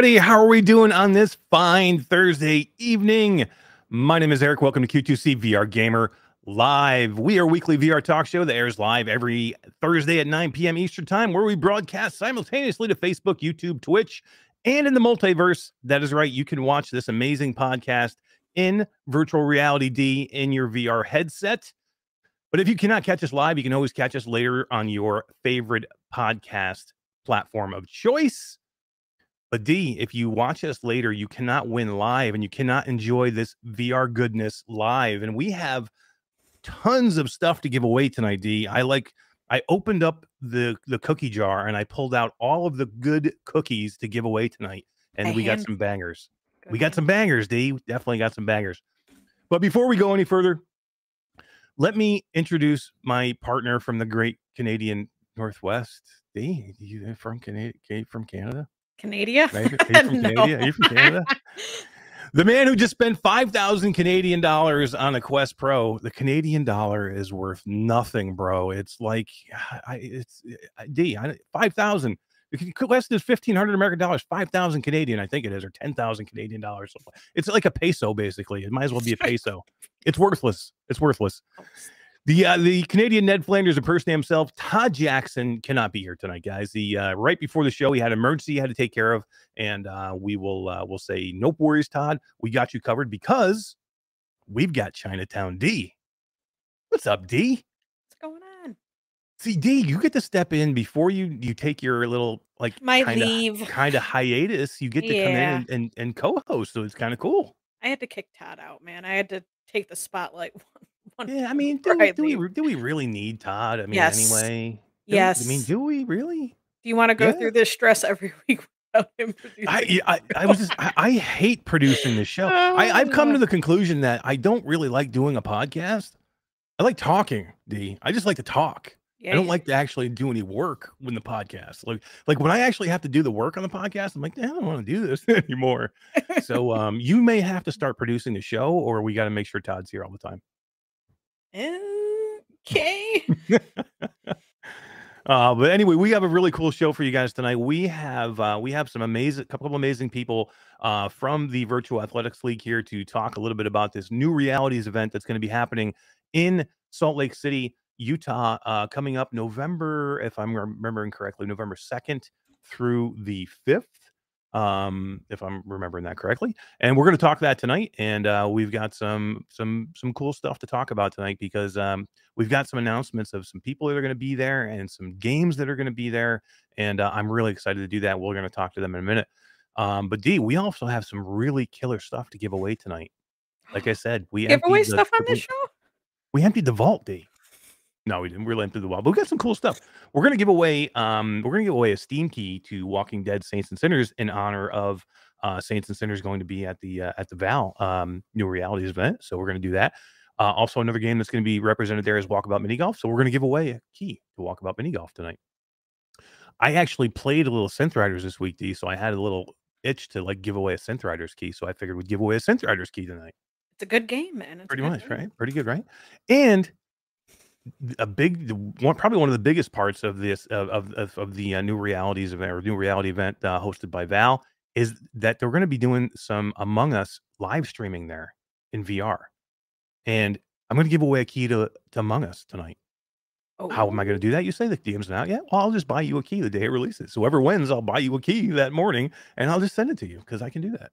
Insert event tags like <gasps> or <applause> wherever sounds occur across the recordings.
everybody? How are we doing on this fine Thursday evening? My name is Eric. Welcome to Q2C VR Gamer Live. We are weekly VR talk show that airs live every Thursday at 9 p.m. Eastern Time, where we broadcast simultaneously to Facebook, YouTube, Twitch, and in the multiverse. That is right. You can watch this amazing podcast in virtual reality D in your VR headset. But if you cannot catch us live, you can always catch us later on your favorite podcast platform of choice. But D, if you watch us later, you cannot win live and you cannot enjoy this VR goodness live. And we have tons of stuff to give away tonight, D. I like I opened up the the cookie jar and I pulled out all of the good cookies to give away tonight. And A we got some bangers. We got some bangers, D. Definitely got some bangers. But before we go any further, let me introduce my partner from the great Canadian Northwest. D, you from Canada? From Canada? Canada. Are you, <laughs> are you from No. Canada? Are you from Canada? <laughs> The man who just spent five thousand Canadian dollars on a Quest Pro. The Canadian dollar is worth nothing, bro. It's like, I, it's I- D. I, five thousand. The Quest is fifteen hundred American dollars. Five thousand Canadian, I think it is, or ten thousand Canadian dollars. It's like a peso, basically. It might as well be a <laughs> peso. It's worthless. It's worthless. The uh, the Canadian Ned Flanders impersonator himself, Todd Jackson, cannot be here tonight, guys. The uh, right before the show, he had an emergency he had to take care of, and uh, we will uh, we'll say nope worries, Todd. We got you covered because we've got Chi Town D. What's up, D? What's going on? See, D, you get to step in before you you take your little like My kind of leave. kind of hiatus. You get to come in and, and, and co-host, so it's kind of cool. I had to kick Todd out, man. I had to take the spotlight. <laughs> Yeah, I <laughs> mean, do, before do we do we really need Todd? I mean, Yes. anyway. Do we- I mean, do we really? Do you want to go Yeah. through this stress every <laughs> week without him producing? I, I, I was just I, I hate producing this show. I, I've come to Oh. the conclusion that I don't really like doing a podcast. I like talking, D. I just like to talk. yeah, I don't like to actually do any work when the podcast. Like like when I actually have to do the work on the podcast, I'm like, "Eh, I don't want to do this <laughs> anymore. so um you may have to start producing the show or we got to make sure Todd's here all the time. Okay. <laughs> Uh, but anyway, we have a really cool show for you guys tonight. We have uh, we have some amazing, couple of amazing people uh, from the Virtual Athletics League here to talk a little bit about this new realities event that's going to be happening in Salt Lake City, Utah, uh, coming up November, if I'm remembering correctly, November second through the fifth. Um, if I'm remembering that correctly, and we're going to talk that tonight, and uh, we've got some some some cool stuff to talk about tonight because um, we've got some announcements of some people that are going to be there and some games that are going to be there and uh, i'm really excited to do that. We're going to talk to them in a minute. Um, but d we also have some really killer stuff to give away tonight. Like i <gasps> said we Give away the- stuff on the this show. we emptied the vault d no we didn't We are really empty the wall, but we got some cool stuff we're going to give away um we're going to give away a steam key to walking dead saints and sinners in honor of uh saints and sinners going to be at the uh, at the val um new realities event so we're going to do that uh, also, another game that's going to be represented there is Walkabout Mini Golf. So we're going to give away a key to Walkabout Mini Golf tonight. I actually played a little Synth Riders this week, D. So I had a little itch to like give away a Synth Riders key. So I figured we'd give away a Synth Riders key tonight. It's a good game, man. It's Pretty much, game. right? Pretty good, right? And a big one, probably one of the biggest parts of this of of, of, of the uh, new realities event or new reality event uh, hosted by Val is that they're going to be doing some Among Us live streaming there in VR, and I'm going to give away a key to, to Among Us tonight. How am I going to do that? You say the DM's not yet. Well, I'll just buy you a key the day it releases. Whoever wins, I'll buy you a key that morning, and I'll just send it to you because I can do that.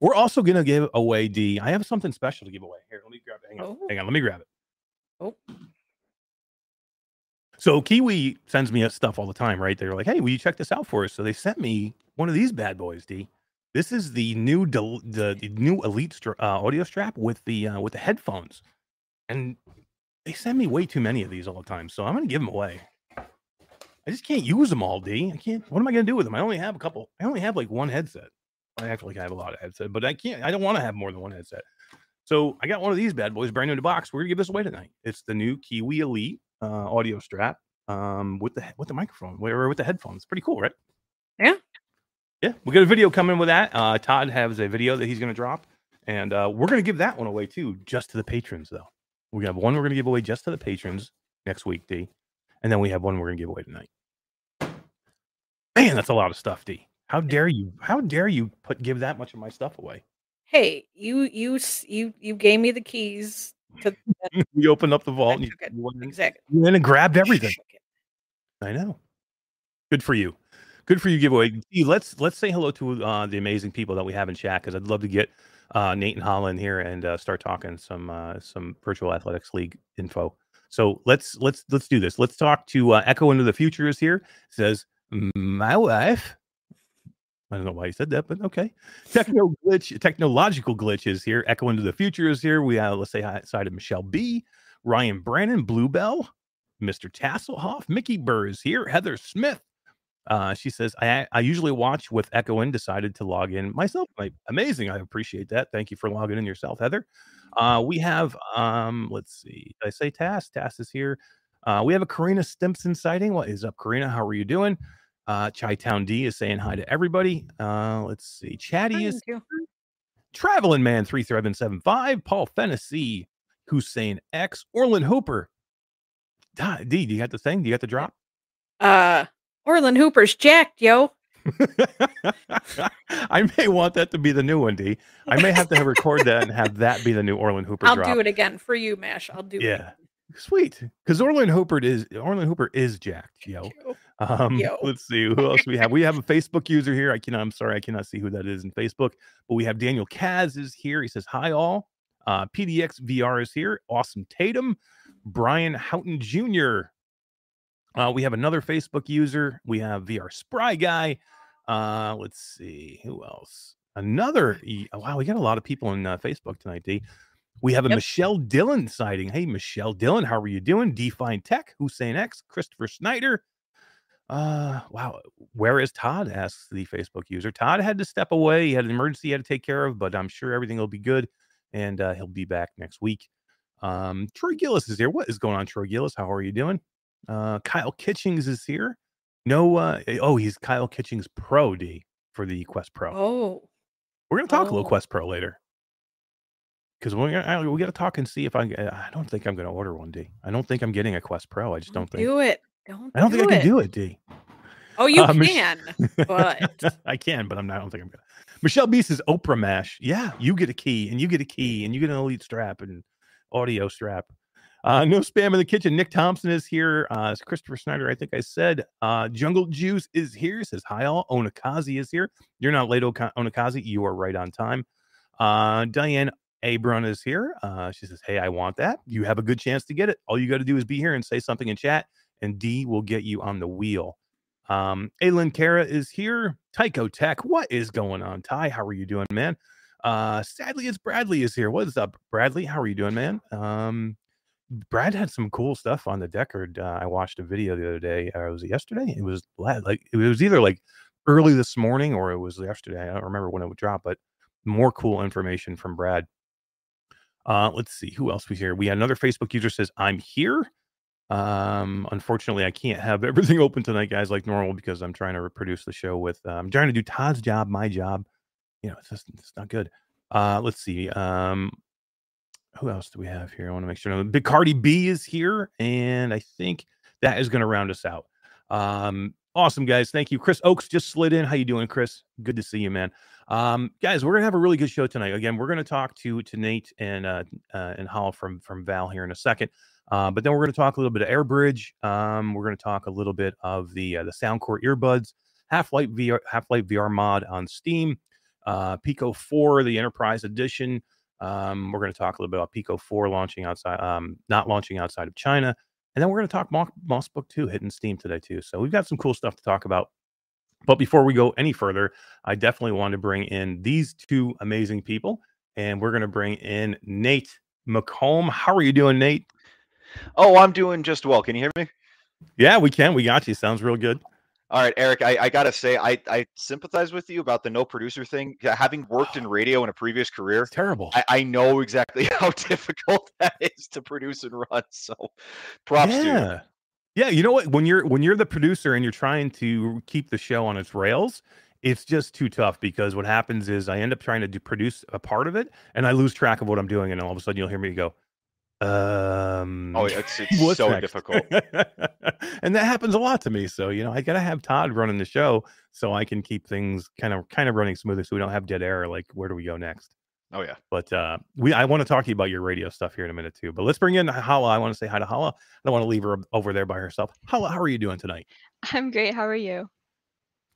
We're also going to give away D. I have something special to give away. Here, let me grab it. Hang on. Oh. Hang on. Let me grab it. Oh. So Kiwi sends me stuff all the time, right? They're like, "Hey, will you check this out for us?" So they sent me one of these bad boys, D. This is the new del- the, the new Elite stra- uh, audio strap with the uh, with the headphones, and they send me way too many of these all the time. So I'm gonna give them away. I just can't use them all, D. I can't. What am I gonna do with them? I only have a couple. I only have like one headset. I actually have a lot of headset, but I can't. I don't want to have more than one headset. So I got one of these bad boys, brand new in the box. We're gonna give this away tonight. It's the new Kiwi Elite uh, audio strap um, with the with the microphone, or with the headphones. Pretty cool, right? Yeah. Yeah, we got a video coming with that. Uh, Todd has a video that he's gonna drop, and uh, we're gonna give that one away too, just to the patrons though. We have one we're gonna give away just to the patrons next week, D, and then we have one we're gonna give away tonight. Man, that's a lot of stuff, D. How dare you? How dare you put give that much of my stuff away? Hey, you you s- you you gave me the keys to <laughs> we opened up the I vault and you, took it. you went in- Exactly. you went in and grabbed everything. Shook it. I know. Good for you. Good for you, giveaway. Let's let's say hello to uh, the amazing people that we have in chat because I'd love to get uh, Nate and Hala here and uh, start talking some uh, some virtual athletics league info. So let's let's let's do this. Let's talk to uh, Echo into the future is here. Says my wife. I don't know why he said that, but okay. Techno glitch, technological glitch is here. Echo into the future is here. We have let's say hi side of Michelle B, Ryan Brannon, Bluebell, Mr. Tasselhoff, Mickey Burr is here. Heather Smith. Uh, she says, I, I usually watch with Echo and decided to log in myself. Like, amazing. I appreciate that. Thank you for logging in yourself, Heather. Uh, we have, um, let's see, I say Tass? Tass is here. Uh, we have a Karina Stimpson sighting. What is up, Karina? How are you doing? Uh, Chi Town D is saying hi to everybody. Uh, let's see. Chatty is Traveling Man 3775, Paul Fennessy, Hussein X, Orland Hooper. D, do you got the thing? Do you got the drop? Uh, Orland Hooper's jacked, yo. <laughs> I may want that to be the new one, D. I may have to record that and have that be the new Orland Hooper I'll drop. do it again for you, Mash. I'll do it. Sweet. Because Orland Hooper is Orland Hooper is jacked, yo. Um, Yo. let's see who else we have. We have a Facebook user here. I cannot. I'm sorry, I cannot see who that is in Facebook. But we have Daniel Kaz is here. He says hi all. Uh, PDX VR is here. Awesome Tatum, Brian Houghton Jr. Uh, we have another Facebook user. We have VR Spry guy. Uh, let's see who else. Another. e- Wow, we got a lot of people on uh, Facebook tonight. D. We have a Yep. Michelle Dillon sighting. Hey, Michelle Dillon, how are you doing? Define Tech, Hussein X, Christopher Snyder. Uh, wow. Where is Todd? asks the Facebook user. Todd had to step away. He had an emergency he had to take care of, but I'm sure everything will be good and uh, he'll be back next week. Um, Troy Gillis is here. What is going on, Troy Gillis? How are you doing? Uh, Kyle Kitchings is here. No, uh, oh, he's Kyle Kitchings Pro D for the Quest Pro. Oh, We're gonna talk a little Oh. Quest Pro later because we we got to talk and see if I. I don't think I'm gonna order one D. I don't think I'm getting a Quest Pro. I just don't think. do it. Don't. I don't think I can do it, D. Oh, you Uh, Mich- can, <laughs> but I can, but I'm not. I don't think I'm gonna. Michelle Beast is Oprah Mash. Yeah, you get a key, and you get a key, and you get an elite strap and audio strap. Uh, no spam in the kitchen. Nick Thompson is here. Uh, it's Christopher Snyder. I think I said. Uh, Jungle Juice is here. Says hi all. Onakazi is here. You're not late, Onakazi. You are right on time. Uh, Diane Abron is here. Uh, she says, "Hey, I want that. You have a good chance to get it. All you got to do is be here and say something in chat, and D will get you on the wheel." Um, Aylin Kara is here. Tycho Tech, what is going on? Ty, how are you doing, man? Uh, sadly, it's Bradley is here. What is up, Bradley? How are you doing, man? Um, Brad had some cool stuff on the Deckard. Uh, I watched a video the other day. Uh, was it yesterday? It was like it was either like early this morning or it was yesterday. I don't remember when it would drop, but more cool information from Brad. Uh, let's see who else we here. We had another Facebook user says, "I'm here." Um, unfortunately, I can't have <laughs> everything open tonight, guys, like normal because I'm trying to reproduce the show with. Uh, I'm trying to do Todd's job, my job. You know, it's just it's not good. Uh, let's see. Um, who else do we have here? I want to make sure. Big Cardi B is here, and I think that is going to round us out. Um, awesome, guys. Thank you. Chris Oaks just slid in. How you doing, Chris? Good to see you, man. Um, guys, we're gonna have a really good show tonight. Again, we're gonna talk to to Nate and uh, uh and Hall from from Val here in a second. Uh, but then we're going to talk a little bit of Airbridge. Um, we're going to talk a little bit of the uh, the Soundcore earbuds, Half Life VR, Half Life VR mod on Steam, uh, Pico Four, the Enterprise Edition. Um, we're going to talk a little bit about Pico Four launching outside, um, not launching outside of China, and then we're going to talk Mo- Moss Book Two hitting Steam today too. So we've got some cool stuff to talk about. But before we go any further, I definitely want to bring in these two amazing people, and we're going to bring in Nate McComb. How are you doing, Nate? Oh, I'm doing just well. Can you hear me? Yeah, we can. We got you. Sounds real good. All right, Eric. I, I gotta say, I, I sympathize with you about the no producer thing. Having worked in <sighs> radio in a previous career, It's terrible. I, I know exactly <laughs> how difficult <laughs> that is to produce and run. So, props to you. Yeah. You know what? When you're when you're the producer and you're trying to keep the show on its rails, it's just too tough because what happens is I end up trying to do, produce a part of it and I lose track of what I'm doing, and all of a sudden you'll hear me go, Um, Oh, it's <laughs> it's so next? difficult. <laughs> and that happens a lot to me. So, you know, I got to have Todd running the show so I can keep things kind of kind of running smoothly so we don't have dead air like where do we go next? Oh yeah. But uh we I want to talk to you about your radio stuff here in a minute too. But let's bring in Hala. I want to say hi to Hala. I don't want to leave her over there by herself. Hala, how are you doing tonight? I'm great. How are you?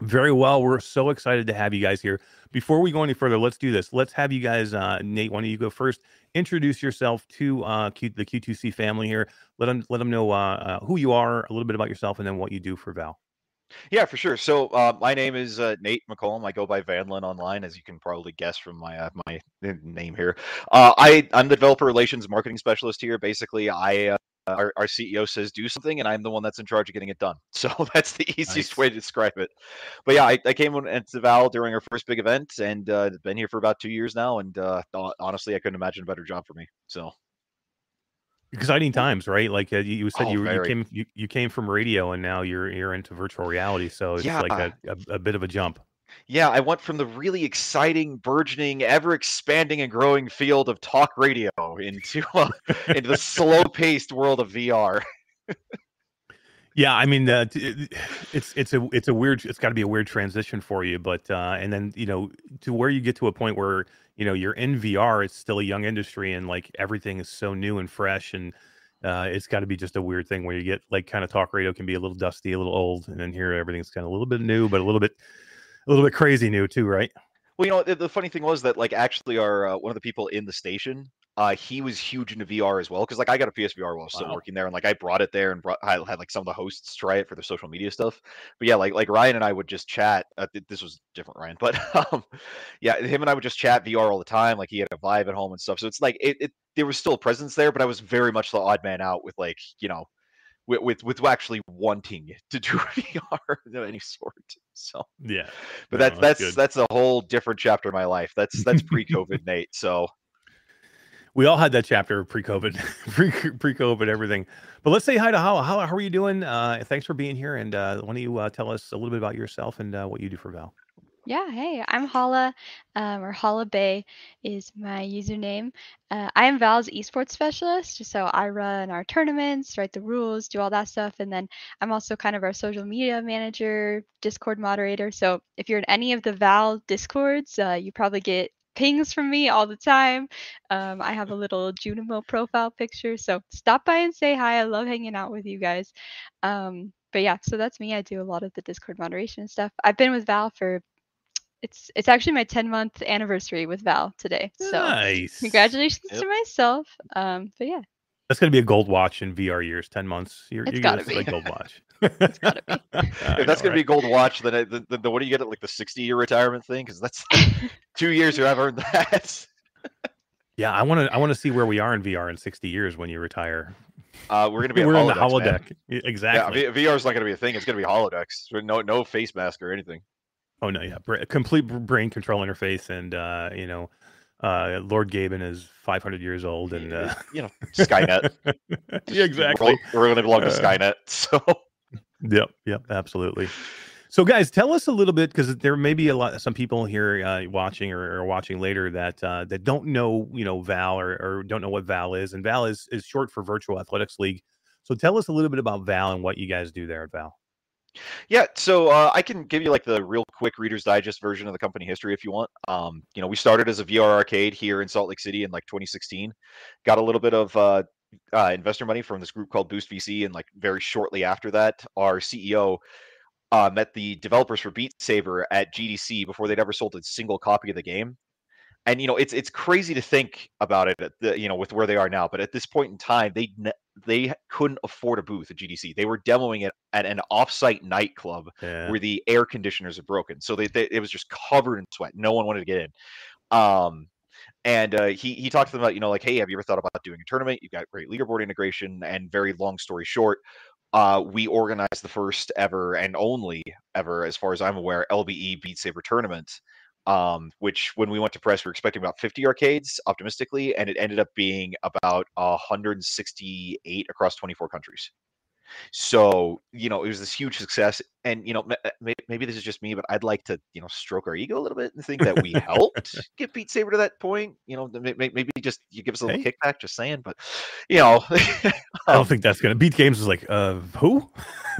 Very well. We're so excited to have you guys here. Before we go any further, let's do this. Let's have you guys, uh, Nate. Why don't you go first? Introduce yourself to uh, Q, the Q2C family here. Let them let them know uh, uh, who you are, a little bit about yourself, and then what you do for Val. Yeah, for sure. So uh, my name is uh, Nate McCollum. I go by Vanlin online, as you can probably guess from my uh, my name here. Uh, I I'm the developer relations marketing specialist here. Basically, I uh, our, our CEO says do something, and I'm the one that's in charge of getting it done. <laughs> So that's the easiest Nice. way to describe it. But yeah, I, I came into Val during our first big event, and uh, been here for about two years now. And uh, honestly, I couldn't imagine a better job for me. So Exciting times, right? Like uh, you, you said, Oh, you, you came you, you came from radio, and now you're you're into virtual reality. So it's like a, a, a bit of a jump. Yeah, I went from the really exciting, burgeoning, ever expanding and growing field of talk radio into uh, into the slow-paced <laughs> world of VR. Yeah, I mean, uh, it's it's a it's a weird it's got to be a weird transition for you, but uh, and then you know to where you get to a point where you know you're in VR, it's still a young industry, and like everything is so new and fresh, and uh, it's got to be just a weird thing where you get like kind of talk radio can be a little dusty, a little old, and then here everything's kind of a little bit new, but a little bit a little bit crazy new too, right? Well, you know, the, the funny thing was that like actually our uh, one of the people in the station, uh, he was huge into VR as well. Because like I got a PSVR while I was still Wow. working there, and like I brought it there and brought, I had like some of the hosts try it for their social media stuff. But yeah, like like Ryan and I would just chat. Uh, th- this was different Ryan, but <laughs> um, yeah, him and I would just chat VR all the time. Like he had a Vive at home and stuff. So it's like it, it there was still a presence there, but I was very much the odd man out with like you know. With, with, with actually wanting to <laughs> do VR of any sort, so Yeah, but No, that's that's that's a whole different chapter of my life. That's that's <laughs> pre-COVID, Nate. So we all had that chapter pre-COVID, <laughs> pre pre-COVID, everything. But let's say hi to Hala. Hala, how are you doing? Uh, thanks for being here, and uh, why don't you uh, tell us a little bit about yourself and uh, what you do for Val? Yeah, hey, I'm Hala, um, or Hala Bay is my username. Uh, I am Val's esports specialist, so I run our tournaments, write the rules, do all that stuff, and then I'm also kind of our social media manager, Discord moderator. So if you're in any of the Val Discords, uh, you probably get pings from me all the time. Um, I have a little Junimo profile picture, so stop by and say hi. I love hanging out with you guys. Um, but yeah, so that's me. I do a lot of the Discord moderation stuff. I've been with Val for it's it's actually my 10 month anniversary with Val today. So nice. congratulations Yep. to myself. Um, but yeah, That's gonna be a gold watch in VR years, ten months. You're, It's you're gotta gonna like gold <laughs> watch. it's gotta be. <laughs> if that's gonna be a gold watch, then, it, then, then what do you get at like the 60-year retirement thing? Because that's <laughs> two years you have earned that. Yeah, I want to. I want to see where we are in VR in sixty years when you retire. Uh, we're gonna be We're at in the Holodecks, man. holodeck. Exactly. Yeah, V- VR is not gonna be a thing. It's gonna be holodecks. No no face mask or anything. oh no, yeah, bra- complete brain control interface, and uh, you know, uh, Lord Gaben is five hundred years old, and uh, <laughs> you know, Skynet. <laughs> yeah, exactly. We're, we're gonna belong to Uh, Skynet. <laughs> So Yep, yep, absolutely. So, guys, tell us a little bit because there may be a lot, some people here uh, watching or, or watching later that uh, that don't know, you know, Val or, or don't know what Val is, and Val is is short for Virtual Athletics League. So, tell us a little bit about Val and what you guys do there at Val. Yeah, so uh, I can give you like the real quick Reader's Digest version of the company history if you want. Um, you know, we started as a VR arcade here in Salt Lake City in like 2016. Got a little bit of uh, uh, investor money from this group called Boost VC, and like very shortly after that, our CEO uh, met the developers for Beat Saber at GDC before they'd ever sold a single copy of the game. And you know, it's it's crazy to think about it, at the, you know, with where they are now. But at this point in time, they they couldn't afford a booth at GDC. They were demoing it at an offsite nightclub Yeah. where the air conditioners are broken. So they, they it was just covered in sweat. No one wanted to get in. Um, and uh, he he talked to them about you know like hey have you ever thought about doing a tournament? You've got great leaderboard integration. And very long story short, uh, we organized the first ever and only ever, as far as I'm aware, LBE Beat Saber tournament. Um, which when we went to press, we were expecting about 50 arcades optimistically, and it ended up being about 168 across 24 countries. So, you know, it was this huge success. And you know, maybe, maybe this is just me, but I'd like to, you know, stroke our ego a little bit and think that we <laughs> helped get Beat Saber to that point. You know, maybe just you give us a little hey. kickback. Just saying, but you know, <laughs> I don't um think that's gonna beat games. Is like, uh, who?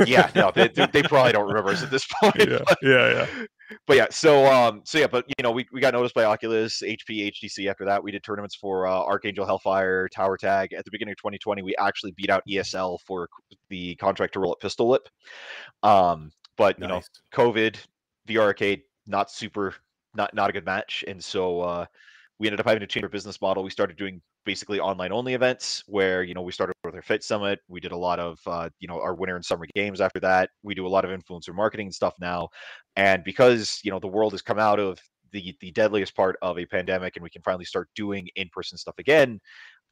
yeah, <laughs> no, they, they, probably don't remember us at this point. Yeah, but, yeah, yeah. But yeah, so um, so yeah, but you know, we, we got noticed by Oculus, HP, HTC. After that, we did tournaments for uh, Archangel, Hellfire, Tower Tag. At the beginning of 2020, we actually beat out ESL for the contract to roll at Pistol Whip. Um, but you know, COVID, VR arcade, not super, not not a good match, and so uh, we ended up having to change our business model. We started doing basically online only events where you know we started with our fit summit. We did a lot of uh, you know our winter and summer games after that. We do a lot of influencer marketing stuff now. And because you know the world has come out of the the deadliest part of a pandemic and we can finally start doing in-person stuff again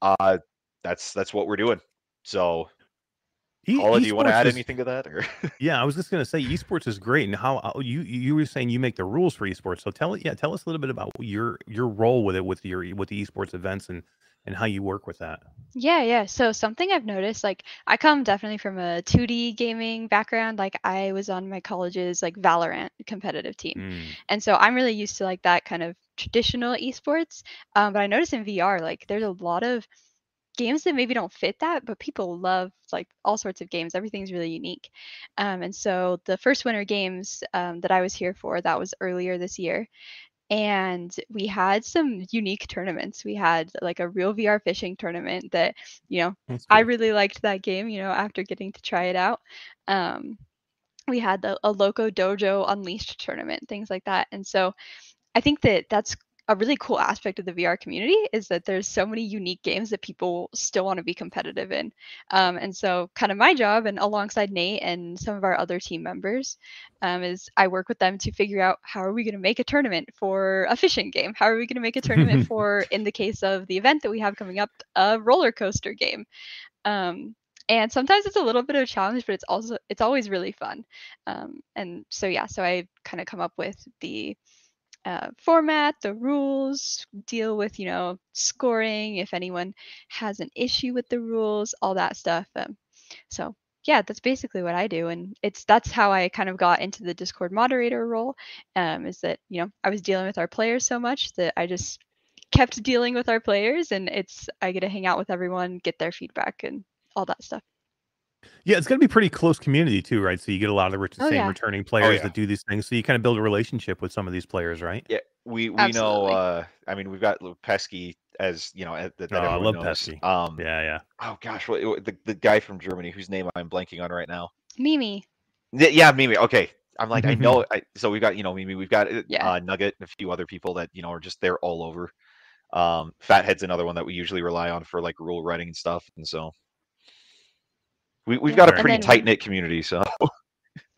uh that's that's what we're doing. So E- Hala, do you want to add is, anything to that? Or <laughs> yeah, I was just going to say esports is great, and how, how, you you were saying you make the rules for esports. So tell yeah, tell us a little bit about your your role with it with your with the esports events and and how you work with that. Yeah, yeah. So something I've noticed, like I come definitely from a 2D gaming background. Like I was on my college's like Valorant competitive team, mm. and so I'm really used to like that kind of traditional esports. Um, but I noticed in VR, like there's a lot of games that maybe don't fit that, but people love like all sorts of games. Everything's really unique. Um, and so the first Winter Games um, that I was here for, that was earlier this year. And we had some unique tournaments. We had like a real VR fishing tournament that, you know. I really liked that game, you know, after getting to try it out. Um, we had the, a Loco Dojo Unleashed tournament, things like that. And so I think that that's a really cool aspect of the VR community is that there's so many unique games that people still want to be competitive in. Um, and so, kind of my job, and alongside Nate and some of our other team members, um, is I work with them to figure out how are we going to make a tournament for a fishing game? How are we going to make a tournament <laughs> for, in the case of the event that we have coming up, a roller coaster game? Um, and sometimes it's a little bit of a challenge but it's also it's always really fun um, and so yeah so i kind of come up with the uh, format, the rules, deal with, you know, scoring, if anyone has an issue with the rules, all that stuff. Um, so yeah, that's basically what I do. And it's that's how I kind of got into the Discord moderator role. Um, is that, you know, I was dealing with our players so much that I just kept dealing with our players and it's I get to hang out with everyone, get their feedback and all that stuff. Yeah, it's going to be pretty close community too, right? So you get a lot of the oh, same yeah. returning oh, players oh, yeah. that do these things. So you kind of build a relationship with some of these players, right? Yeah, we we Absolutely. know. uh I mean, we've got Pesky as you know. That, that oh, I love knows. Pesky. Um, yeah, yeah. Oh gosh, what, the the guy from Germany whose name I'm blanking on right now. Mimi. Yeah, Mimi. Okay, I'm like, I know. <laughs> I, so we've got, you know, Mimi, we've got uh, yeah. uh, Nugget and a few other people that, you know, are just there all over. Um, Fathead's another one that we usually rely on for like rule writing and stuff. And so we, we've got a pretty tight knit community, so. <laughs>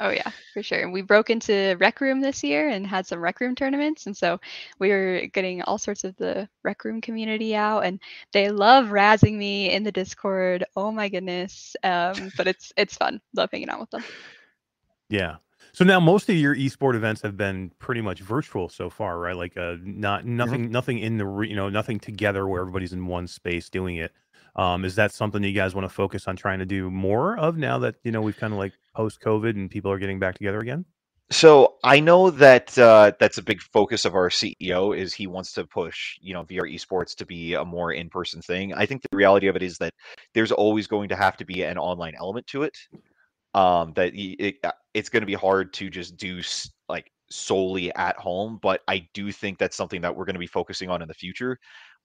Oh yeah, for sure. And we broke into Rec Room this year and had some Rec Room tournaments, and so we were getting all sorts of the Rec Room community out, and they love razzing me in the Discord. Oh my goodness! Um, but it's it's fun. Love hanging out with them. Yeah. So now most of your esport events have been pretty much virtual so far, right? Like uh, not nothing mm-hmm. nothing in the you know nothing together where everybody's in one space doing it. Um, is that something you guys want to focus on trying to do more of now that you know we've kind of like post COVID and people are getting back together again? So I know that uh, that's a big focus of our CEO is he wants to push you know VR esports to be a more in person thing. I think the reality of it is that there's always going to have to be an online element to it. Um, that it, uh, it's going to be hard to just do like solely at home, but I do think that's something that we're going to be focusing on in the future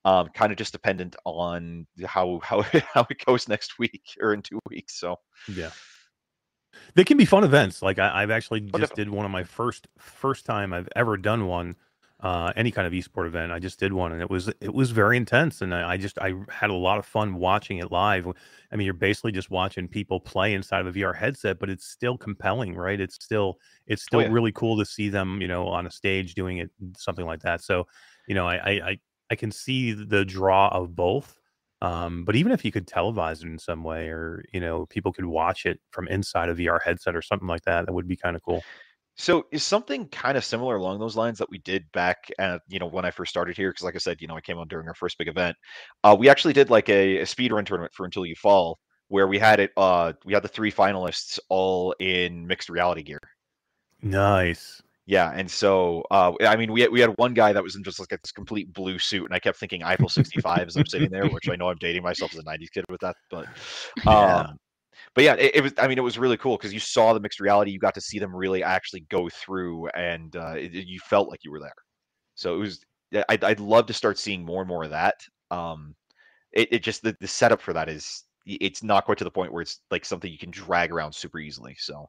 um, kind of just dependent on how how <laughs> how it goes next week <laughs> or in two weeks. So yeah, they can be fun events. Like I, have actually oh, just did one of my first first time I've ever done one, uh, any kind of esport event. I just did one, and it was it was very intense, and I, I just I had a lot of fun watching it live. I mean, you're basically just watching people play inside of a VR headset, but it's still compelling, right? It's still it's oh, still oh, yeah. really cool to see them, you know, on a stage doing it, something like that. So, you know, I, I I can see the draw of both. Um, but even if you could televise it in some way, or you know, people could watch it from inside a VR headset or something like that, that would be kind of cool. So is something kind of similar along those lines that we did back at you know when I first started here? Because like I said, you know, I came on during our first big event. Uh, we actually did like a, a speed run tournament for Until You Fall, where we had it. Uh, we had the three finalists all in mixed reality gear, Nice. Yeah, and so uh, I mean, we had, we had one guy that was in just like this complete blue suit, and I kept thinking Eiffel 65 as I'm sitting there, which I know I'm dating myself as a 90s kid with that, but <laughs> Yeah. um, but yeah, it, it was. I mean, it was really cool because you saw the mixed reality. You got to see them really actually go through, and uh, it, it- you felt like you were there. So it was. I'd, I'd love to start seeing more and more of that. Um, it, it just the, the setup for that is it's not quite to the point where it's like something you can drag around super easily. So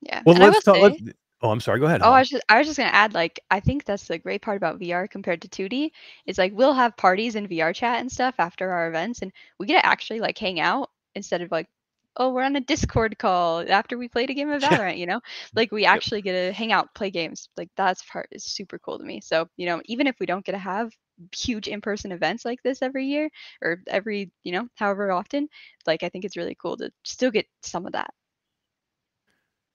Yeah. Well, and let's talk. say, Let's, oh, I'm sorry. Go ahead. Oh. I was just I was just gonna add, like, I think that's the great part about VR compared to 2D is like we'll have parties in VR chat and stuff after our events, and we get to actually like hang out instead of like, oh, we're on a Discord call after we played a game of. Valorant, you know? Like we actually get to hang out, play games. Like that's part is super cool to me. So, you know, even if we don't get to have huge in-person events like this every year or every, you know, however often, like I think it's really cool to still get some of that.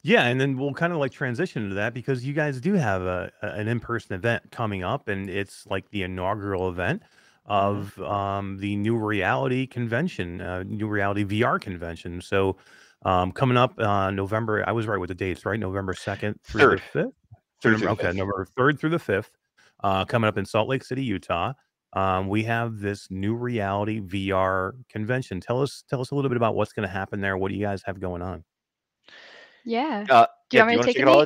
Yeah, and then we'll kind of like transition into that because you guys do have a, a- an in-person event coming up, and it's like the inaugural event of um, the New Reality Convention, uh, New Reality VR Convention. So um, coming up uh, November, I was right with the dates, right? November second through Third. the fifth. Third November- okay. November third through the fifth, uh, coming up in Salt Lake City, Utah. Um, we have this New Reality VR Convention. Tell us, tell us a little bit about what's going to happen there. What do you guys have going on? Yeah. uh, Do you yeah, want me to take it, all?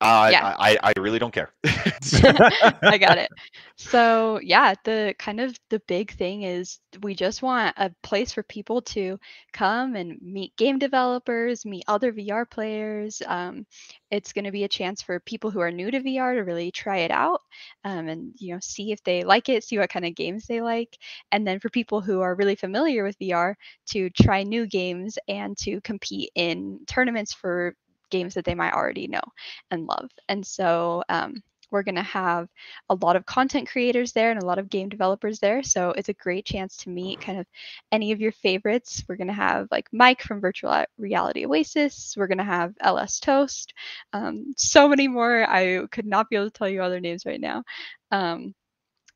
Uh, Yeah. I, I I really don't care. <laughs> <laughs> I got it. So yeah, the kind of the big thing is we just want a place for people to come and meet game developers, meet other VR players. Um, it's going to be a chance for people who are new to VR to really try it out um, and you know see if they like it, see what kind of games they like, and then for people who are really familiar with VR to try new games and to compete in tournaments for games that they might already know and love. And so um, we're going to have a lot of content creators there and a lot of game developers there. So it's a great chance to meet kind of any of your favorites. We're going to have like Mike from Virtual Reality Oasis. We're going to have LS Toast. Um, so many more. I could not be able to tell you other names right now. Um,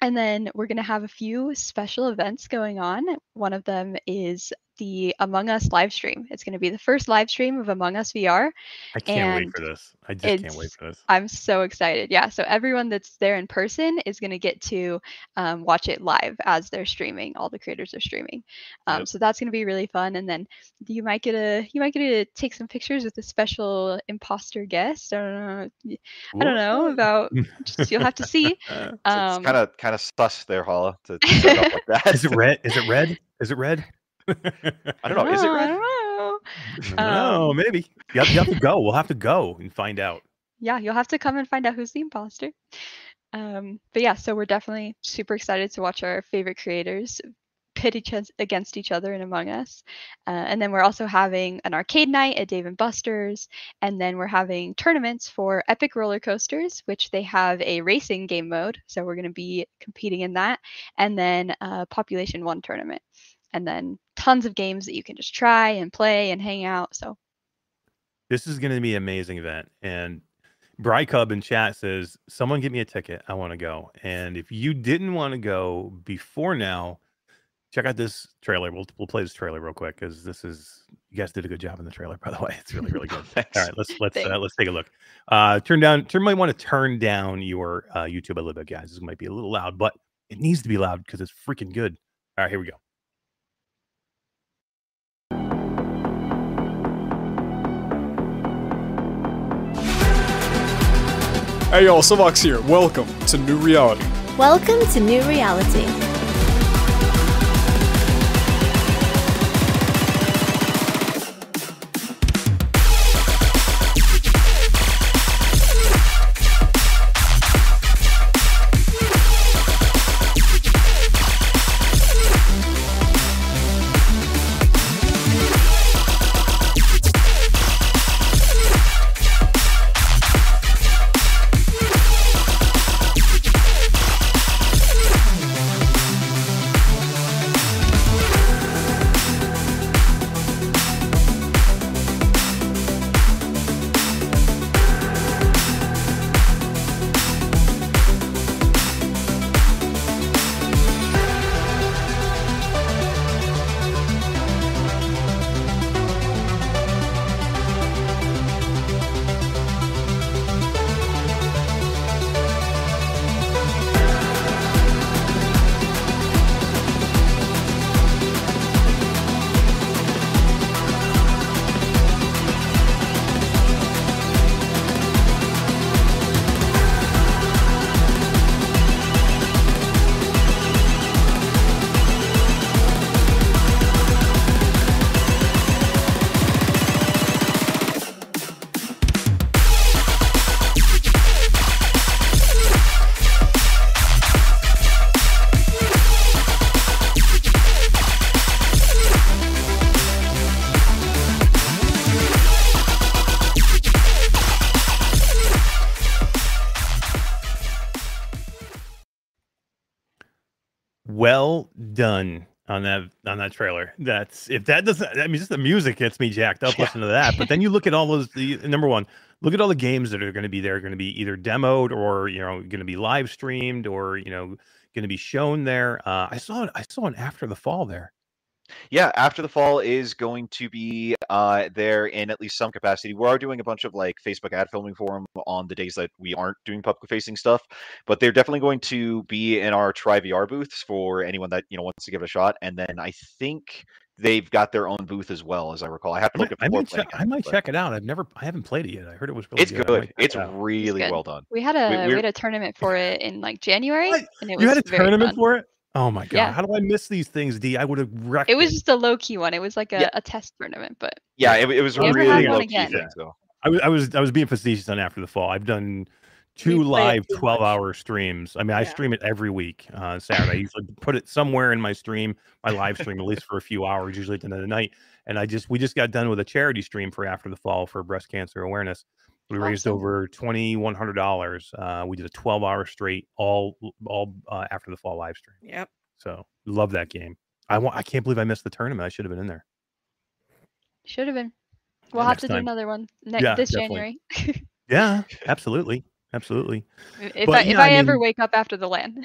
and then we're going to have a few special events going on. One of them is the Among Us live stream. It's going to be the first live stream of Among Us VR. I can't wait for this. I just can't wait for this. I'm so excited. Yeah. So everyone that's there in person is going to get to um, watch it live as they're streaming. All the creators are streaming. Um, Yep. So that's going to be really fun. And then you might get a you might get to take some pictures with a special imposter guest. I don't know. I don't know about. Just, you'll have to see. <laughs> Uh, Um, it's kind of kind of sus there, Hala, to to up like <laughs> that. is it red? Is it red? Is it red? I don't know. Is it I red? don't know. no, Um, maybe. You have, you have to go. We'll have to go and find out. yeah, you'll have to come and find out who's the imposter. Um, but yeah, so we're definitely super excited to watch our favorite creators pit each against each other and Among Us. Uh, and then we're also having an arcade night at Dave and Buster's, and then we're having tournaments for Epic Roller Coasters, which they have a racing game mode. So we're going to be competing in that, and then a Population One tournament, and then tons of games that you can just try and play and hang out. So This is going to be an amazing event. And Bry Cub in chat says, "Someone get me a ticket. I want to go." And if you didn't want to go before now, check out this trailer. We'll we'll play this trailer real quick because this is you guys did a good job in the trailer. By the way, it's really really good. Thanks. <laughs> All right, let's let's uh, let's take a look. Uh, turn down. Turn might want to turn down your uh, YouTube a little bit, guys. This might be a little loud, but it needs to be loud because it's freaking good. All right, here we go. Hey y'all, Silvox here. Welcome to New Reality. Welcome to New Reality. Done on that on that trailer. That's if that doesn't. I mean, just the music gets me jacked up Yeah. listening to that. But then you look at all those. The number one, look at all the games that are going to be there. Going to be either demoed or you know going to be live streamed or you know going to be shown there. Uh, I saw. I saw it after the fall there. Yeah, after the fall is going to be uh, there in at least some capacity. We are doing a bunch of like Facebook ad filming for them on the days that we aren't doing public facing stuff, but they're definitely going to be in our Try VR booths for anyone that you know wants to give it a shot. And then I think they've got their own booth as well, as I recall. I have to look might, at I might, plan check, I might but check it out. I've never. I haven't played it yet. I heard it was really It's good. Good. It's it out. really good. well done. We had a we, we're- had a tournament for it in like January, What? and it was You had a tournament fun. for it? Oh my god! Yeah. How do I miss these things, D? I would have wrecked. It was just a low key one. It was like a, Yeah. a test tournament, but Yeah, it, it was a Never really had low key again. thing. So I was I was I was being facetious on after the fall. I've done two We live twelve much. hour streams. I mean, I stream it every week uh, Saturday. I usually put it somewhere in my stream, my live stream, at least for a few hours, usually at the end of the night. And I just we just got done with a charity stream for after the fall for breast cancer awareness. We raised over twenty one hundred dollars. Uh, we did a twelve hour straight all all uh, after the fall live stream. Yep. So love that game. I want. I can't believe I missed the tournament. I should have been in there. should have been. We'll Yeah, have next to do another one next Yeah, this definitely. January. <laughs> Yeah, absolutely, absolutely. if But, I yeah, if I I, ever wake up after the LAN.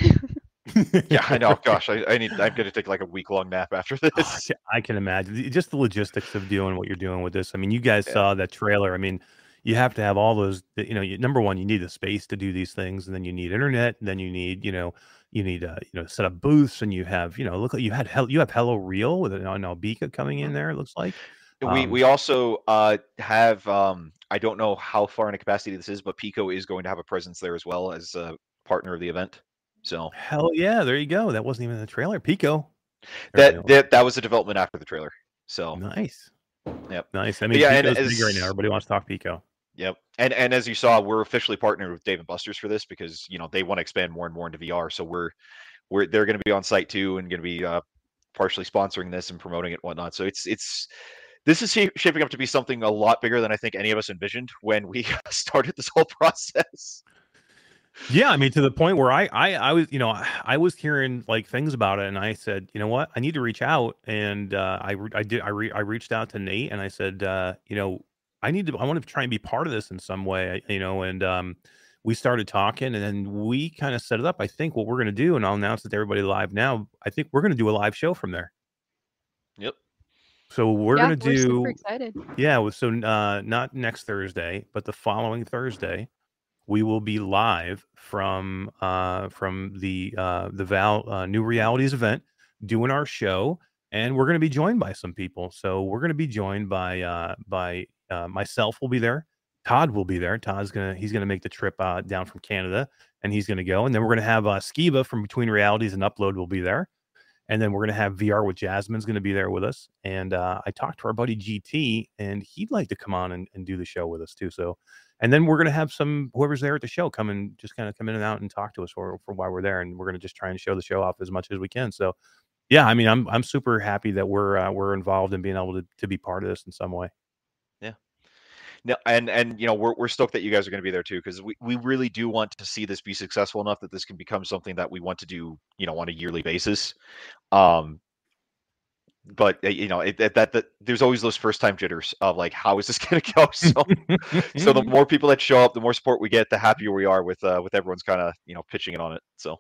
<laughs> yeah, I know. Gosh, I, I need. I'm gonna take like a week long nap after <laughs> Oh, this. ca- I can imagine just the logistics of doing what you're doing with this. I mean, you guys Yeah. saw that trailer. I mean, you have to have all those. You know, you, number one, you need the space to do these things, and then you need internet, and then you need, you know, you need, uh, you know, set up booths, and you have, you know, look, you had hell, you have Hello Real with an Albika coming in there. It looks like. We Um, we also uh, have um, I don't know how far in a capacity this is, but Pico is going to have a presence there as well as a partner of the event. So Hell yeah, there you go. That wasn't even in the trailer. Pico. There that that that was a development after the trailer. So nice. Yep. Nice. I mean, yeah, and big right now. Everybody wants to talk Pico. Yep. And and as you saw, we're officially partnered with Dave and Buster's for this because you know they want to expand more and more into VR. So we're we're they're going to be on site too and going to be uh, partially sponsoring this and promoting it and whatnot. So it's it's this is shaping up to be something a lot bigger than I think any of us envisioned when we <laughs> started this whole process. Yeah, I mean, to the point where I, I, I was, you know, I- was hearing like things about it, and I said, you know what, I need to reach out, and uh, I, I did, I, re- I reached out to Nate, and I said, uh, you know, I need to, I want to try and be part of this in some way, you know, and um, we started talking, and then we kind of set it up. I think what we're gonna do, and I'll announce it to everybody live now. I think we're gonna do a live show from there. Yep. So we're yeah, gonna we're do super excited. yeah, so uh, not next Thursday, but the following Thursday, we will be live from uh, from the uh, the Val uh, New Realities event, doing our show, and we're going to be joined by some people. So we're going to be joined by uh, by uh, myself. Will be there. Todd will be there. Todd's gonna he's gonna make the trip uh, down from Canada, and he's gonna go. And then we're gonna have uh, Skeeva from Between Realities and Upload will be there and then we're to have VR with Jasmine's to be there with us. And uh, I talked to our buddy GT, and he'd like to come on and, and do the show with us too. So, and then we're to have some whoever's there at the show come and just kind of come in and out and talk to us for, for while we're there, and we're to just try and show the show off as much as we can. So, yeah, I mean, I'm I'm super happy that we're uh, we're involved in being able to to be part of this in some way. Yeah. No, and and you know we're we're stoked that you guys are going to be there too because we we really do want to see this be successful enough that this can become something that we want to do you know on a yearly basis. Um, but uh, you know it, that, that that there's always those first time jitters of like how is this <laughs> going to go? So so the <laughs> more people that show up, the more support we get, the happier we are with uh, with everyone's kind of you know pitching it on it. So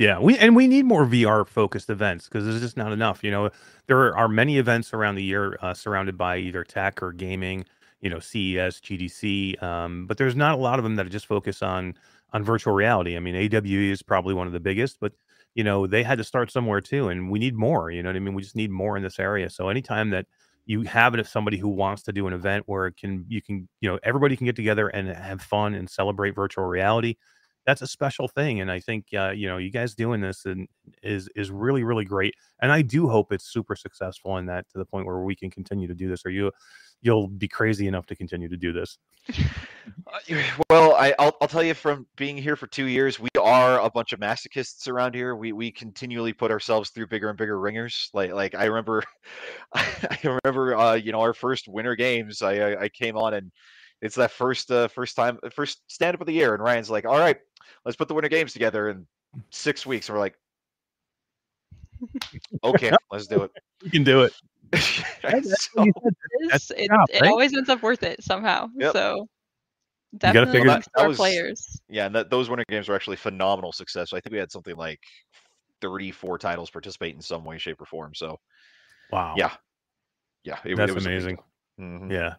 Yeah, we and we need more VR focused events because there's just not enough. You know, there are many events around the year uh, surrounded by either tech or gaming. You know, CES, GDC, um, but there's not a lot of them that just focus on on virtual reality. I mean, AWE is probably one of the biggest, but you know they had to start somewhere too, and we need more. You know what I mean? We just need more in this area. So anytime that you have it, somebody who wants to do an event where it can you can you know everybody can get together and have fun and celebrate virtual reality that's a special thing and i think uh, you know you guys doing this and is is really really great and i do hope it's super successful in that to the point where we can continue to do this or you you'll be crazy enough to continue to do this Uh, Well, I, I'll, I'll tell you from being here for two years, we are a bunch of masochists around here. We we continually put ourselves through bigger and bigger ringers. Like like I remember, <laughs> I remember uh, you know our first winter games. I I, I came on and it's that first uh, first time first stand up of the year, and Ryan's like, all right, let's put the winter games together in six weeks. And we're like, <laughs> Okay, let's do it. <laughs> You can do it. <laughs> So- It's, it, job, it right? always ends up worth it somehow. Yep. So gotta definitely figure- Well, that- that was- players. yeah, and that, those winter games were actually phenomenal success. I think we had something like 34 titles participate in some way, shape, or form. So Wow. yeah, yeah, it, That's it was a amazing. deal. Mhm. Yeah.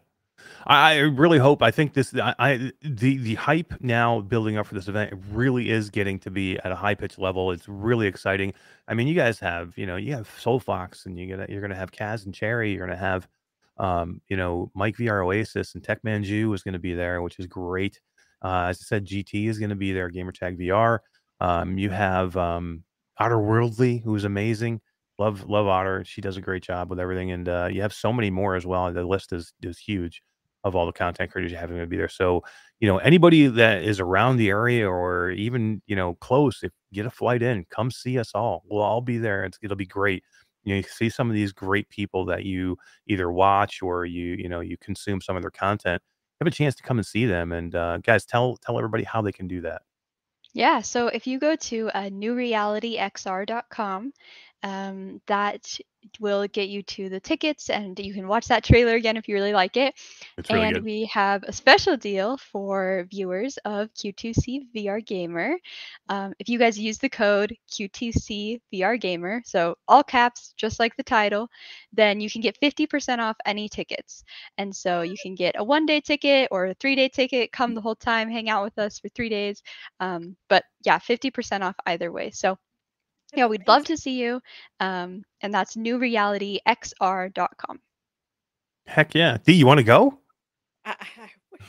I, really hope. I think this. I, I the the hype now building up for this event really is getting to be at a high pitch level. It's really exciting. I mean, you guys have you know you have Soul Fox and you gonna you're gonna have Kaz and Cherry. You're gonna have um you know Mike VR Oasis and Tech Manju is gonna be there, which is great. Uh, as I said, GT is gonna be there. Gamertag VR. Um, you have um Otterworldly, who's amazing. Love love Otter. She does a great job with everything, and uh, you have so many more as well. The list is is huge of all the content creators you have to be there. So you know anybody that is around the area or even you know close, if get a flight in, come see us all. We'll all be there. It's, it'll be great. You know, you see some of these great people that you either watch or you you know you consume some of their content. Have a chance to come and see them. And uh, guys, tell tell everybody how they can do that. Yeah, so if you go to uh, newrealityxr.com, um, that will get you to the tickets and you can watch that trailer again if you really like it. It's really and good. we have a special deal for viewers of Q2C VR Gamer. Um, if you guys use the code Q2C VR Gamer, so all caps, just like the title, then you can get 50% off any tickets. And so you can get a one day ticket or a three day ticket, come the whole time, hang out with us for three days. Um, but yeah, 50% off either way. So yeah, we'd love to see you. Um, and that's newrealityxr.com. Heck yeah, D, you want to go? I, I wish.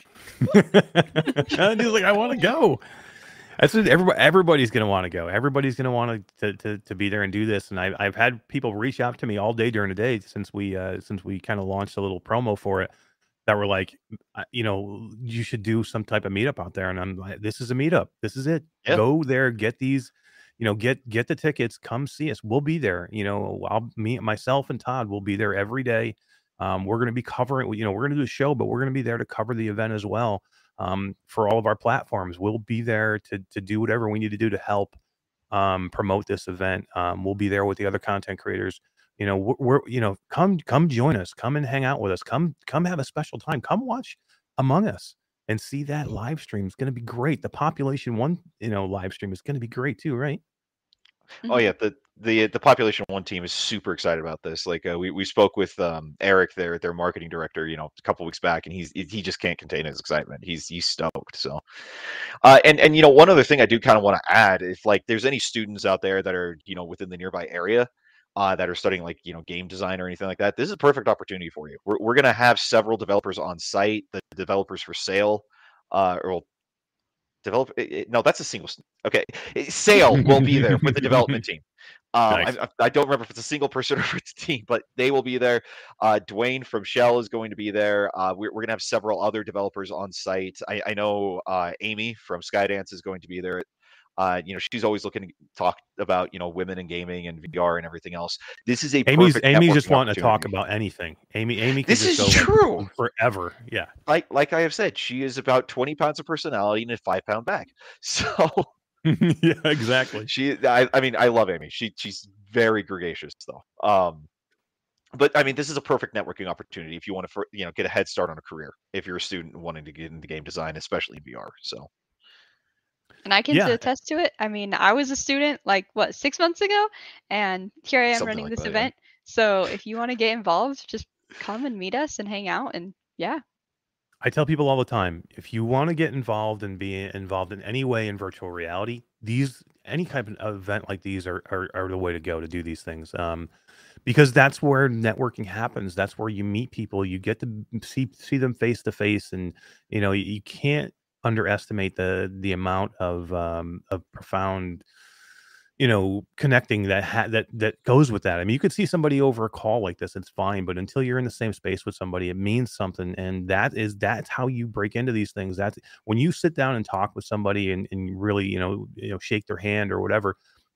<laughs> and like, I want to go. That's what everybody, everybody's going to want to go. Everybody's going to want to to to be there and do this. And I, I've had people reach out to me all day during the day since we uh, since we kind of launched a little promo for it. That were like, uh, you know, you should do some type of meetup out there. And I'm like, this is a meetup. This is it. Yeah. Go there, get these, you know, get get the tickets. Come see us. We'll be there. You know, I'll me myself and Todd will be there every day. Um, we're going to be covering, you know, we're going to do a show, but we're going to be there to cover the event as well um, for all of our platforms. We'll be there to to do whatever we need to do to help um, promote this event. Um, we'll be there with the other content creators. You know, we're, we're you know, come come join us. Come and hang out with us. Come come have a special time. Come watch Among Us and see that live stream. is going to be great. The population one, you know, live stream is going to be great too, right? Oh yeah, the the the population one team is super excited about this. Like uh, we we spoke with um, Eric, their their marketing director, you know, a couple weeks back, and he's he just can't contain his excitement. He's he's stoked. So, uh, and and you know, one other thing I do kind of want to add, if like there's any students out there that are you know within the nearby area. Uh, that are studying like you know game design or anything like that this is a perfect opportunity for you. We're, we're going to have several developers on site the developers for sale uh, or develop it- no that's a single okay sale will be there with the development <laughs> team. Um, Nice. I, I- I don't remember if it's a single person <laughs> or if it's a team but they will be there. Uh, dwayne from Schell is going to be there. Uh, we're, we're going to have several other developers on site. I, I know uh, amy from skydance is going to be there uh, you know she's always looking to talk about you know women and gaming and vr and everything else this is a Amy's Amy's just wanting to talk about anything. Amy Amy can This just is like, true. <laughs> forever. Yeah. like like i have said she is about 20 pounds of personality in a five pound bag <laughs> so <laughs> yeah, exactly. she I, I mean i love amy she she's very gregarious though um but i mean this is a perfect networking opportunity if you want to you know get a head start on a career if you're a student wanting to get into game design especially vr so And I can Yeah. attest to it. I mean, I was a student like what six months ago, and here I am Something running like this that, yeah. event. So if you want to get involved, just come and meet us and hang out. And yeah, I tell people all the time, if you want to get involved and be involved in any way in virtual reality, these any kind of event like these are are, are the way to go to do these things. Um, because that's where networking happens. That's where you meet people. You get to see see them face to face, and you know you can't underestimate the the amount of um, of profound you know connecting that ha- that that goes with that. I mean you could see somebody over a call like this it's fine but until you're in the same space with somebody it means something and that is that's how you break into these things. That's when you sit down and talk with somebody and, and really you know you know shake their hand or whatever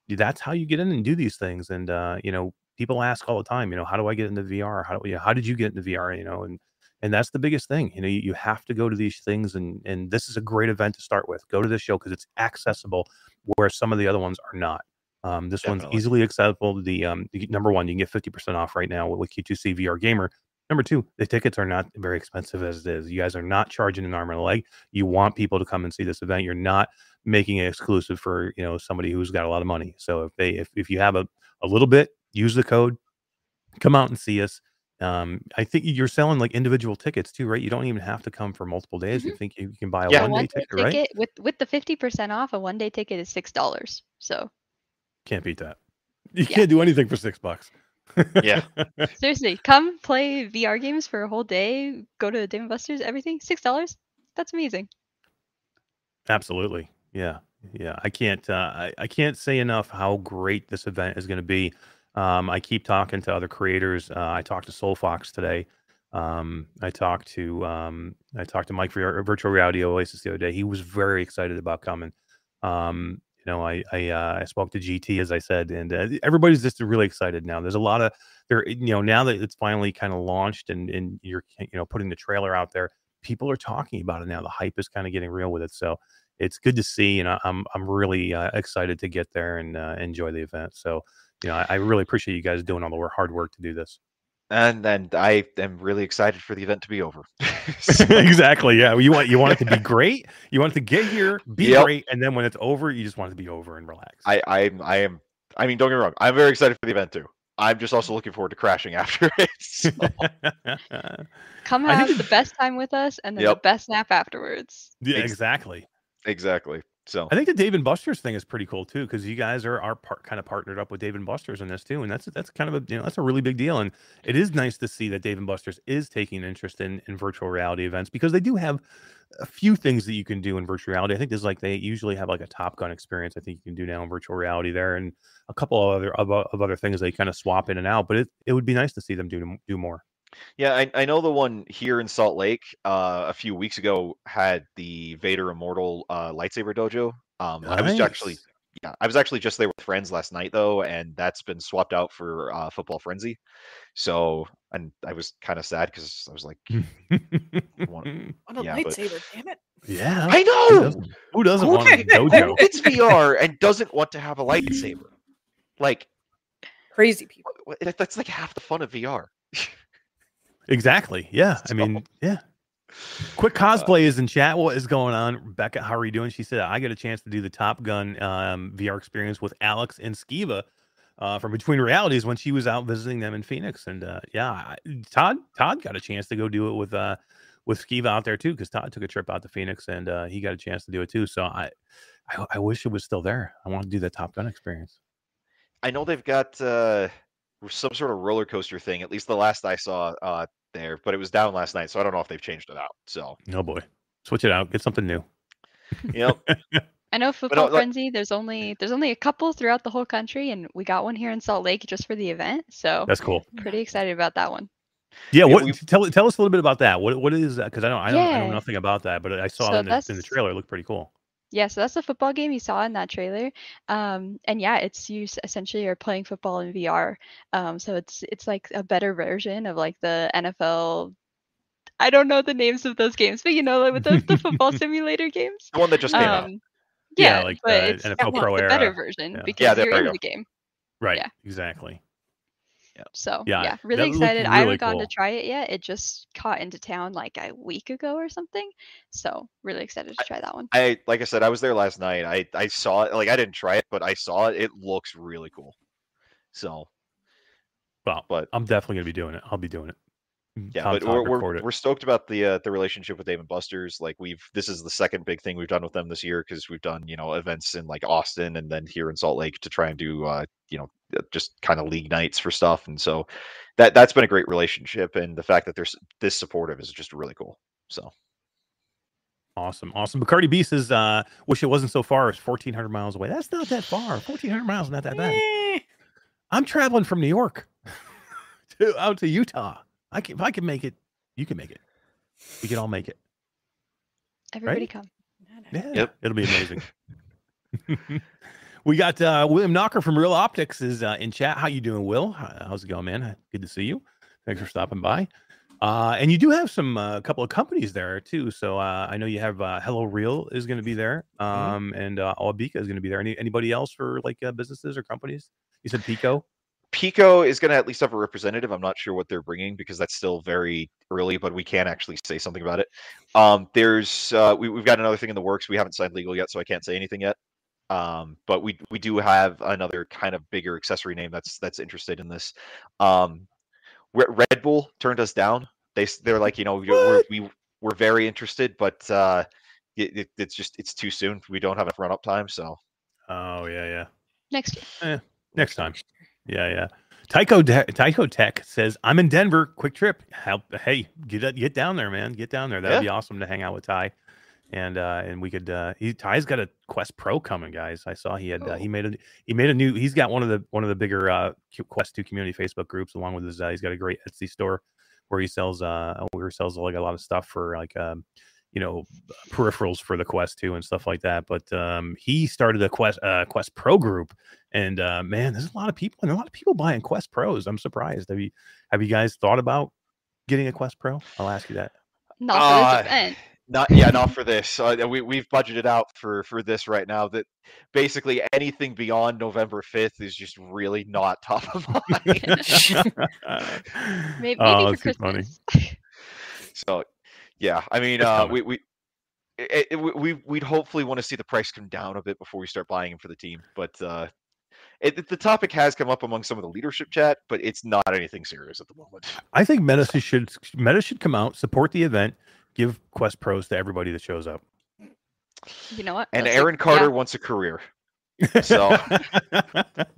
that's how you get in and do these things and uh you know people ask all the time you know how do i get into vr how do you know, how did you get into vr you know and and that's the biggest thing you know you, you have to go to these things and and this is a great event to start with go to this show because it's accessible where some of the other ones are not Um, this one's easily accessible. The um, the, number one, you can get fifty percent off right now with Q2C VR Gamer. Number two, the tickets are not very expensive as it is. You guys are not charging an arm and a leg. You want people to come and see this event. You're not making it exclusive for you know somebody who's got a lot of money. So if they if, if you have a, a little bit, use the code. Come out and see us. Um, I think you're selling like individual tickets too, right? You don't even have to come for multiple days. You think you can buy a Yeah. One day one-day ticket, right? with with the fifty percent off, a one day ticket is six dollars. So Can't beat that. You Yeah. can't do anything for six bucks. Yeah. <laughs> seriously, come play VR games for a whole day. Go to Dave and Buster's. Everything six dollars. That's amazing. Absolutely. Yeah. Yeah. I can't uh, I, I can't say enough how great this event is going to be. Um, I keep talking to other creators. Uh, I talked to Soul Fox today. Um, I talked to um, I talked to Mike for Virtual Reality Oasis the other day. He was very excited about coming. Um, you know, I I, uh, I spoke to GT as I said, and uh, everybody's just really excited now. There's a lot of there. You know, now that it's finally kind of launched and and you're you know putting the trailer out there, people are talking about it now. The hype is kind of getting real with it. So it's good to see, and I- I'm I'm really uh, excited to get there and uh, enjoy the event. So you know, I, I really appreciate you guys doing all the wor- hard work to do this. And then I am really excited for the event to be over. <laughs> <laughs> So, exactly. Yeah. You want you want it to be great. You want it to get here, be <laughs> Yep. great, and then when it's over, you just want it to be over and relax. I I I am. I mean, don't get me wrong. I'm very excited for the event too. I'm just also looking forward to crashing after it. so- Come have the best time with us, and then Yep. the best nap afterwards. yeah, exactly. exactly. So I think the Dave and Buster's thing is pretty cool too, because you guys are are part, kind of partnered up with Dave and Buster's in this too, and that's that's kind of a you know that's a really big deal, and it is nice to see that Dave and Buster's is taking interest in in virtual reality events because they do have a few things that you can do in virtual reality. I think there's like they usually have like a Top Gun experience. I think you can do now in virtual reality there, and a couple of other of, of other things they kind of swap in and out. But it it would be nice to see them do do more. Yeah, I, I know the one here in Salt Lake uh, a few weeks ago had the Vader Immortal uh, lightsaber dojo. Um, I was actually yeah, I was actually just there with friends last night though, and that's been swapped out for uh, Football Frenzy. So and I was kind of sad because I was like, <laughs> One- What a Yeah, but- lightsaber, damn it. yeah, I who know doesn't, who doesn't want a did- <laughs> dojo? who gets VR and doesn't want to have a lightsaber. Like Crazy people. wh- wh- that's like half the fun of VR. <laughs> Exactly. Yeah. I mean, yeah. Quick cosplay is in chat. What is going on? Rebecca? how are you doing? She said, I got a chance to do the Top Gun um, VR experience with Alex and Skeeva uh, from Between Realities when she was out visiting them in Phoenix. And uh, yeah, Todd Todd got a chance to go do it with uh, with Skeeva out there too, because Todd took a trip out to Phoenix and uh, he got a chance to do it too. So I, I, I wish it was still there. I want to do the Top Gun experience. I know they've got uh, some sort of roller coaster thing. At least the last I saw uh, there, but it was down last night, so I don't know if they've changed it out. So Oh boy, switch it out, get something new. you <laughs> know, I know Football like- Frenzy. There's only there's only a couple throughout the whole country, and we got one here in Salt Lake just for the event. So That's cool. pretty excited about that one. Yeah, what we've- tell tell us a little bit about that. What what is that? Because I don't I don't I know nothing about that, but I saw So it in the, in the trailer. It looked pretty cool. Yeah, so that's the football game you saw in that trailer. Um, and yeah, it's you s- essentially are playing football in VR. Um, so it's it's like a better version of like the NFL. I don't know the names of those games, but you know, like with the, the football <laughs> simulator games. the one that just came out. Um, Yeah, yeah, like but the it's, NFL it's Pro the better version Yeah. because yeah, you're in the game. Right. yeah. Exactly. So Yeah, yeah, really excited. I really haven't gotten cool. to try it yet. It just caught into town like a week ago or something. So really excited to try that one. I like I said, I was there last night. I I saw it. Like I didn't try it, but I saw it. It looks really cool. So Well, But- I'm definitely gonna be doing it. I'll be doing it. Yeah, Tom but Tom we're we're, we're stoked about the uh, the relationship with Dave and Buster's. Like we've this is the second big thing we've done with them this year because we've done you know events in like Austin and then here in Salt Lake to try and do uh, you know uh, just kind of league nights for stuff. And so that that's been a great relationship. And the fact that there's this supportive is just really cool. So Awesome, awesome. Bacardi B says, uh, "Wish it wasn't so far. It's 1,400 miles away. That's not that far. 1,400 miles, not that bad. Eh, I'm traveling from New York <laughs> to out to Utah. I can, if I can make it, you can make it. We can all make it. Everybody right? come. Yeah, Yep. it'll be amazing. <laughs> <laughs> we got uh, William Knocker from Real Optics is uh, in chat. How you doing, Will? How's it going, man? Good to see you. Thanks for stopping by. Uh, and you do have some a uh, couple of companies there too. So uh, I know you have uh, Hello Real is going to be there, Mhm. um, and uh, Albika is going to be there. Any anybody else for like uh, businesses or companies? You said Pico. Pico is going to at least have a representative. I'm not sure what they're bringing because that's still very early, but we can actually say something about it. Um, there's uh, we, we've got another thing in the works. We haven't signed legal yet, so I can't say anything yet. Um, but we we do have another kind of bigger accessory name that's that's interested in this. Um, Re- Red Bull turned us down. They they're like you know we- we're, we we're very interested, but uh, it, it, it's just it's too soon. We don't have enough run up time, so Oh yeah, yeah. Next year. Next time. Yeah, yeah. Tycho De- Tycho Tech says, "I'm in Denver. Quick trip. Help. Hey, get get down there, man. Get down there. That'd Yeah. be awesome to hang out with Ty." And uh and we could uh he Ty's got a Quest Pro coming, guys. I saw he had uh, he Oh. made a he made a new he's got one of the one of the bigger uh Quest 2 community Facebook groups along with his uh, he's got a great Etsy store where he sells uh where he sells like a lot of stuff for like um you know peripherals for the Quest 2 and stuff like that. But um he started a Quest uh Quest Pro group and uh man, there's a lot of people and a lot of people buying Quest Pros. I'm surprised. Have you have you guys thought about getting a Quest Pro? I'll ask you that. Not for Uh, this event. Not yeah, not for this. Uh, we we've budgeted out for for this right now. That basically anything beyond November fifth is just really not top of <laughs> mind. <laughs> <laughs> Maybe, maybe oh, for that's too funny. Christmas. so, yeah, I mean, uh, we we. It, it, we we- we'd hopefully want to see the price come down a bit before we start buying them for the team, but uh, it, it- the topic has come up among some of the leadership chat, but it's not anything serious at the moment. <laughs> I think Meta should Meta should come out, support the event, give Quest Pros to everybody that shows up. You know what? And That's a- Aaron Carter yeah. wants a career. So, <laughs>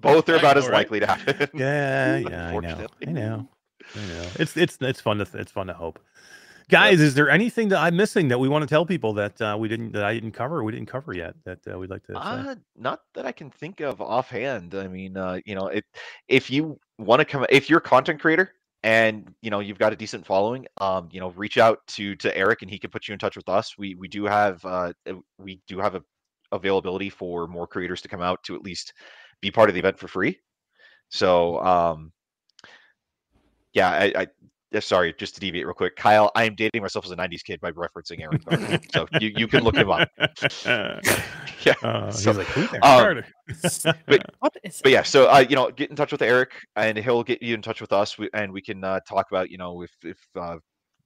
Both are about as All right. likely to happen. Yeah, yeah, I know, I know, I know. <laughs> It's it's it's fun to it's fun to hope. Guys, is there anything that I'm missing that we want to tell people that uh, we didn't that I didn't cover we didn't cover yet that uh, we'd like to? Uh, not that I can think of offhand. I mean, uh, you know, it if you want to come, if you're a content creator and you know you've got a decent following, um, you know, reach out to to Eric and he can put you in touch with us. We we do have uh uh, we do have a availability for more creators to come out to at least be part of the event for free. So um, yeah, I. I yeah, sorry, just to deviate real quick, Kyle. I am dating myself as a '90s kid by referencing Aaron Carter, so you, you can look him up. <laughs> Yeah, Uh, So, he's like, who there? um, Carter?" <laughs> but- <laughs> What is but yeah, so uh, you know, get in touch with Eric, and he'll get you in touch with us, and we can uh, talk about you know if if uh,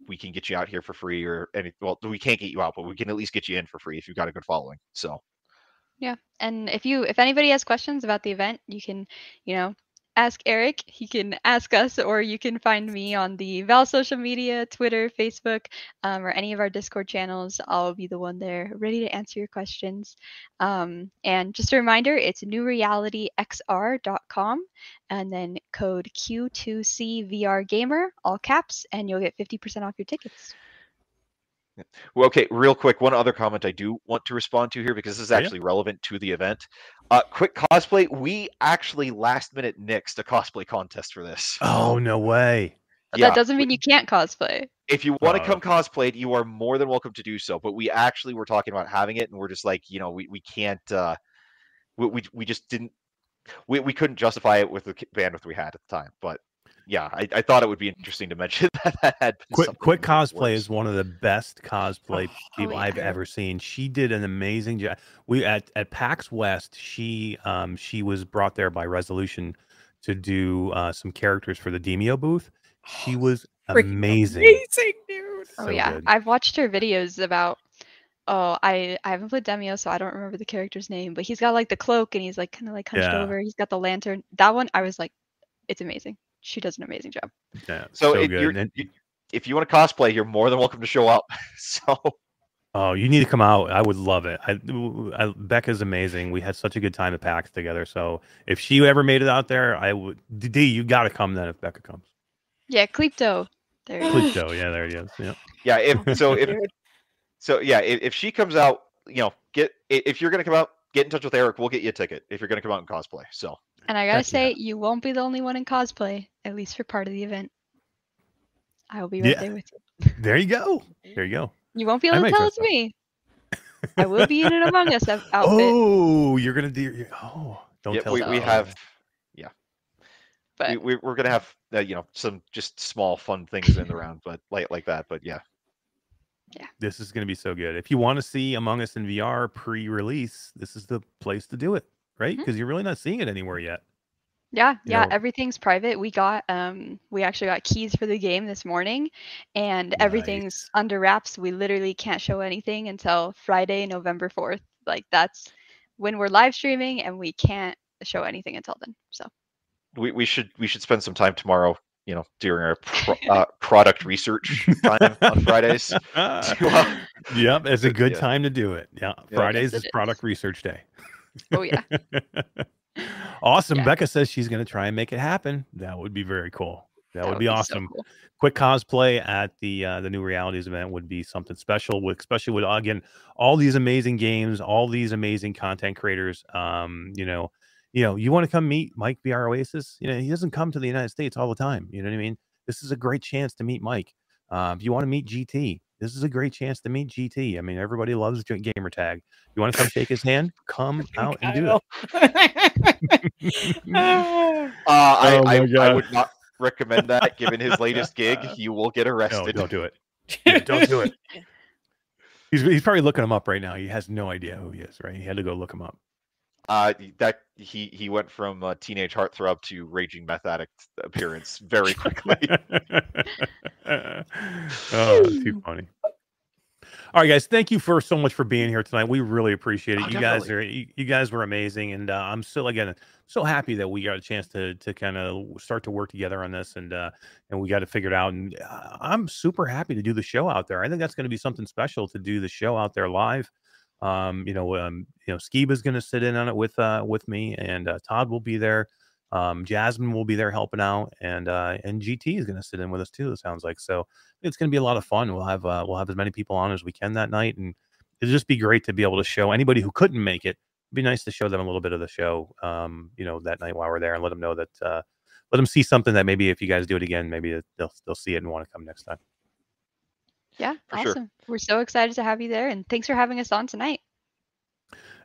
we can get you out here for free or any. Well, we can't get you out, but we can at least get you in for free if you've got a good following. So Yeah. And if you if anybody has questions about the event, you can, you know, ask Eric. He can ask us, or you can find me on the Val social media, Twitter, Facebook, um, or any of our Discord channels. I'll be the one there ready to answer your questions. Um, and just a reminder, it's newrealityxr.com and then code Q2CVRGamer, all caps, and you'll get 50% off your tickets. Well, okay, real quick, one other comment I do want to respond to here because this is Oh, yeah? actually relevant to the event. Uh, quick cosplay, we actually last minute nixed a cosplay contest for this. oh no way! Yeah, that doesn't mean you can't cosplay. If you want to Oh. come cosplayed, you are more than welcome to do so. But we actually were talking about having it, and we're just like, you know, we, we can't. Uh, we, we we just didn't. We, we couldn't justify it with the bandwidth we had at the time. But yeah, I, I thought it would be interesting to mention <laughs> that that had been Quick Quick cosplay works. is one of the best cosplay Oh, people I've ever seen. She did an amazing job. We at at PAX West. She um she was brought there by Resolution to do uh, some characters for the Demeo booth. She was amazing. amazing, dude. Oh yeah, good. I've watched her videos about. Oh, I I haven't played Demeo, so I don't remember the character's name. But he's got like the cloak, and he's like kind of like hunched Yeah. over. He's got the lantern. That one, I was like, it's amazing. She does an amazing job. Yeah, So, so it, good. you're, And- if you want to cosplay, you're more than welcome to show up. <laughs> So Oh, you need to come out. I would love it. I, I Becca's amazing. We had such a good time at PAX together. So if she ever made it out there, I would. D, you got to come then if Becca comes. Yeah, Kleepto. There. you go. Please, Joe. Yeah, there he is. Yeah. yeah, if <laughs> so if so yeah, if, if she comes out, you know, get if you're gonna come out, get in touch with Eric. We'll get you a ticket if you're gonna come out in cosplay. So And I gotta Heck yeah. say, you won't be the only one in cosplay, at least for part of the event. I will be right Yeah. there with you. There you go. There you go. You won't be I able might to tell dress it's me. I will be in an <laughs> Among Us outfit. Oh, you're gonna do. Oh, don't yeah, tell. we, we have yeah. But we, we, we're gonna have uh, you know some just small fun things in the round, but like like that. But yeah. <laughs> yeah, This is going to be so good. If you want to see Among Us in VR pre-release, this is the place to do it, right? Because you're really not seeing it anywhere yet. Yeah, you yeah, know- everything's private. We got um we actually got keys for the game this morning and everything's under wraps. We literally can't show anything until Friday, November 4th. Like that's when we're live streaming and we can't show anything until then. So, we, we should we should spend some time tomorrow. You know, during our pro, <laughs> uh, product research time on Fridays. <laughs> to, uh, yep, it's a <laughs> good Yeah. time to do it. Yeah, Yeah. Fridays Yes, is it product research day. Oh yeah. <laughs> awesome. Yeah. Becca says she's going to try and make it happen. That would be very cool. That, would be so awesome. cool. quick cosplay at the uh, the new realities event would be something special with especially with again all these amazing games all these amazing content creators um you know you know you want to come meet mike vr oasis you know he doesn't come to the united states all the time you know what i mean this is a great chance to meet mike um, if you want to meet gt this is a great chance to meet gt i mean everybody loves J- gamer tag. You want to come shake his hand? Come <laughs> out and do it. <laughs> Ah. <laughs> Uh, I, Oh I, I would not recommend that. Given his latest gig, you will get no arrested. don't do it. Yeah, don't do it. he's, he's probably looking him up right now. He has no idea who he is right? He had to go look him up Uh, that he he went from uh, teenage heartthrob to raging meth addict appearance very <laughs> quickly. oh, too funny. All right, guys. Thank you for so much for being here tonight. We really appreciate it. Oh, you guys are you, you guys were amazing, and uh, I'm still again so happy that we got a chance to to kind of start to work together on this, and uh, and we got it figured out. And uh, I'm super happy to do the show out there. I think that's going to be something special to do the show out there live. Um, you know, um, you know, Skeeva's going to sit in on it with uh with me, and uh, Todd will be there. Um, Jasmine will be there helping out, and uh, and GT is going to sit in with us too. It sounds like so. It's going to be a lot of fun. We'll have uh, we'll have as many people on as we can that night, and it'll just be great to be able to show anybody who couldn't make it. It'd be nice to show them a little bit of the show, um, you know, that night while we're there, and let them know that uh, let them see something that maybe if you guys do it again, maybe they'll they'll see it and want to come next time. Yeah, For sure. awesome. We're so excited to have you there and thanks for having us on tonight.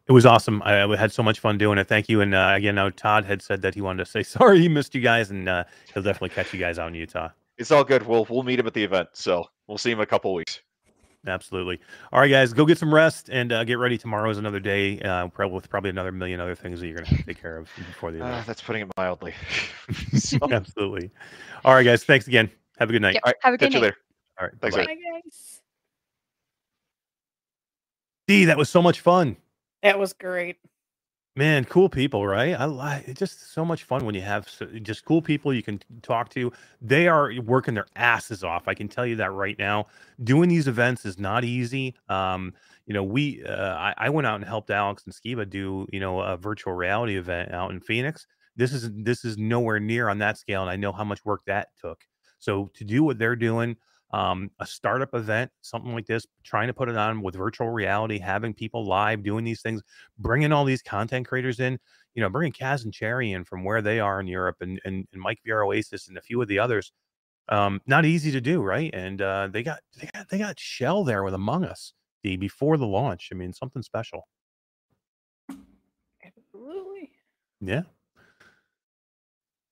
It was awesome. I, I had so much fun doing it. Thank you. And uh, again, now Todd had said that he wanted to say <laughs> sorry he missed you guys, and uh, he'll definitely catch you guys out in Utah. it's all good. We'll we'll meet him at the event, so we'll see him in a couple weeks. Absolutely. All right, guys, go get some rest and uh, get ready. Tomorrow is another day, uh, probably with probably another million other things that you're gonna have to take care of before the Uh, event. that's putting it mildly. so, <laughs> <laughs> Absolutely. All right, guys. Thanks again. Have a good night. Yep. all right, Have a catch good you night. Later. All right. Thanks, bye-bye. Eric. Hi, guys. D, that was so much fun. That was great. Man, cool people, right? I like it's just so much fun when you have so, just cool people you can talk to. They are working their asses off. I can tell you that right now. Doing these events is not easy. Um, you know, we uh, I, I went out and helped Alex and Skeeva do you know a virtual reality event out in Phoenix. This is this is nowhere near on that scale, and I know how much work that took. So to do what they're doing, um, a startup event, something like this, trying to put it on with virtual reality, having people live doing these things, bringing all these content creators in, you know, bringing Kaz and Cherry in from where they are in Europe and, and, and Mike VR Oasis and a few of the others. Um, not easy to do, right? And uh, they got they got they got Schell there with Among Us the before the launch. I mean, something special. Absolutely. Yeah.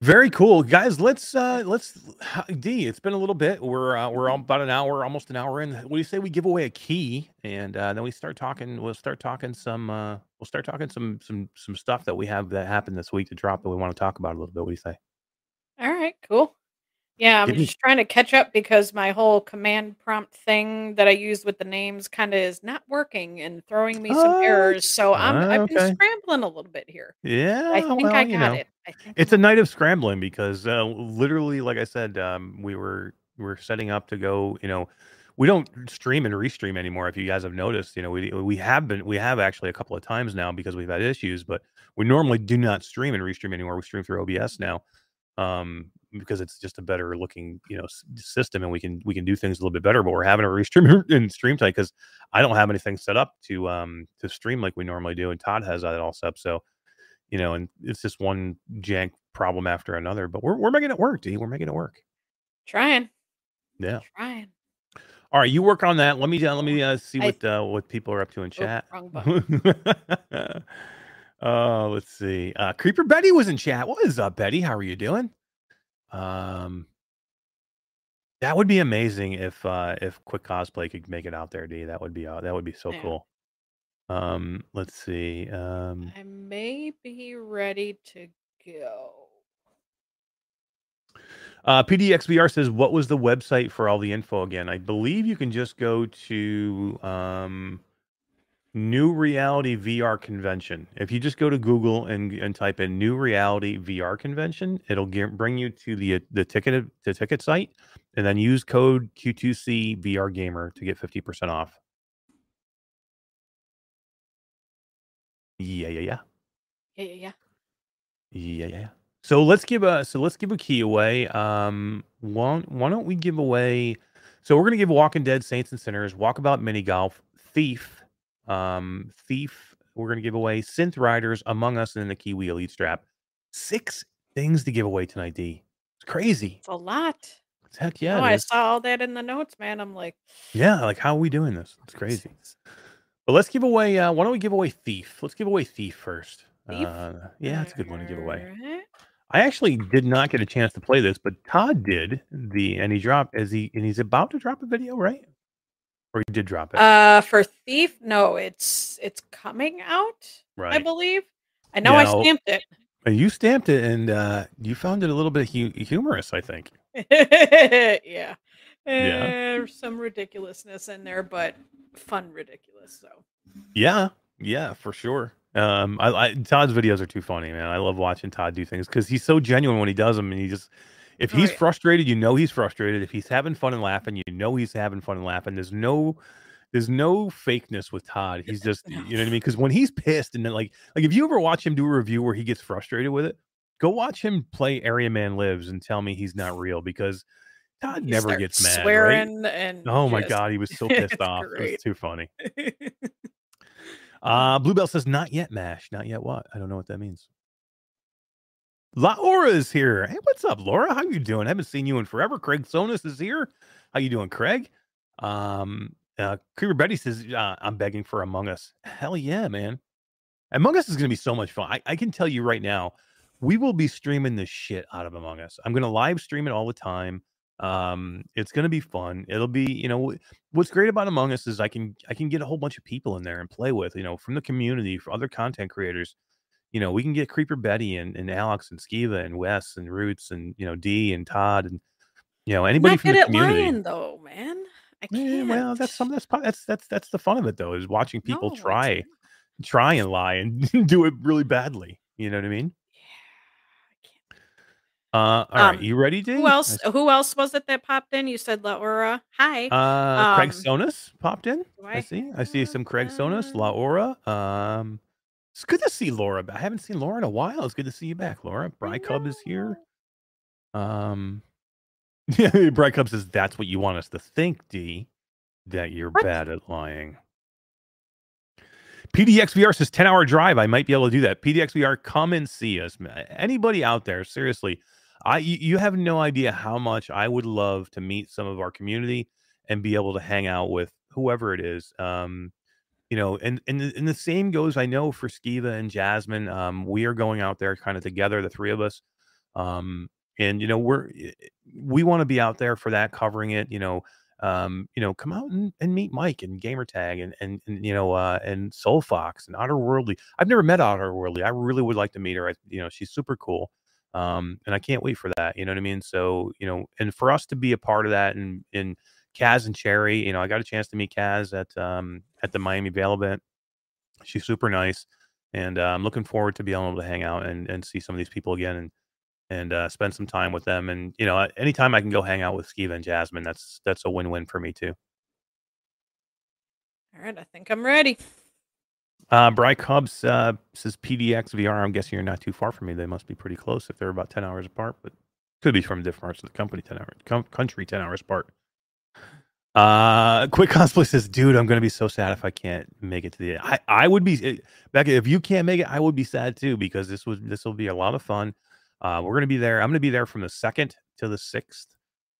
Very cool, guys. Let's uh let's D. It's been a little bit. We're uh, we're about an hour, almost an hour in. What do you say we give away a key and uh, then we start talking? We'll start talking some. uh We'll start talking some some some stuff that we have that happened this week to drop that we want to talk about a little bit. What do you say? All right, cool. Yeah, I'm just trying to catch up because my whole command prompt thing that I use with the names kind of is not working and throwing me some Oh, errors. So I'm ah, I've been scrambling a little bit here. Yeah, I think well, I you got know. it. It's a night of scrambling because uh, literally, like I said, um, we were we were setting up to go. You know, we don't stream and restream anymore. If you guys have noticed, you know, we we have been we have actually a couple of times now because we've had issues, but we normally do not stream and restream anymore. We stream through OBS now um because it's just a better looking you know s- system and we can we can do things a little bit better but we're having a restream <laughs> in stream tight because i don't have anything set up to um to stream like we normally do and todd has that all set up so you know and it's just one jank problem after another but we're, we're making it work d we're making it work trying, yeah trying. all right you work on that let me uh, let me uh, see I- what uh, what people are up to in Oh, chat button. <laughs> uh let's see uh creeper betty was in chat what is up betty how are you doing Um, that would be amazing if uh if Quick Cosplay could make it out there, D. That would be uh, that would be so Yeah. cool. Um, let's see. Um, I may be ready to go. uh, PDXVR says, "What was the website for all the info again?" I believe you can just go to um, New Reality VR Convention. If you just go to Google and and type in New Reality VR Convention, it'll get, bring you to the the ticket the ticket site, and then use code Q2C VR Gamer to get fifty percent off. Yeah, yeah, yeah. Yeah, yeah, yeah. Yeah, yeah. yeah. So let's give a so let's give a key away. Um, why, why don't we give away? So we're gonna give Walking Dead Saints and Sinners, Walkabout Mini Golf, Thief, um, Thief. We're gonna give away Synth Riders, Among Us, and then the Kiwi Elite Strap. Six things to give away tonight, D. It's crazy. It's a lot. Heck Yeah, yeah, I saw all that in the notes, man. I'm like, Yeah, like how are we doing this? It's crazy. But let's give away. Uh, why don't we give away Thief? Let's give away Thief first. Thief? Uh, yeah, it's a good one to give away. I actually did not get a chance to play this, but Todd did the and he dropped as he and he's about to drop a video, right? Or he did drop it, Uh, for Thief, no, it's it's coming out. Right. I believe. I know I I'll- stamped it. Uh, You stamped it and uh, you found it a little bit hu- humorous, I think. <laughs> yeah. Yeah. Uh, some ridiculousness in there, but fun ridiculous. So Yeah, yeah, for sure. Um, I, I Todd's videos are too funny, man. I love watching Todd do things because he's so genuine when he does them, and he just if Oh, he's yeah. frustrated, you know he's frustrated. If he's having fun and laughing, you know he's having fun and laughing. There's no there's no fakeness with Todd. He's just <laughs> you know what I mean? Because when he's pissed and then like like if you ever watch him do a review where he gets frustrated with it, go watch him play Area Man Lives and tell me he's not <sighs> real because Todd you never gets mad. right? swearing and Oh my just- god, he was <laughs> so pissed off. It was too funny. <laughs> Uh Bluebell says not yet, Mash. Not yet what? I don't know what that means. Laura is here. Hey, what's up, Laura? How you doing? I haven't seen you in forever. Craig Sonis is here. How you doing, Craig? Um uh Creeper Betty says uh, I'm begging for Among Us. Hell yeah, man. Among Us is gonna be so much fun. I, I can tell you right now, we will be streaming the shit out of Among Us. I'm gonna live stream it all the time. Um, it's gonna be fun. It'll be, you know, what's great about Among Us is I can I can get a whole bunch of people in there and play with, you know, from the community, for other content creators. You know, we can get Creeper Betty and, and Alex and Skeeva and Wes and Roots and you know D and Todd and you know I'm anybody not from good the at community. lying though, man. I Yeah, can't. well, that's some that's that's that's that's the fun of it though is watching people No, try try and lie and <laughs> do it really badly. You know what I mean? Uh, all right, Um, you ready, I D? can't. Who else? Who else was it that popped in? You said Laura. Hi. Uh, Craig Um, Sonis popped in. do I see. I see some Craig Sonis, them? Laura. Um, it's good to see Laura. I haven't seen Laura in a while. It's good to see you back, Laura. Bry Cub is here. Um, <laughs> yeah, Bry Cub says that's what you want us to think, D, that you're What? bad at lying. PDXVR says 10 hour drive. I might be able to do that. PDXVR, come and see us. Anybody out there, seriously, I you, have no idea how much I would love to meet some of our community and be able to hang out with whoever it is. Um, you know, and and the, and the same goes. I know for Skeeva and Jasmine, um, we are going out there kind of together, the three of us. Um, and you know, we're eh, we want to be out there for that, covering it. You know, um, you know, come out and, and meet Mike and Gamertag and and, and you know, uh, and Soul Fox and Otterworldly. I've never met Otterworldly. I really would like to meet her. I, you know, she's super cool. Um, and I can't wait for that. You know what I mean? So, you know, and for us to be a part of that and and Kaz and Cherry, you know, I got a chance to meet Kaz at um at the Miami Vale event. She's super nice. And uh, I'm looking forward to being able to hang out and, and see some of these people again and and uh, spend some time with them. And you know, anytime I can go hang out with Steve and Jasmine, that's that's a win-win for me too. All right, I think I'm ready. Uh, Bry Cubs uh, says PDX VR. I'm guessing you're not too far from me. They must be pretty close if they're about 10 hours apart, but could be from different parts of the company, 10 hours, com- country 10 hours apart. Uh, Quick Cosplay says, dude, I'm going to be so sad if I can't make it to the, I, I would be, eh, Becca, if you can't make it, I would be sad too, because this was, this will be a lot of fun. Uh, we're going to be there. I'm going to be there from the second to the sixth.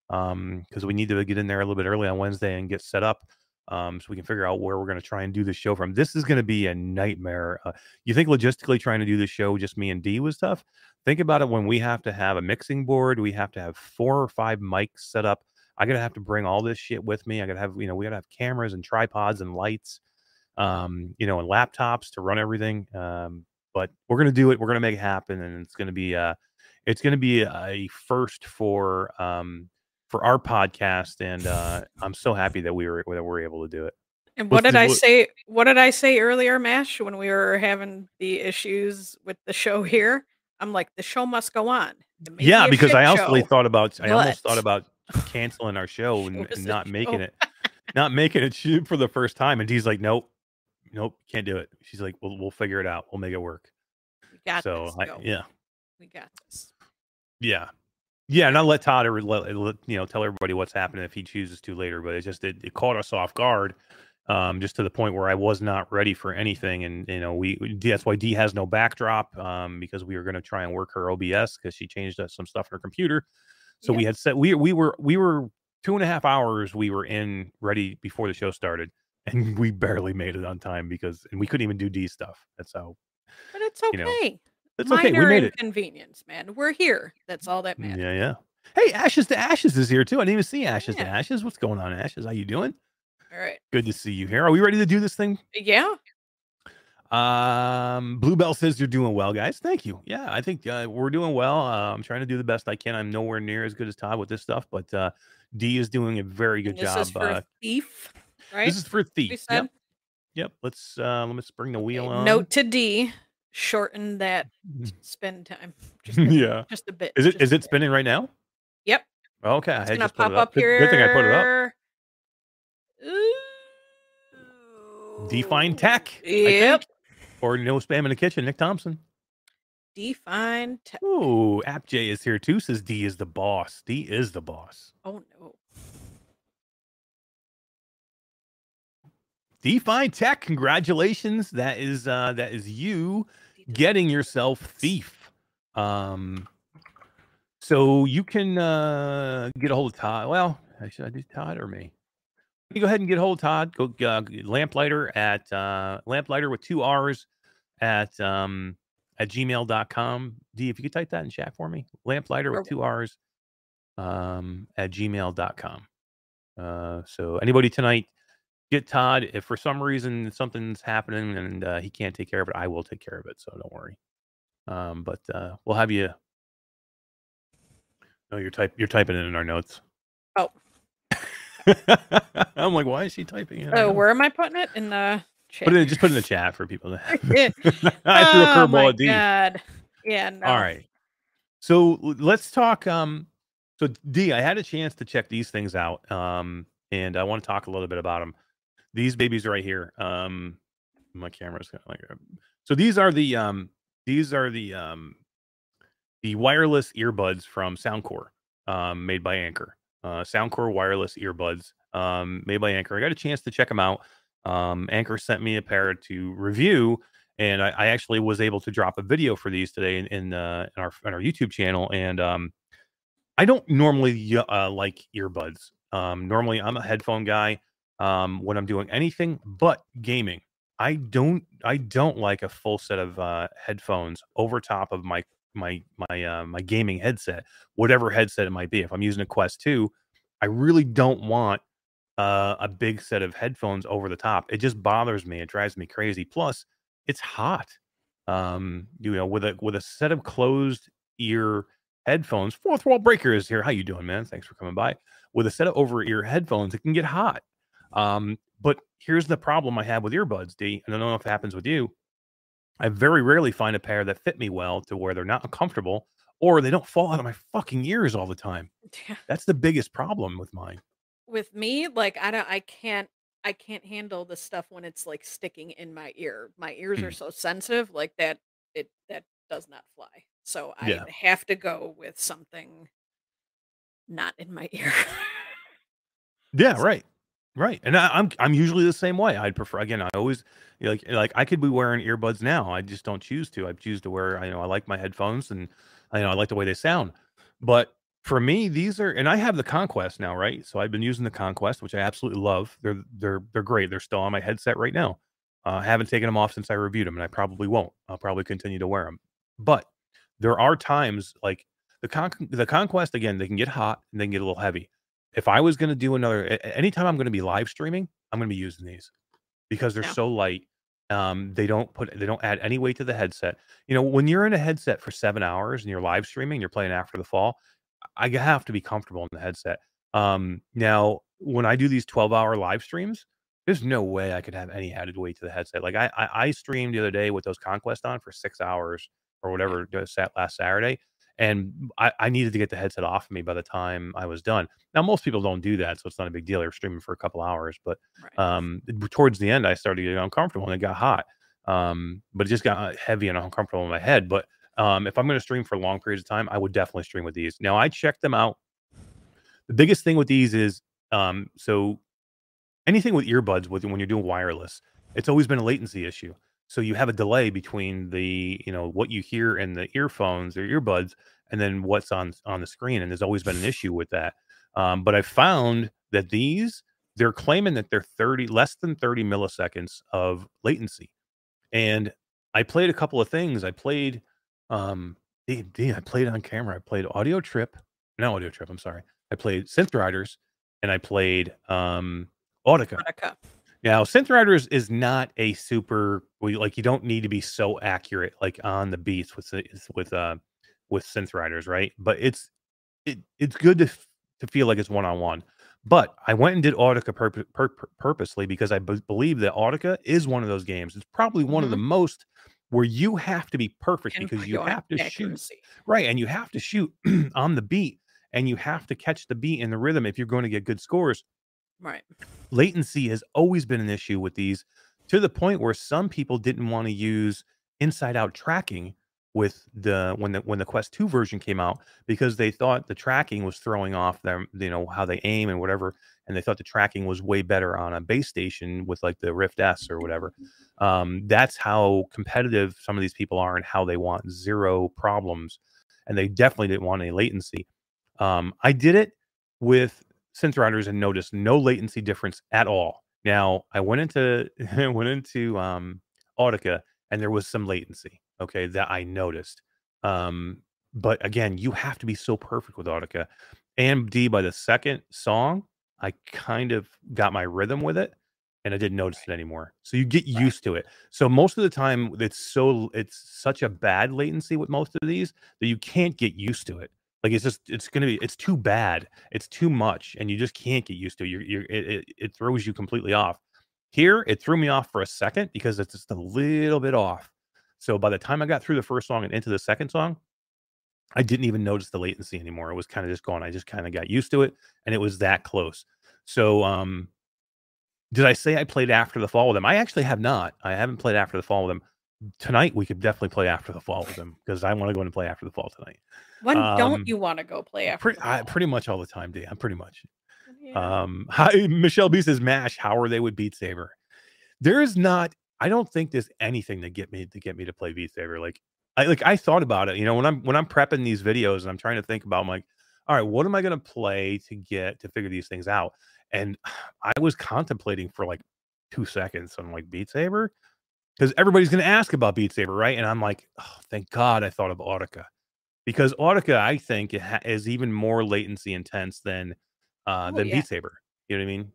Um, cause we need to get in there a little bit early on Wednesday and get set up. Um, so we can figure out where we're going to try and do the show from. This is going to be a nightmare. Uh, you think logistically trying to do the show just me and D was tough? Think about it when we have to have a mixing board, we have to have four or five mics set up. I gotta have to bring all this shit with me. I gotta have, you know, we gotta have cameras and tripods and lights, um, you know, and laptops to run everything. Um, but we're gonna do it. We're gonna make it happen, and it's gonna be uh it's gonna be a first for um for our podcast, and uh I'm so happy that we were that we're able to do it. And what What's did the- I what- say? What did I say earlier, Mash, when we were having the issues with the show here? I'm like, the show must go on. Yeah, be because I also show. thought about I almost thought about <laughs> canceling our show and, and not making show. it, not making it shoot for the first time. And he's like, nope, nope, can't do it. She's like, we'll we'll figure it out. We'll make it work. We got so this. I, yeah, we got this. yeah, yeah. And I'll let Todd or let, let- you know tell everybody what's happening if he chooses to later. But it just it, it caught us off guard. Um, just to the point where I was not ready for anything, and you know, we that's why D has no backdrop, um, because we were going to try and work her OBS because she changed some stuff in her computer. So we had set we we were we were two and a half hours we were in ready before the show started, and we barely made it on time because and we couldn't even do D stuff. That's how But it's You know, okay. It's Minor okay. We made it. inconvenience, man. We're here. That's all that matters. Yeah, yeah. Hey, Ashes to Ashes is here too. I didn't even see Ashes to Ashes. What's going on, Ashes? How you doing? All right. Good to see you here. Are we ready to do this thing? Yeah. Um, Bluebell says you're doing well, guys. Thank you. Yeah, I think uh, we're doing well. Uh, I'm trying to do the best I can. I'm nowhere near as good as Todd with this stuff, but uh, D is doing a very good this job. is for uh, thief, right? This is for thief. Yep, yep. Let's uh, let's bring the wheel on. Note to D, shorten that spin time. Just a, yeah. just a bit. Is it is it spinning right now? Yep. Okay, I It's had gonna pop it up. up Good, here. good thing I put it up. Define tech. Yep. Or no spam in the kitchen. Nick Thompson. Define tech. Ooh, App J is here too. Says D is the boss. D is the boss. Oh no. Define Tech, congratulations. That is uh that is you getting yourself thief. Um so you can uh get a hold of Todd. Well, should I do Todd or me? You go ahead and get a hold of Todd. Go uh, lamplighter at uh lamplighter with two R's at um at gmail.com. D, if you could type that in chat for me. Lamplighter with two R's um at gmail.com. Uh so anybody tonight get Todd. If for some reason something's happening and uh, he can't take care of it, I will take care of it. So don't worry. Um, but uh, we'll have you. No, you're type you're typing it in our notes. Oh. <laughs> I'm like, why is she typing it? Oh, where am I putting it? In the chat. Put it just put it in the chat for people. To... <laughs> <laughs> I threw a oh my curveball at D. God. Yeah. No. All right. So let's talk. Um, so D, I had a chance to check these things out. Um, and I want to talk a little bit about them. These babies right here. Um, my camera's kind of like. So these are the um, these are the um, the wireless earbuds from Soundcore, um, made by Anker. Uh, Soundcore wireless earbuds, um, made by Anker. I got a chance to check them out. Um, Anker sent me a pair to review, and I, I actually was able to drop a video for these today in in, uh, in our in our YouTube channel. And um, I don't normally uh, like earbuds. Um, normally, I'm a headphone guy um, when I'm doing anything but gaming. I don't I don't like a full set of uh, headphones over top of my my my uh, my gaming headset, whatever headset it might be. If I'm using a Quest 2, I really don't want uh, a big set of headphones over the top. It just bothers me. It drives me crazy. Plus, it's hot. Um, you know, with a with a set of closed ear headphones. Fourth wall breaker is here. How you doing, man? Thanks for coming by. With a set of over ear headphones, it can get hot. Um, but here's the problem I have with earbuds, D. And I don't know if it happens with you. I very rarely find a pair that fit me well to where they're not uncomfortable or they don't fall out of my fucking ears all the time. <laughs> Yeah. That's the biggest problem with mine. With me, like I don't I can't I can't handle the stuff when it's like sticking in my ear. My ears Hmm. are so sensitive, like that it that does not fly. So I Yeah. have to go with something not in my ear. Yeah, <laughs> right. Right. And I, I'm I'm usually the same way. I'd prefer again, I always like like I could be wearing earbuds now. I just don't choose to. I choose to wear, I know I like my headphones and I know I like the way they sound. But for me, these are, and I have the Conquest now, right? So I've been using the Conquest, which I absolutely love. They're they're they're great. They're still on my headset right now. Uh, I haven't taken them off since I reviewed them, and I probably won't. I'll probably continue to wear them. But there are times like the con- the Conquest again, they can get hot and they can get a little heavy. If I was going to do another, anytime I'm going to be live streaming, I'm going to be using these because they're Yeah. so light. Um, they don't put they don't add any weight to the headset. You know, when you're in a headset for seven hours and you're live streaming, you're playing after the fall. I have to be comfortable in the headset. Um, now when I do these 12 hour live streams, there's no way I could have any added weight to the headset. Like I, I, I streamed the other day with those Conquest on for six hours or whatever sat last Saturday, and I, I needed to get the headset off of me by the time I was done. Now most people don't do that, so it's not a big deal. They're streaming for a couple hours, but Right. um, towards the end, I started getting uncomfortable and it got hot. Um, but it just got uh, heavy and uncomfortable in my head. But um, if I'm going to stream for long periods of time, I would definitely stream with these. Now I checked them out. The biggest thing with these is um, so anything with earbuds with when you're doing wireless, it's always been a latency issue. So you have a delay between the you know what you hear in the earphones or earbuds and then what's on on the screen, and there's always been an issue with that. Um, but I found that these they're claiming that they're 30 less than 30 milliseconds of latency. And i played a couple of things. I played um i played on camera. I played audio trip no audio trip i'm sorry. I played synth riders and i played um audica. Audica. Now synth riders is not a super like you don't need to be so accurate like on the beats with with uh with synth riders right but it's it, it's good to to feel like it's one on one but I went and did Audica pur- pur- purposely because I believe that Audica is one of those games. It's probably one of the most where you have to be perfect because you have to shoot right, and you have to shoot <clears throat> on the beat, and you have to catch the beat and the rhythm if you're going to get good scores. Right. Latency has always been an issue with these, to the point where some people didn't want to use inside out tracking with the when the when the Quest 2 version came out because they thought the tracking was throwing off their you know how they aim and whatever and they thought the tracking was way better on a base station with like the Rift S or whatever. Um, that's how competitive some of these people are and how they want zero problems, and they definitely didn't want any latency. Um, I did it with synth riders and noticed no latency difference at all. Now I went into <laughs> went into um, Audica and there was some latency. Okay, that I noticed. Um, but again, you have to be so perfect with Audica. AMD by the second song, I kind of got my rhythm with it and I didn't notice it anymore. So you get used to it. So most of the time it's so it's such a bad latency with most of these that you can't get used to it. Like it's just it's gonna be it's too bad. It's too much, and you just can't get used to it. You're, you're it, it, throws you completely off. Here, it threw me off for a second because it's just a little bit off. So by the time I got through the first song and into the second song, I didn't even notice the latency anymore. It was kind of just gone. I just kind of got used to it, and it was that close. So, um, did I say I played after the fall with them? I actually have not. I haven't played after the fall with them. Tonight we could definitely play after the fall with them because I want to go in and play after the fall tonight. When Um, don't you want to go play after? Pretty, the I, pretty much all the time, D. I'm pretty much. Yeah. Um, <laughs> hi, Michelle B says, "Mash, how are they with Beat Saber?" There is not. I don't think there's anything to get me to get me to play Beat Saber. Like, I like I thought about it. You know, when I'm when I'm prepping these videos and I'm trying to think about, I'm like, all right, what am I going to play to get to figure these things out? And <sighs> I was contemplating for like two seconds. I'm like, Beat Saber, because everybody's going to ask about Beat Saber, right? And I'm like, oh, thank God I thought of Audica, because Audica, I think, is even more latency intense than uh, Oh, than yeah. Beat Saber. You know what I mean?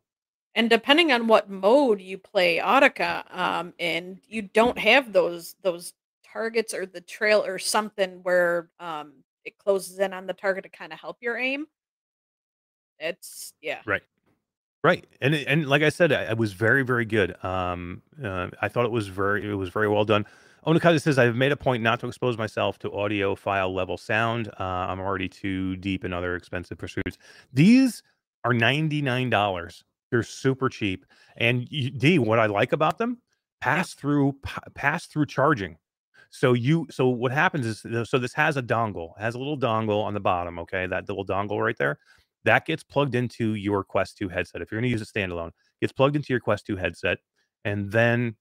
and depending on what mode you play Audica um in, you don't have those those targets or the trail or something where um it closes in on the target to kind of help your aim. It's yeah. Right. Right. And it- and like I said, I- it was very very good. Um, uh, I thought it was very it was very well done. Onakaza says I've made a point not to expose myself to audiophile level sound. Uh, I'm already too deep in other expensive pursuits. These are ninety nine dollars. They're super cheap. And you, D, what I like about them, pass through pa- pass through charging. So you so what happens is so this has a dongle, it has a little dongle on the bottom. Okay, that little dongle right there that gets plugged into your Quest 2 headset. If you're going to use a standalone, gets plugged into your Quest 2 headset, and then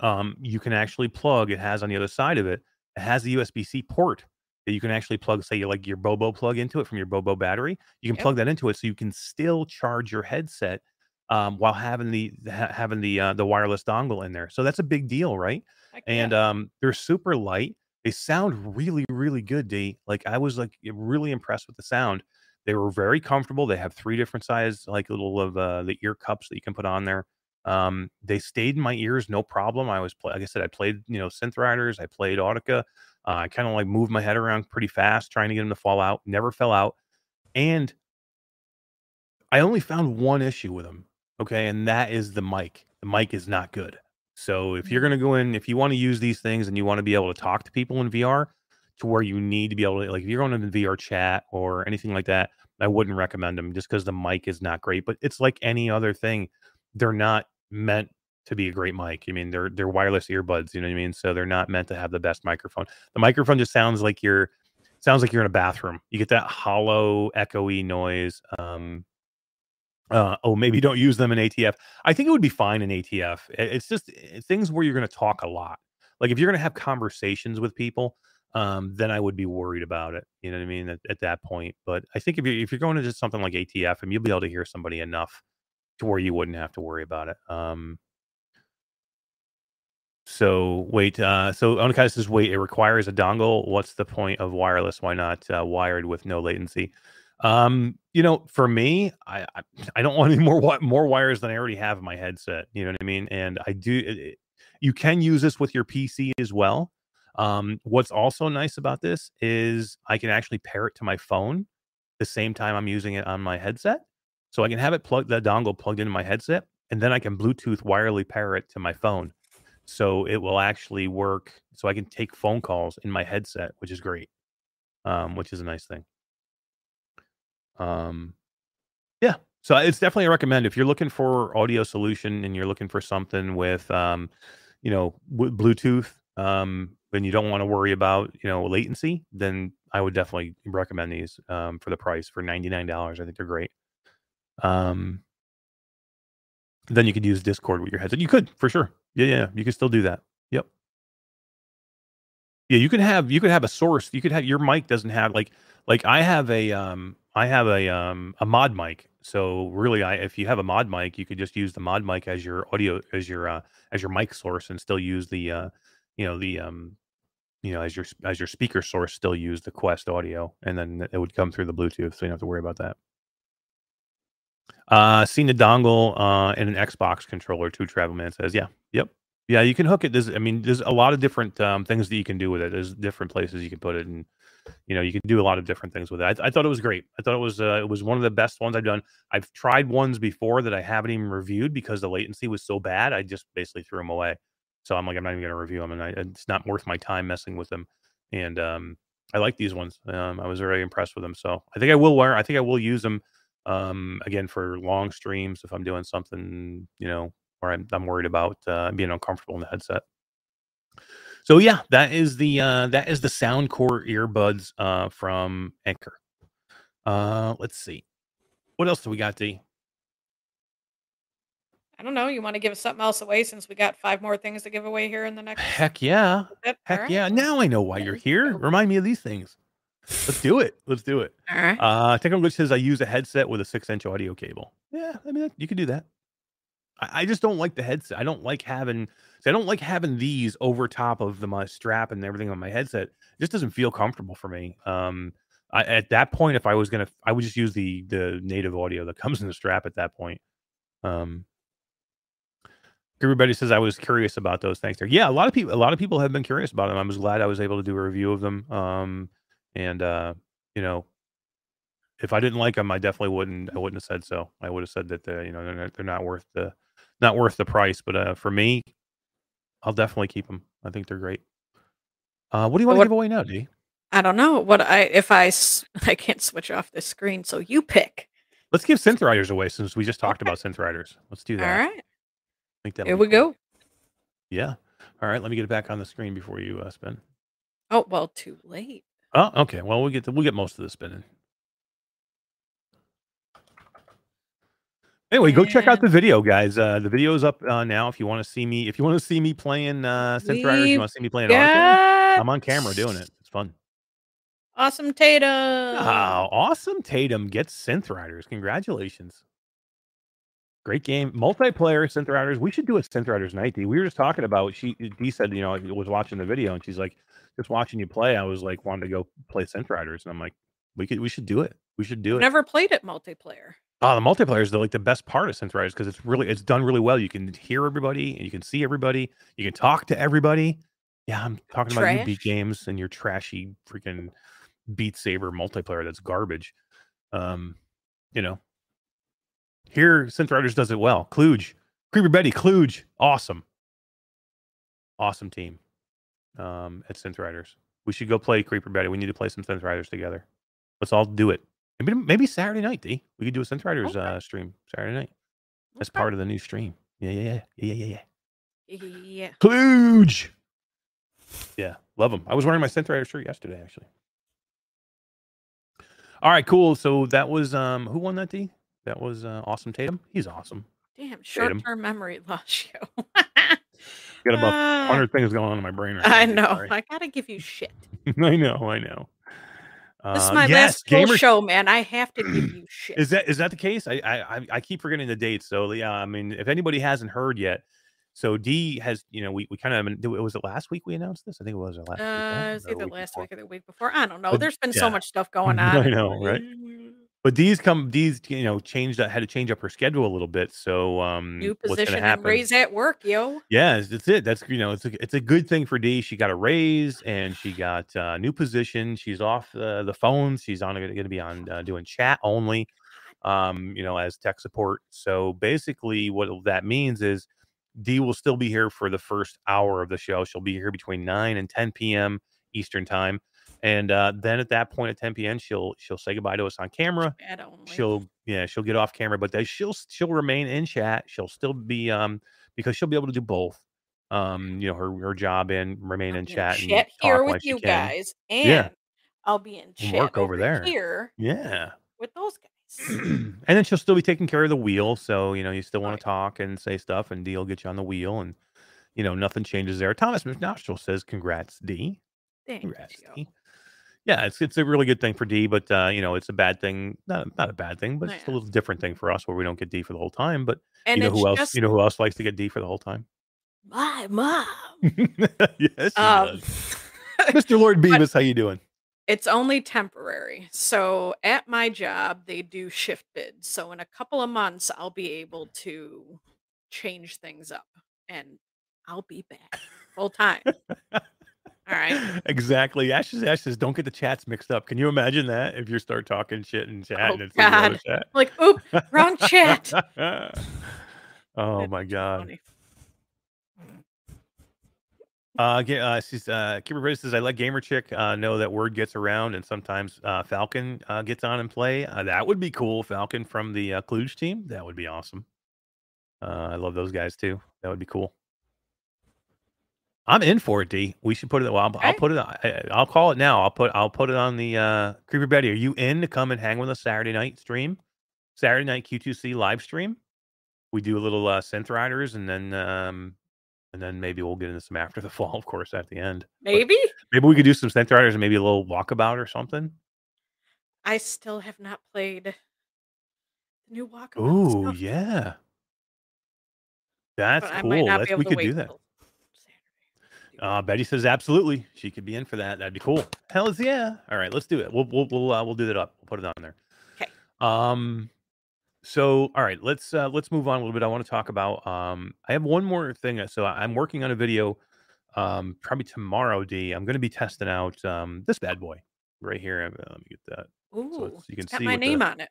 um, you can actually plug. It has on the other side of it, it has a USB C port that you can actually plug, say, like your Bobo plug into it from your Bobo battery. You can Yep. plug that into it, so you can still charge your headset um, while having the ha- having the uh, the wireless dongle in there. So that's a big deal, right? And um, they're super light. They sound really, really good, D. Like I was like really impressed with the sound. They were very comfortable. They have three different size, like little of uh, the ear cups that you can put on there. Um, they stayed in my ears, no problem. I was play, like I said, I played you know synth riders, I played Audica. Uh, I kind of like moved my head around pretty fast, trying to get them to fall out. Never fell out, and I only found one issue with them. Okay, and that is the mic. The mic is not good. So if you're Mm. going to go in, if you want to use these things and you want to be able to talk to people in VR, to where you need to be able to, like, if you're going into VR chat or anything like that, I wouldn't recommend them just because the mic is not great. But it's like any other thing; they're not meant to be a great mic. I mean, they're they're wireless earbuds. You know what I mean? So they're not meant to have the best microphone. The microphone just sounds like you're sounds like you're in a bathroom. You get that hollow, echoey noise. Um, uh, oh, maybe don't use them in ATF. I think it would be fine in ATF. It's just uh, things where you're going to talk a lot. Like if you're going to have conversations with people, um, then I would be worried about it. You know what I mean? At, at that point, but I think if you if you're going to just something like ATF, and you'll be able to hear somebody enough to where you wouldn't have to worry about it. Um, so wait, uh, so Onakai says, wait, it requires a dongle. What's the point of wireless? Why not uh, wired with no latency? Um, you know, for me, I I, don't want any more more wires than I already have in my headset. You know what I mean? And I do. It- you can use this with your PC as well. Um, what's also nice about this is I can actually pair it to my phone the same time I'm using it on my headset. So I can have it plugged, the dongle plugged into my headset, and then I can Bluetooth wirelessly pair it to my phone. So it will actually work. So I can take phone calls in my headset, which is great, um, which is a nice thing. Um, yeah. So it's definitely a recommend if you're looking for audio solution and you're looking for something with, um, you know, w- Bluetooth, um, and you don't want to worry about, you know, latency, then I would definitely recommend these um, for the price for $99. I think they're great. Um, then you could use Discord with your headset. You could for sure. Yeah, yeah, you could still do that. Yep. Yeah, you could have you could have a source. You could have your mic doesn't have like like I have a um I have a um a mod mic. So really I if you have a mod mic, you could just use the mod mic as your audio as your uh as your mic source and still use the uh you know the um you know as your as your speaker source still use the Quest audio and then it would come through the Bluetooth so you don't have to worry about that. Uh seen the dongle uh and an Xbox controller too Travelman says. Yeah. Yep. Yeah, you can hook it. There's, I mean, there's a lot of different um, things that you can do with it. There's different places you can put it, and you know, you can do a lot of different things with it. I, I thought it was great. I thought it was uh, it was one of the best ones I've done. I've tried ones before that I haven't even reviewed because the latency was so bad. I just basically threw them away. So I'm like, I'm not even going to review them, and I, it's not worth my time messing with them. And um, I like these ones. Um, I was very impressed with them. So I think I will wear. I think I will use them um, again for long streams if I'm doing something, you know, where I'm, I'm worried about uh, being uncomfortable in the headset. So yeah, that is the uh, that is the Soundcore earbuds uh, from Anker. Uh, let's see, what else do we got, D? I don't know. You want to give us something else away since we got five more things to give away here in the next. Heck yeah, bit? heck Alright, yeah! Now I know why you're here. Remind me of these things. Let's do it. Let's do it. All right. Uh, Technical Glitch says I use a headset with a six-inch audio cable. Yeah, I mean you could do that. I, I just don't like the headset. I don't like having. I don't like having these over top of the my strap and everything on my headset. It just doesn't feel comfortable for me. Um, I, at that point, if I was gonna, I would just use the the native audio that comes in the strap. At that point, um, everybody says I was curious about those. things. there. Yeah, a lot of people, a lot of people have been curious about them. I was glad I was able to do a review of them. Um, and uh, you know, if I didn't like them, I definitely wouldn't. I wouldn't have said so. I would have said that uh, you know they're not, they're not worth the not worth the price. But uh, for me, I'll definitely keep them. I think they're great. Uh, what do you want to give away now, D? I don't know what I if I <laughs> I can't switch off this screen, so you pick. Let's give synth riders away since we just talked about synth riders. Let's do that. right. I think that Here we go. Yeah. All right. Let me get it back on the screen before you uh, spin. Oh well, too late. Oh, okay. Well, we'll get the, we'll get most of the spinning. Anyway, go check out the video, guys. Uh, the is up uh, now. If you want to see me, if you want to see me playing uh, synth riders, you want to see me playing I'm on camera doing it. It's fun. Awesome Tatum. Oh, awesome. Tatum gets Synth Riders. Congratulations. Great game. Multiplayer Synth Riders. We should do a Synth Riders night, D. We were just talking about she D said, you know, I was watching the video and she's like, just watching you play, I was like wanting to go play Synth Riders. And I'm like, we could we should do it. We should do it. Never played it multiplayer. Oh, the multiplayer is the, like the best part of Synth Riders because it's really it's done really well. You can hear everybody and you can see everybody. You can talk to everybody. Yeah, I'm talking about you beat games and your trashy freaking Beat Saber multiplayer that's garbage. Um, you know. Here, Synth Riders does it well. Kluge, Creeper Betty, Kluge, awesome. Awesome team. Um, at Synth Riders. We should go play Creeper Betty. We need to play some Synth Riders together. Let's all do it. Maybe maybe Saturday night, D. We could do a Synth Riders Okay. uh, stream Saturday night. That's Okay. part of the new stream. Yeah, yeah, yeah, yeah, yeah, yeah. Yeah. Kluge. Yeah, love them. I was wearing my Synth Rider shirt yesterday, actually. All right, cool. So that was um, who won that D? That was uh, Awesome Tatum. He's awesome. Damn, short term memory <laughs> loss you. Got about Ah, hundred things going on in my brain right I now. Know. sorry. I gotta give you shit. <laughs> I know. I know. This is Uh, my yes, last gamer show, man. I have to give you <clears throat> shit. Is that is that the case? I I I- keep forgetting the dates. So yeah, I mean, if anybody hasn't heard yet, so D has you know we we kind of was it last week we announced this? I think it was last week. Uh, it's Or the either week last before. week or the week before. I don't know. There's been yeah. so much stuff <laughs> going on. I know, right? But these come these you know changed had to change up her schedule a little bit. So um, New position and raise at work, yo. Yeah, that's it. That's you know, it's a it's a good thing for D. She got a raise and she got uh, a new position. She's off uh, the phones. She's on going to be on uh, doing chat only. Um, you know, as tech support. So basically, what that means is D will still be here for the first hour of the show. She'll be here between nine and ten p.m. Eastern time, and uh, then at that point at ten p.m. she'll she'll say goodbye to us on camera she'll yeah she'll get off camera but they, she'll she'll remain in chat she'll still be um because she'll be able to do both um you know her her job and remain I'll in chat and chat talk here with you guys, and Yeah. I'll be in chat work over there. here yeah with those guys. <clears throat> and then she'll still be taking care of the wheel so you know you still want Right. to talk and say stuff and d will get you on the wheel and you know nothing changes there thomas mcnostril says congrats d Thank congrats you. d yeah it's it's a really good thing for d but uh you know it's a bad thing not not a bad thing but it's a little different thing for us where we don't get d for the whole time but And you know who else just you know who else likes to get d for the whole time my mom. <laughs> yes, Um, does. Mr. <laughs> Lord Beavis, how you doing? it's only temporary. So at my job, they do shift bids. So in a couple of months, I'll be able to change things up, and I'll be back full time. <laughs> All right. <laughs> Exactly. Ash says, Ash says, don't get the chats mixed up. Can you imagine that if you start talking shit in chat Oh, and it's in the other God. <laughs> Like, oop, wrong chat. chat? <laughs> oh That's my god. funny. Uh, uh, she's, uh, Kimber Bridge says, I let Gamer Chick uh, know that word gets around and sometimes uh, Falcon uh, gets on and play. Uh, that would be cool. Falcon from the uh, Kluge team. That would be awesome. Uh, I love those guys too. That would be cool. I'm in for it, D. We should put it. Well, I'll, I'll put it. I, I'll call it now. I'll put. I'll put it on the uh, Creeper Betty. Are you in to come and hang with us Saturday night stream? Saturday night Q2C live stream. We do a little uh, synth riders, and then um, and then maybe we'll get into some after the <laughs> fall, of course, at the end. But Maybe maybe we could do some synth riders and maybe a little walkabout or something. I still have not played the new walkabout Ooh, stuff, yeah, that's but cool. might not be able we could do that. till. Uh, Betty says absolutely. She could be in for that. That'd be cool. Hell is yeah. All right, let's do it. We'll we'll we'll uh, we'll do that up. We'll put it on there. Okay. Um. So all right, let's uh, let's move on a little bit. I want to talk about. Um. I have one more thing. So I'm working on a video. Um. Probably tomorrow. D. I'm going to be testing out um this bad boy right here. Uh, Let me get that. Ooh, it's- you can got see my what the- name on it.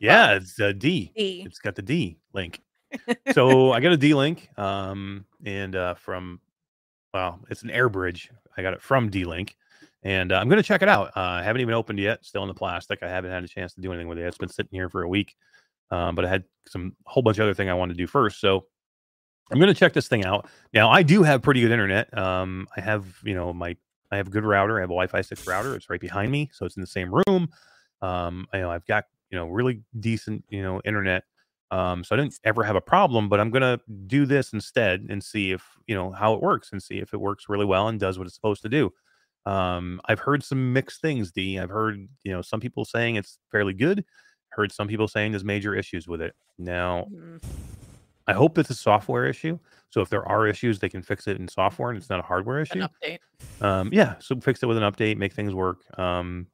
Yeah, it's uh, D. D. It's got the D link. <laughs> so I got a D link, um, and uh, from well, it's an air bridge. I got it from D Link, and uh, I'm going to check it out. Uh, I haven't even opened yet. Still in the plastic. I haven't had a chance to do anything with it. It's been sitting here for a week, um, but I had some whole bunch of other thing I wanted to do first. So I'm going to check this thing out. Now I do have pretty good internet. Um, I have you know my I have a good router. I have a Wi-Fi six router. It's right behind me, so it's in the same room. Um, I know I've got you know really decent you know internet. Um, so I didn't ever have a problem, but I'm gonna do this instead and see if you know how it works and see if it works really well and does what it's supposed to do. Um, I've heard some mixed things, D. I've heard, you know, some people saying it's fairly good. Heard some people saying there's major issues with it. Now, Mhm. I hope it's a software issue. So if there are issues, they can fix it in software and it's not a hardware An issue. update. Um, yeah, so fix it with an update, make things work. Um,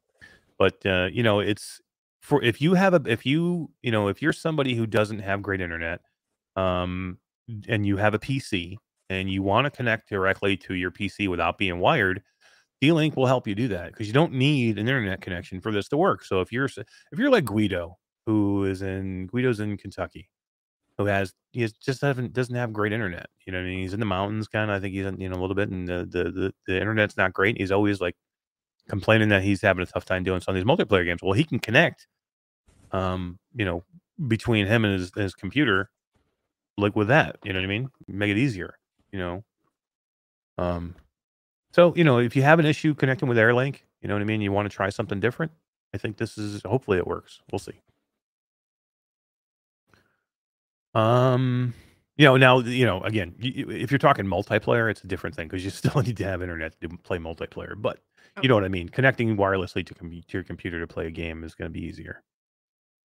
but uh, you know, it's for if you have a if you you know if you're somebody who doesn't have great internet, um, and you have a PC and you want to connect directly to your PC without being wired, D-Link will help you do that because you don't need an internet connection for this to work. So if you're if you're like Guido, who is in Guido's in Kentucky, who has he has, just haven't doesn't have great internet. You know, I mean, he's in the mountains, kind of. I think he's in, you know a little bit, and the, the the the internet's not great. He's always like complaining that he's having a tough time doing some of these multiplayer games. Well, he can connect, um, you know, between him and his, his computer, like with that. You know what I mean? Make it easier. You know. Um, so you know, if you have an issue connecting with AirLink, you know what I mean. You want to try something different. I think this is hopefully it works. We'll see. Um, you know, now you know again, y- y- if you're talking multiplayer, it's a different thing because you <laughs> still need to have internet to play multiplayer. But you know what I mean. Connecting wirelessly to, com- to your computer to play a game is going to be easier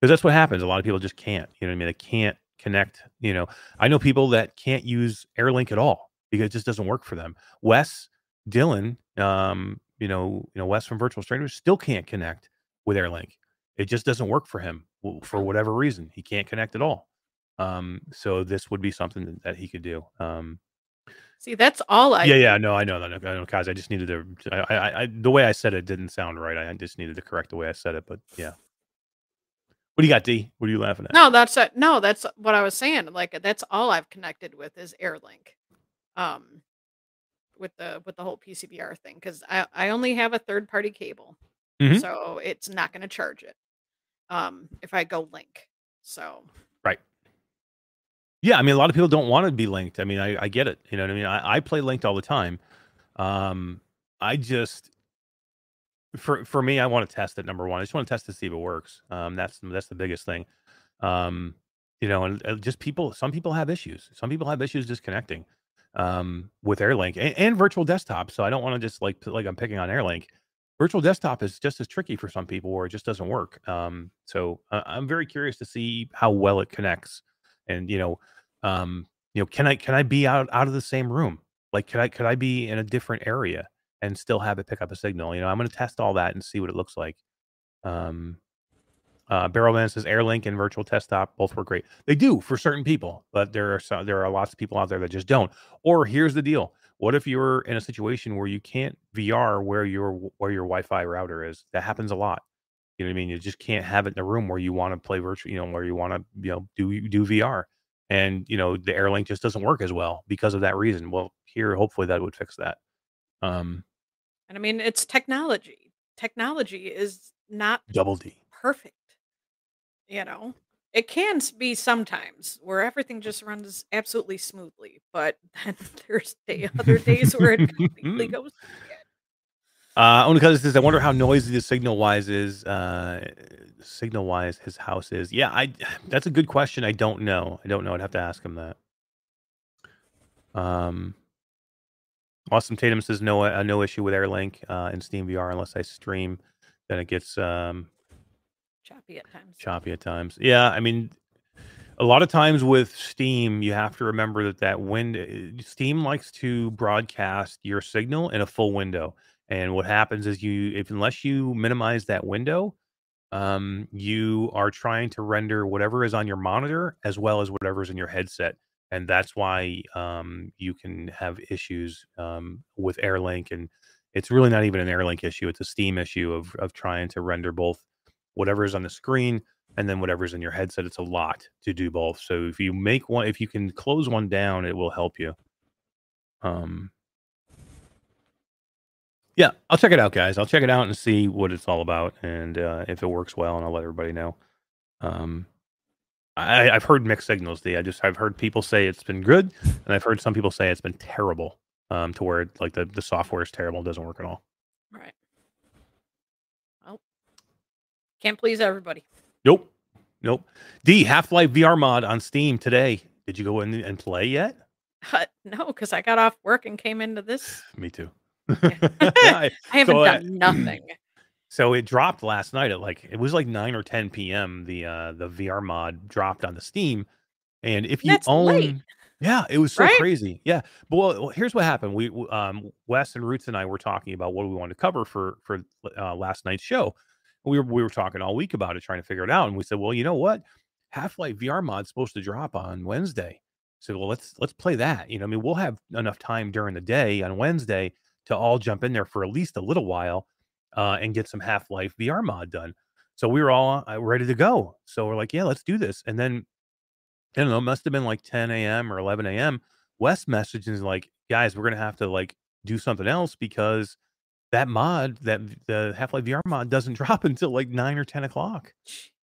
because that's what happens. A lot of people just can't. You know what I mean? They can't connect. You know, I know people that can't use AirLink at all because it just doesn't work for them. Wes, Dylan, um, you know, you know, Wes from Virtual Strangers still can't connect with AirLink. It just doesn't work for him for whatever reason. He can't connect at all. Um, so this would be something that- that he could do. Um, See, that's all I yeah, yeah, no, I know that. I know, guys. I just needed to. I, I, I, the way I said it didn't sound right. I just needed to correct the way I said it. But yeah. What do you got, D? What are you laughing at? No, that's a, no, that's what I was saying. Like that's all I've connected with is AirLink. Um with the with the whole PCVR thing cuz I I only have a third party cable. Mhm. So it's not going to charge it. Um if I go link. So Right. Yeah, I mean, a lot of people don't want to be linked. I mean, I, I get it. You know what I mean? I, I play linked all the time. Um, I just for for me, I want to test it. Number one, I just want to test to see if it works. Um, that's that's the biggest thing. Um, you know, and uh, just people. Some people have issues. Some people have issues disconnecting um, with AirLink and, and virtual desktop. So I don't want to just like like I'm picking on AirLink. Virtual desktop is just as tricky for some people, where it just doesn't work. Um, so uh, I'm very curious to see how well it connects, and you know, um, you know, can I can I be out out of the same room? Like, could I could I be in a different area and still have it pick up a signal? You know, I'm going to test all that and see what it looks like. Um, uh, Barrelman says AirLink and Virtual Desktop both work great. They do for certain people, but there are some, there are lots of people out there that just don't. Or here's the deal: What if you're in a situation where you can't VR where your where your Wi-Fi router is? That happens a lot. You know what I mean? You just can't have it in a room where you want to play virtual, you know, where you want to, you know, do do VR. And you know, the AirLink just doesn't work as well because of that reason. Well, here hopefully that would fix that. Um and I mean it's technology. Technology is not double D. perfect. You know, it can be sometimes where everything just runs absolutely smoothly, but <laughs> then there's day, other days where it completely <laughs> goes. Uh, only because it says, I wonder how noisy the signal wise is. Uh, signal wise, his house is. Yeah, I. <sighs> That's a good question. I don't know. I don't know. I'd have to ask him that. Um, Awesome Tatum says no, uh, no issue with AirLink uh, in Steam VR unless I stream. Then it gets um, Choppy at times. choppy at times. Yeah, I mean, a lot of times with Steam, you have to remember that that window, Steam likes to broadcast your signal in a full window, and what happens is you, if unless you minimize that window, um, you are trying to render whatever is on your monitor as well as whatever is in your headset, and that's why um, you can have issues um, with AirLink, and it's really not even an AirLink issue; it's a Steam issue of of trying to render both whatever is on the screen and then whatever's in your headset. It's a lot to do both. So if you make one, if you can close one down, it will help you. Um, yeah, I'll check it out, guys. I'll check it out and see what it's all about, and uh, if it works well, and I'll let everybody know. Um, I, I've heard mixed signals. D. I just I've heard people say it's been good, and I've heard some people say it's been terrible. Um, to where like the the software is terrible, doesn't work at all. Right. Well, can't please everybody. Nope. Nope. D Half Life VR mod on Steam today. Did you go in and play yet? Uh, no, because I got off work and came into this. <sighs> Me too. <laughs> I- <laughs> I haven't So, uh, done nothing. So it dropped last night at like it was like nine or ten p.m. The uh the VR mod dropped on the Steam, and if you That's own, late. yeah, it was so Right? crazy. Yeah, but well, here's what happened. We um Wes and Roots and I were talking about what we wanted to cover for for uh, last night's show. We were we were talking all week about it, trying to figure it out, and we said, well, you know what, Half Life VR mod's supposed to drop on Wednesday. So well, let's let's play that. You know, I mean, we'll have enough time during the day on Wednesday to all jump in there for at least a little while uh, and get some Half Life VR mod done. So we were all uh, ready to go. So we're like, yeah, let's do this. And then I don't know, it must have been like 10 a.m. or 11 a.m. Wes messaged and is like, guys, we're gonna have to like do something else because that mod, that the Half Life VR mod, doesn't <laughs> drop until like nine or 10 o'clock.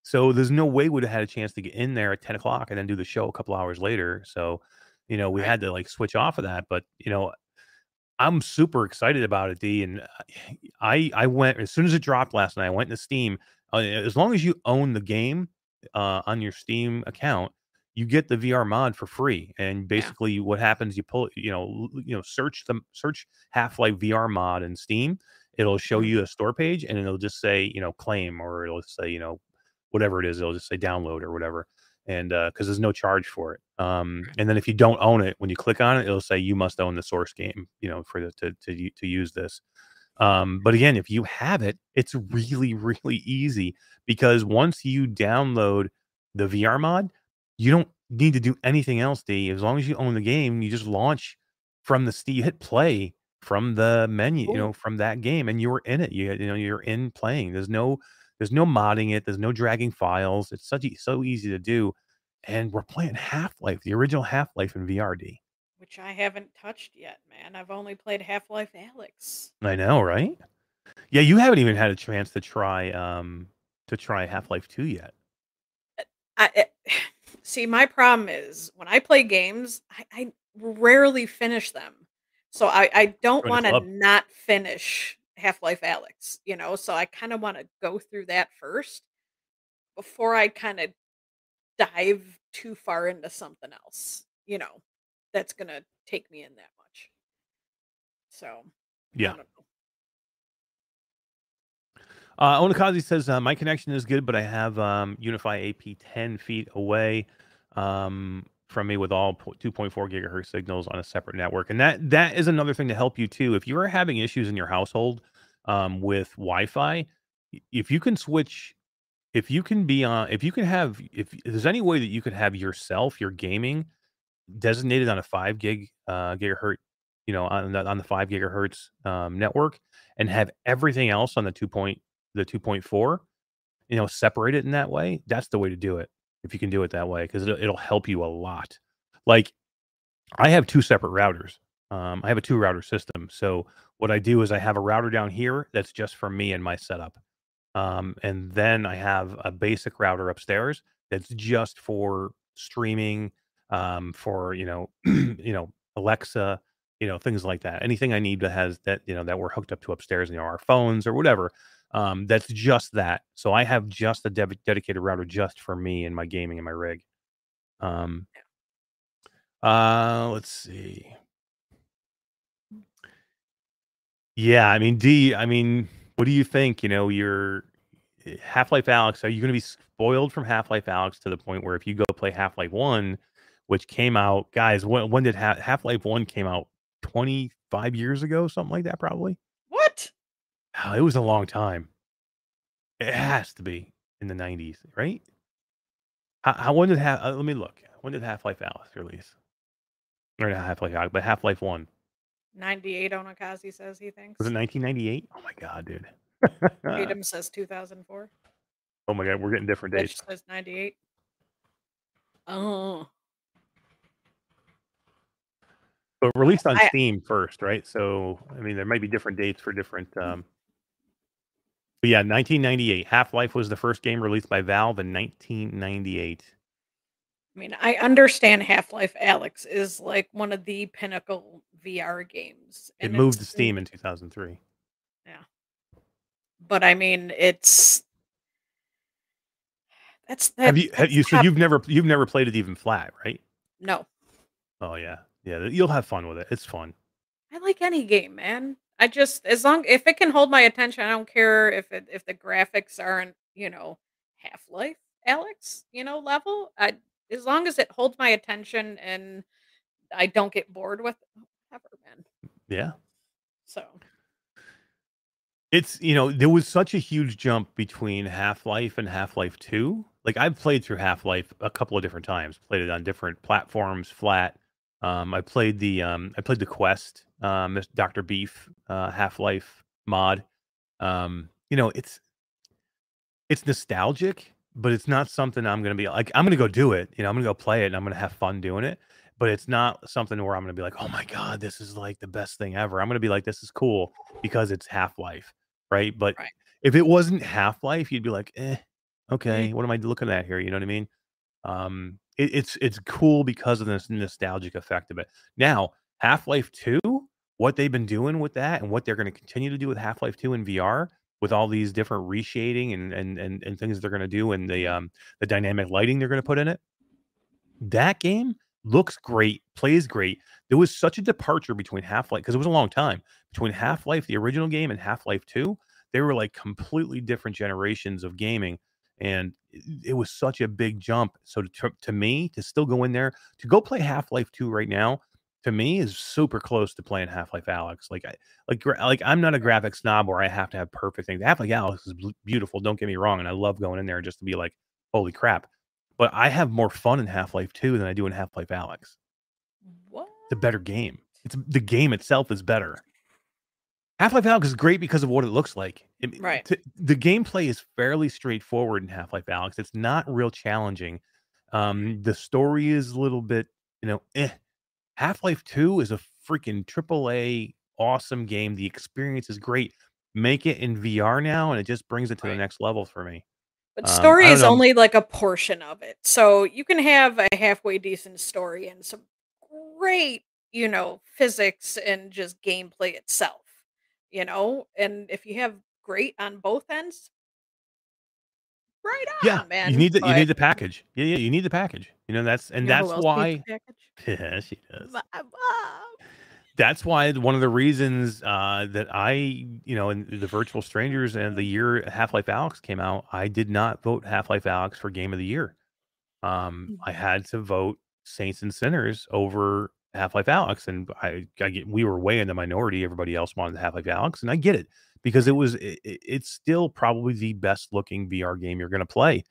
So there's no way we'd have had a chance to get in there at 10 o'clock and then do the show a couple hours later. So, you know, we had to like switch off of that. But you know, I'm super excited about it, D. And uh, I I went as soon as it dropped last night. I went into Steam. Uh, as long as you own the game uh, on your Steam account, you get the VR mod for free. And basically, what happens? You pull, you know, you know, search the search Half Life VR mod in Steam. It'll show Mhm. you a store page, and it'll just say, you know, claim, or it'll say, you know, whatever it is. It'll just say download or whatever. And because there's no charge for it. Um, and then if you don't own it, when you click on it, it'll say you must own the source game, you know, for the to to to use this. Um, but again, if you have it, it's really, really easy because once you download the VR mod, you don't need to do anything else, D. As long as you own the game, you just launch from the Steam, you hit play from the menu, you know, from that game, and you're in it. You, you know, you're in playing. There's no there's no modding it, there's no dragging files. It's such e- so easy to do. And we're playing Half-Life, the original Half-Life in VRD. Which I haven't touched yet, man. I've only played Half Life Alyx. I know, right? Yeah, you haven't even had a chance to try um to try Half-Life 2 yet. I eh, <sighs> see. My problem is when I play games, I, I rarely finish them. So I, I don't want to not finish Half Life Alyx. You know, so I kind of want to go through that first before I kind of dive too far into something else. You know, that's gonna take me in that much. So I Yeah. don't know. Uh, Onakazi says uh, my connection is good, but I have um, UniFi AP 10 feet away um, from me with all 2.4 gigahertz signals on a separate network, and that that is another thing to help you too. If you are having issues in your household um, with Wi-Fi, if you can switch, if you can be on, if you can have, if, if there's any way that you could have yourself, your gaming designated on a five gig uh, gigahertz, you know, on the, on the five gigahertz um, network, and have everything else on the two point the 2.4 you know separate it in that way that's the way to do it if you can do it that way because it'll, it'll help you a lot. Like i have two separate routers um, i have a two router system so what i do is i have a router down here that's just for me and my setup um, and then i have a basic router upstairs that's just for streaming um, for you know <clears throat> you know alexa you know things like that anything i need that has that you know that we're hooked up to upstairs you know our phones or whatever um, that's just that. So I have just a dev- dedicated router just for me and my gaming and my rig. Um, uh, let's see. Yeah, I mean, D. I mean, what do you think? You know, you're Half Life Alyx. Are you going to be spoiled from Half Life Alyx to the point where if you go play Half Life One, which came out, guys, when, when did Half Life One came out? Twenty five years ago, something like that, probably. What? Oh, it was a long time. It has to be in the '90s, right? How, how when did half? Uh, let me look. When did Half Life Alyx release? Or not Half Life Alyx, but Half Life One. 98 Onakazi says he thinks. Was it 1998? Oh my god, dude. <laughs> Tatum says 2004. oh my god, we're getting different Bitch dates. says 98. Oh. But released on I- Steam first, right? So I mean, there might be different dates for different. um But yeah, 1998. Half Life was the first game released by Valve in 1998. I mean, I understand Half Life Alyx is like one of the pinnacle VR games. It moved to Steam in 2003. Yeah. But I mean, it's. That's that, have you? Have you? So you've never you've never played it even flat, right? No. Oh yeah, yeah. You'll have fun with it. It's fun. I like any game, man. I just as long if it can hold my attention, I don't care if it if the graphics aren't, you know, Half-Life Alyx you know, level. I as long as it holds my attention and I don't get bored with it, whatever, man. Yeah. So It's you know, there was such a huge jump between Half-Life and Half-Life 2. Like I've played through Half-Life a couple of different times, played it on different platforms, flat. Um, I played the um, I played the Quest, um, Dr. Beef, uh, Half-Life mod. Um, you know, it's it's nostalgic, but it's not something I'm gonna be like, I'm gonna go do it. You know, I'm gonna go play it and I'm gonna have fun doing it. But it's not something where I'm gonna be like, oh my God, this is like the best thing ever. I'm gonna be like, this is cool because it's Half-Life, right? But Right. if it wasn't Half-Life, you'd be like, eh, Mm. okay, what am I looking at here? You know what I mean? Um, it, it's it's cool because of this nostalgic effect of it. Now, Half-Life 2, what they've been doing with that and what they're going to continue to do with Half-Life 2 in VR with all these different reshading and and and, and things they're going to do and the um the dynamic lighting they're going to put in it. That game looks great, plays great. There was such a departure between Half-Life because it was a long time between Half-Life the original game and Half-Life 2. They were like completely different generations of gaming and it, was such a big jump. So to, to me, to still go in there, to go play Half Life Two right now, to me is super close to playing Half Life Alyx. Like I, like, like I'm not a graphic snob where I have to have perfect things. Half Life Alyx is beautiful. Don't get me wrong, and I love going in there just to be like, holy crap. But I have more fun in Half Life Two than I do in Half Life Alyx. what? It's a better game. It's the game itself is better. Half Life Alyx is great because of what it looks like. It- Right. t- the gameplay is fairly straightforward in Half Life Alyx. It's not real challenging. Um, the story is a little bit, you know, eh. Half Life 2 is a freaking triple A awesome game. The experience is great. Make it in VR now, and it just brings it to Right. the next level for me. But Um, story don't is know. only like a portion of it. So you can have a halfway decent story and some great, you know, physics and just gameplay itself, you know? And if you have great on both ends, right on, Yeah, man. you need the you need the package. Yeah, yeah, you need the package. You know that's and you that's why. needs the package? <laughs> Yeah, she does. That's why one of the reasons uh, that I, you know, in the Virtual Strangers and the year Half Life Alyx came out, I did not vote Half Life Alyx for Game of the Year. Um, I had to vote Saints and Sinners over Half Life Alyx, and I, I get we were way in the minority. Everybody else wanted Half Life Alyx, and I get it because it was it, it- it's still probably the best looking VR game you're going to play.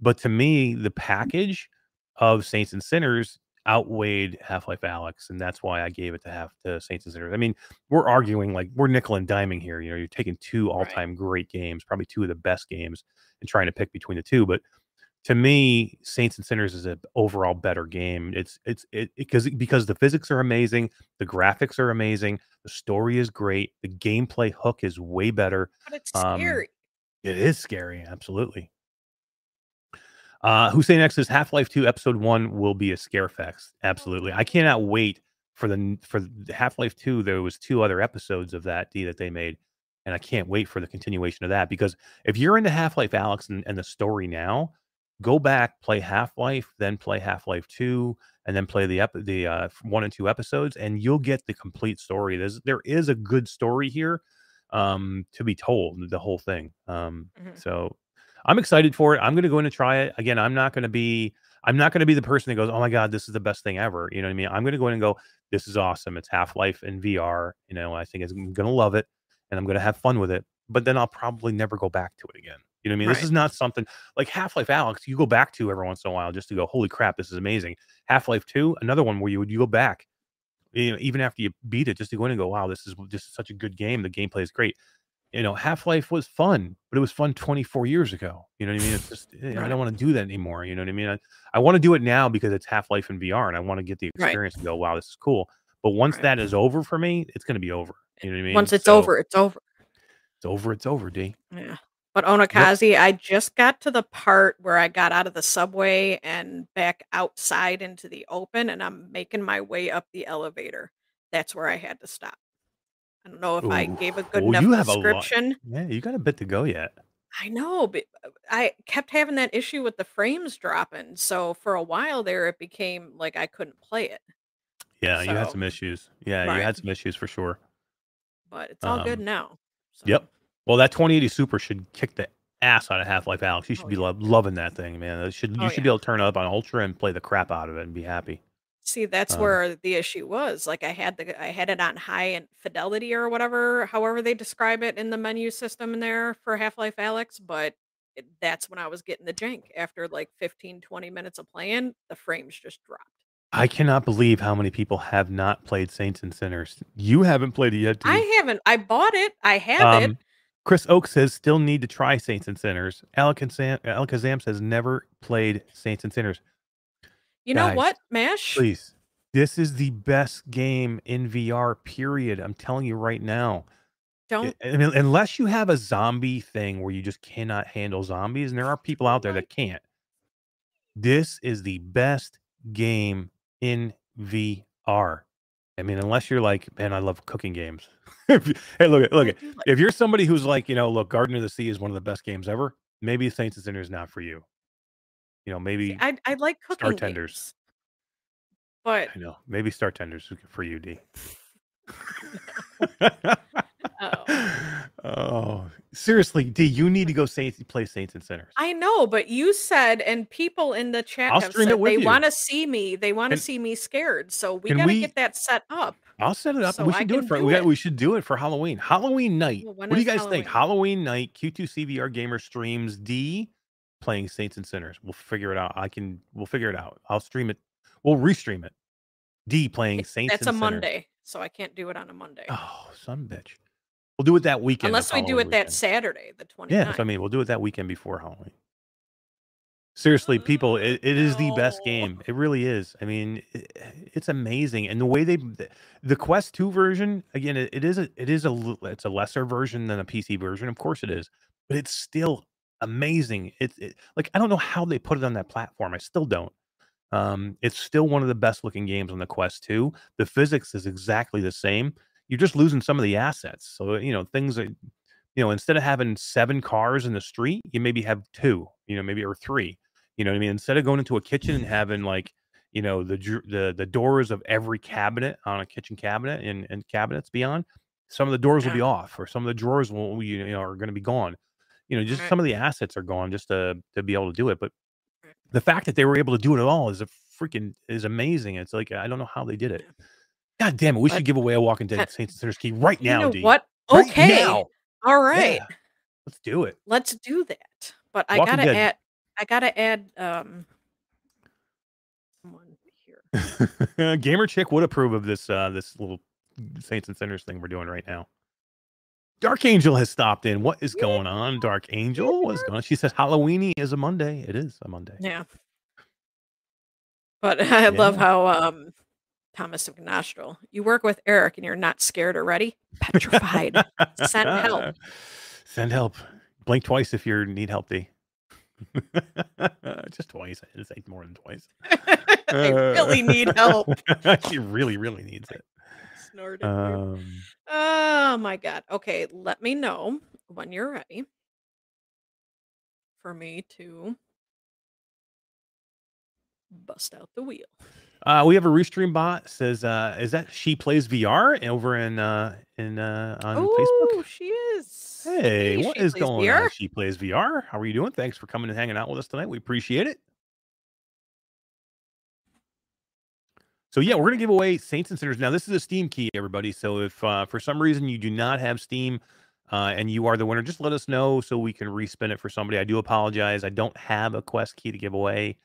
But to me, the package of Saints and Sinners outweighed Half Life Alyx, and that's why I gave it to half to Saints and Sinners. I mean, we're arguing like we're nickel and diming here. You know, you're taking two all time great games, probably two of the best games, and trying to pick between the two. But to me, Saints and Sinners is an overall better game. It's it's it because because the physics are amazing, the graphics are amazing, the story is great, the gameplay hook is way better. But it's Um, scary. It is scary, absolutely. Uh, who say next is Half Life Two Episode One will be a scare fest. Absolutely, I cannot wait for the for Half Life Two. There was two other episodes of that D that they made, and I can't wait for the continuation of that because if you're into Half Life Alyx and, and the story now, go back play Half Life, then play Half Life Two, and then play the ep- the uh, one and two episodes, and you'll get the complete story. There's there is a good story here um to be told the whole thing um Mhm. so i'm excited for it. I'm going to go in and try it. Again i'm not going to be i'm not going to be the person that goes oh my god this is the best thing ever you know what i mean? I'm going to go in and go this is awesome. It's half-life in vr you know i think i'm going to love it and i'm going to have fun with it but then i'll probably never go back to it again you know what i mean this is not something like half-life alyx you go back to every once in a while just to go holy crap this is amazing half-life 2 another one where you would you go back you know, even after you beat it, just to go in and go, wow, this is just such a good game. The gameplay is great. You know, Half Life was fun, but it was fun 24 years ago. You know what I mean? It's just eh, I don't want to do that anymore. You know what I mean? I, I want to do it now because it's Half Life in VR, and I want to get the Right. experience and go, wow, this is cool. But once Right. that is over for me, it's going to be over. You know what I mean? Once it's So, over, it's over. it's over. It's over. D. Yeah. But Onakazi, I just got to the part where I got out of the subway and back outside into the open, and I'm making my way up the elevator. That's where I had to stop. I don't know if I Ooh. gave a good Well, enough you have a lot- description. Yeah, you got a bit to go yet. I know, but uh, I kept having that issue with the frames dropping. So for a while there, it became like I couldn't play it. Yeah, you had So- some issues. Yeah, you Right. had some issues for sure. but it's all good Um, now. so. Yep. Well, that 2080 Super should kick the ass out of Half Life Alyx. You should Oh, be yeah. lo- loving that thing, man. Should you Oh, should yeah. be able to turn it up on Ultra and play the crap out of it and be happy. See, that's Um, where the issue was. Like I had the I had it on high and fidelity or whatever, however they describe it in the menu system in there for Half-Life Alyx, but it, that's when I was getting the jank. After like 15 20 minutes of playing, the frames just dropped. I cannot believe how many people have not played Saints and Sinners. You haven't played it yet, I haven't. I bought it. I have it. Chris Oak says still need to try Saints and Sinners. Alakazam, Alakazam says never played Saints and Sinners. You know guys, what, Mash? Please, this is the best game in VR. Period. I'm telling you right now. Don't I mean, unless you have a zombie thing where you just cannot handle zombies, and there are people out there that can't. This is the best game in VR. I mean, unless you're like, man, I love cooking games. <laughs> Hey, look, at look, at <laughs> if you're somebody who's like, you know, look, Garden of the Sea is one of the best games ever. Maybe Saints and Sinners is not for you. You know, maybe I I like cooking Tenders. games. But I know, maybe Startenders for you, D. <laughs> Oh. <laughs> oh, seriously, D, you need to go Saints play Saints and Sinners. I know, but you said, and people in the chat I'll have said they want to see me. They want to see me scared. So we got to get that set up. I'll set it up. So we I should do it for do we, it. we should do it for Halloween. Halloween night. Well, what do you guys think? Halloween night, Q2C VR gamer streams D playing Saints and Sinners. We'll figure it out. I can we'll figure it out. I'll stream it. We'll restream it. D playing Saints That's a. Monday, so I can't do it on a Monday Oh, son bitch. We'll do it that weekend. unless we do it that. Saturday, the 29th. Yeah, I mean. We'll do it that weekend before Halloween. Seriously, people, it, it is the best game. It really is. I mean, it, it's amazing, and the way they, the, Quest Two version, again, it, it is a, it is a, it's a lesser version than a PC version. Of course, it is, but it's still amazing. It's it, like I don't know how they put it on that platform. I still don't. Um, it's still one of the best looking games on the Quest 2. The physics is exactly the same. You're just losing some of the assets. So, you know, things that, you know, instead of having seven cars in the street, you maybe have two, you know, maybe or three. You know what I mean? Instead of going into a kitchen and mm-hmm. having like, you know, the the the doors of every cabinet on a kitchen cabinet and, and cabinets beyond, some of the doors will be off or some of the drawers will you know are going to be gone. You know, just Right. some of the assets are gone just to to be able to do it. But the fact that they were able to do it at all is a freaking is amazing. It's like I don't know how they did it. God damn it, we But- should give away a Walking Dead Saints and Sinners key right now. you now, know D. what? Right Okay. now. All right. Yeah. Let's do it. Let's do that. But I Walking gotta Dead. add I gotta add um someone here. <laughs> Gamer Chick would approve of this uh this little Saints and Sinners thing we're doing right now. Dark Angel has stopped in. What is going on, Dark Angel? What is going on? She says Halloweeny is a Monday. It is a Monday. Yeah. But <laughs> I love how um Thomas of Nostril, you work with Eric and you're not scared already? Petrified. Send help. <laughs> Send help. Blink twice if you need help, D. <laughs> Just twice. I didn't say more than twice. <laughs> I really need help. she really, really needs it. Snorted. Um, Oh my god. Okay, let me know when you're ready for me to bust out the wheel. Uh, we have a restream bot says, uh, "Is that she plays VR over in uh, in uh, on Facebook. Oh, Facebook?" she is. Hey, what she is going VR. on? She plays VR. How are you doing? Thanks for coming and hanging out with us tonight. We appreciate it. So yeah, we're gonna give away Saints and Sinners. Now this is a Steam key, everybody. So if uh, for some reason you do not have Steam uh, and you are the winner, just let us know so we can respin it for somebody. I do apologize. I don't have a Quest key to give away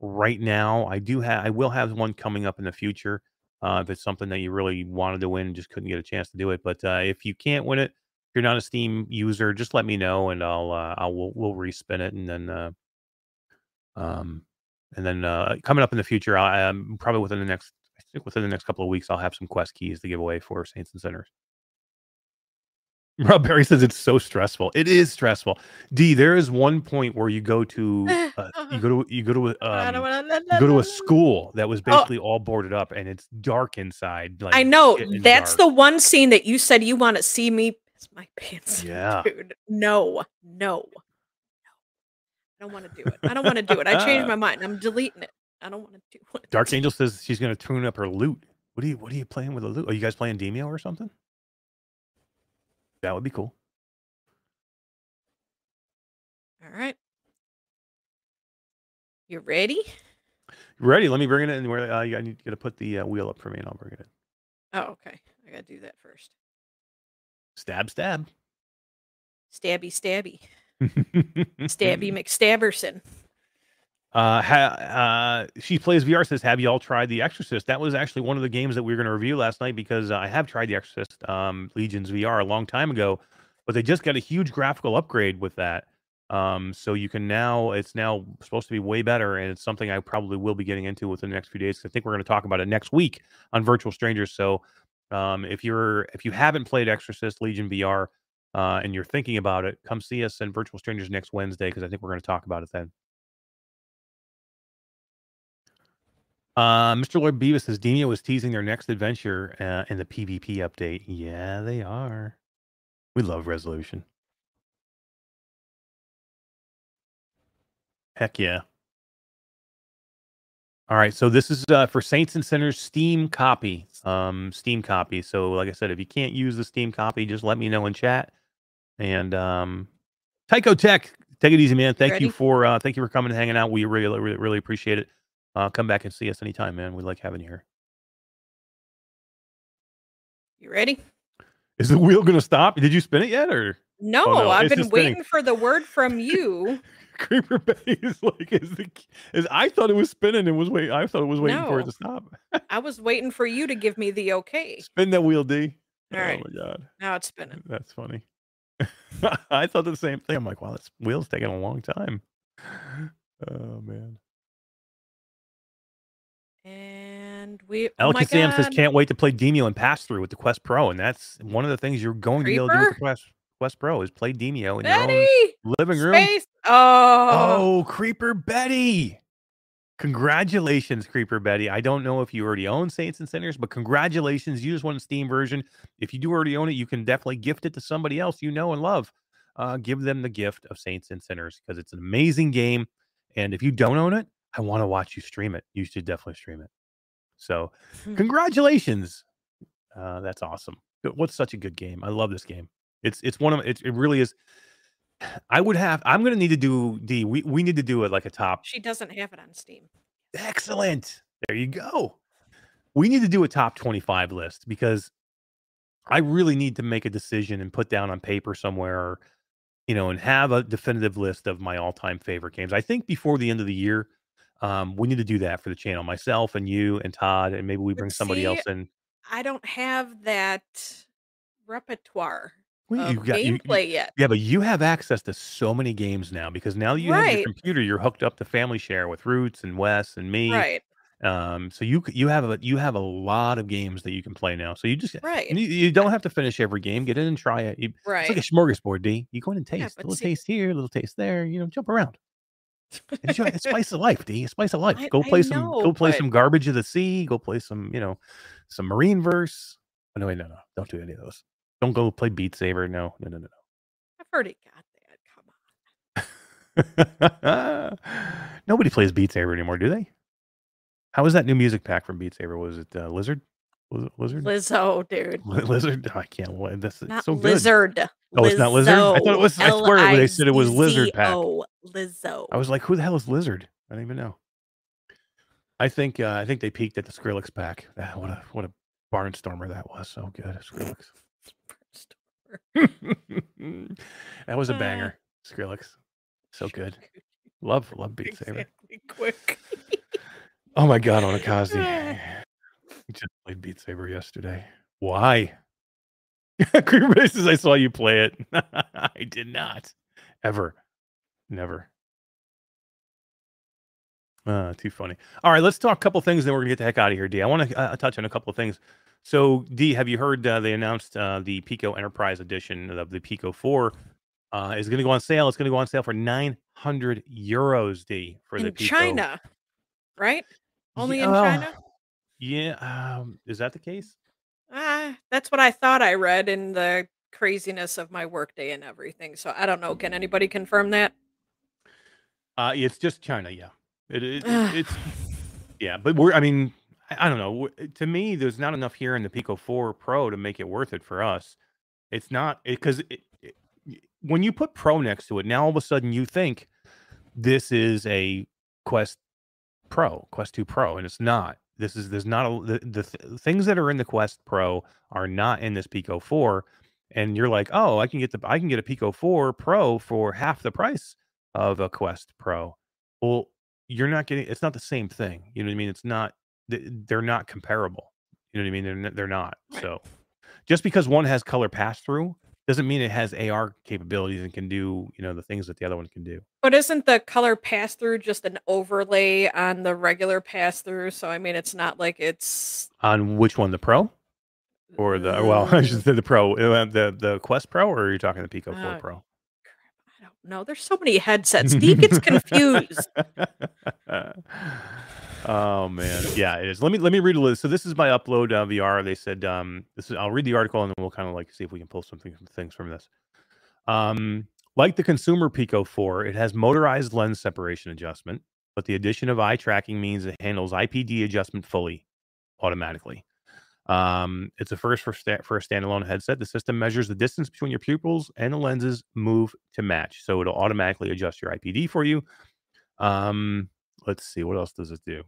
right now. I do have. I will have one coming up in the future uh, if it's something that you really wanted to win and just couldn't get a chance to do it. But uh, if you can't win it, if you're not a Steam user, just let me know and I'll uh, I'll we'll, we'll respin it and then uh, um and then uh, coming up in the future, I um, probably within the next I think within the next couple of weeks, I'll have some Quest keys to give away for Saints and Sinners. <laughs> Rob Barry says it's so stressful. It is stressful. D, there is one point where you go to <laughs> uh, you go to you go to um, wanna- you go to a school that was Oh. basically all boarded up and it's dark inside. Like I know. That's dark. the one scene that you said you want to see me piss my pants. <laughs> Yeah. Dude. No. No. No. I don't want to do it. I don't want to do it. I changed my mind. I'm deleting it. I don't want to do it. Dark Angel says she's gonna tune up her loot. What are you what are you playing with a loot? Are you guys playing Demeo or something? That would be cool. All right. You ready? Ready? Let me bring it in. Where uh, I need you to put the uh, wheel up for me, and I'll bring it in. Oh, okay. I gotta do that first. Stab, stab. Stabby, stabby, <laughs> stabby <laughs> McStabberson. Uh, ha, uh, she plays VR. Says, "Have you all tried The Exorcist?" That was actually one of the games that we were going to review last night because uh, I have tried The Exorcist um, Legions VR a long time ago, but they just got a huge graphical upgrade with that. Um, so you can now it's now supposed to be way better, and it's something I probably will be getting into within the next few days. I think we're going to talk about it next week on Virtual Strangers. So um, if you're if you haven't played Exorcist Legion VR uh, and you're thinking about it, come see us in Virtual Strangers next Wednesday because I think we're going to talk about it then. Uh, Mr. Lord Beavis says Demeo is teasing their next adventure uh, in the PvP update. Yeah, they are. We love resolution. Heck yeah. All right, so this is uh, for Saints and Sinners Steam copy. Um, Steam copy. So, like I said, if you can't use the Steam copy, just let me know in chat. And um, Tycho Tech, take it easy, man. Thank Ready? you for uh, thank you for coming and hanging out. We really, really, really appreciate it. Uh, come back and see us anytime, man. We like having you here. You ready? Is the wheel gonna stop? Did you spin it yet, or No, Oh, no, I've it's been just spinning. waiting for the word from you. <laughs> Creeper Bay is like is the is I thought it was spinning and was wait I thought it was waiting for it to stop. I was waiting for you to give me the okay. Spin that wheel, D. All right. Oh my god, Now it's spinning. that's funny. <laughs> I thought the same thing. I'm like, wow, this wheel's taking a long time. <gasps> Oh man. And we oh my says can't wait to play Demeo and pass through with the Quest Pro, and that's one of the things you're going to be able to do with the Quest Quest Pro is play Demeo in your own living room. Space. Oh, Oh, Creeper Betty. Congratulations, Creeper Betty. I don't know if you already own Saints and Sinners, but congratulations. You just won a Steam version. If you do already own it, you can definitely gift it to somebody else you know and love. Uh, give them the gift of Saints and Sinners because it's an amazing game. And if you don't own it, I want to watch you stream it. You should definitely stream it. So, Hmm. congratulations. Uh, that's awesome. What's such a good game? I love this game. It's it's one of it, it really is. <sighs> I would have. I'm gonna need to do D. We we need to do it like a top. she doesn't have it on Steam. Excellent. There you go. We need to do a top 25 list because I really need to make a decision and put down on paper somewhere, you know, and have a definitive list of my all-time favorite games. I think before the end of the year, um, we need to do that for the channel. Myself and you and Todd, and maybe we bring somebody else in. I don't have that repertoire Well, of you got you, you- gameplay yet. Yeah, but you have access to so many games now because now that you have your computer, you're hooked up to Family Share with Roots and Wes and me. Right, Um, so you you have a you have a lot of games that you can play now. So you just right, you, you don't have to finish every game. Get in and try it. You, right. It's like a smorgasbord, D. You go in and taste. but a little see- taste here, a little taste there. You know, jump around. Enjoy it. <laughs> Spice of life, D. Spice of life. I- go play some. go play but- some garbage of the sea. Go play some. You know, some Marineverse. Oh, no, wait, no, no. Don't do any of those. Don't go play Beat Saber. No, no, no, no. I've already got that. Come on. <laughs> Nobody plays Beat Saber anymore, do they? How was that new music pack from Beat Saber? Was it uh, Lizard? Lizard? Lizzo, dude. Li- Lizard? I can't wait. That's Not so good. lizard. Oh, it's not lizard? I thought it was- I swear they said it was lizard pack. L-I-Z-Z-O, Lizzo. I was like, who the hell is Lizard? I don't even know. I think uh, I think they peaked at the Skrillex pack. Ah, what a what a barnstormer that was. So good, Skrillex. <laughs> that was a Ah. banger, Skrillex. So good. Love love <laughs> Beat Saber. Exactly, Quick. Oh my God, Onakazi. <laughs> Just played Beat Saber yesterday. Why? <laughs> Cream Races, I saw you play it. <laughs> I did not. Ever. Never. Uh, too funny. All right, let's talk a couple things, then we're gonna get the heck out of here. D, I want to uh, touch on a couple of things. So, D, have you heard uh, they announced uh, the Pico Enterprise Edition of the Pico Four uh, is going to go on sale? It's going to go on sale for nine hundred euros. D for the Pico. China, right? Only Yeah, in China? Yeah, um, is that the case? Ah, that's what I thought I read in the craziness of my workday and everything. So I don't know. Can anybody confirm that? Uh, it's just China. Yeah, it, it, it- it's yeah, but we're. I mean, I, I don't know. To me, there's not enough here in the Pico Four Pro to make it worth it for us. It's not because it, it, when you put Pro next to it, now all of a sudden you think this is a Quest Pro, Quest 2 Pro, and it's not. This is there's not a, the, the th- things that are in the Quest Pro are not in this Pico 4 and you're like, "Oh, I can get the I can get a Pico 4 Pro for half the price of a Quest Pro." Well, you're not getting it's not the same thing. You know what I mean? It's not they're not comparable. You know what I mean? They're they're not. Right. So just because one has color pass through doesn't mean it has AR capabilities and can do, you know, the things that the other one can do. But isn't the color pass through just an overlay on the regular pass through? So I mean, it's not like it's On which one, the Pro or the well, <laughs> I should Mm, say the Pro, uh, the the Quest Pro, or are you talking the Pico 4 Uh, Pro? I don't know. There's so many headsets. <laughs> Steve gets confused. <laughs> oh man, yeah, it is. Let me let me read a list. So this is my upload uh, VR. They said um, this is. I'll read the article and then we'll kind of like see if we can pull something some things from this. Um, like the consumer Pico 4, it has motorized lens separation adjustment, but the addition of eye tracking means it handles IPD adjustment fully, automatically. Um, it's a first for, sta- for a standalone headset. The system measures the distance between your pupils and the lenses move to match. So it'll automatically adjust your IPD for you. Um, let's see, what else does it do?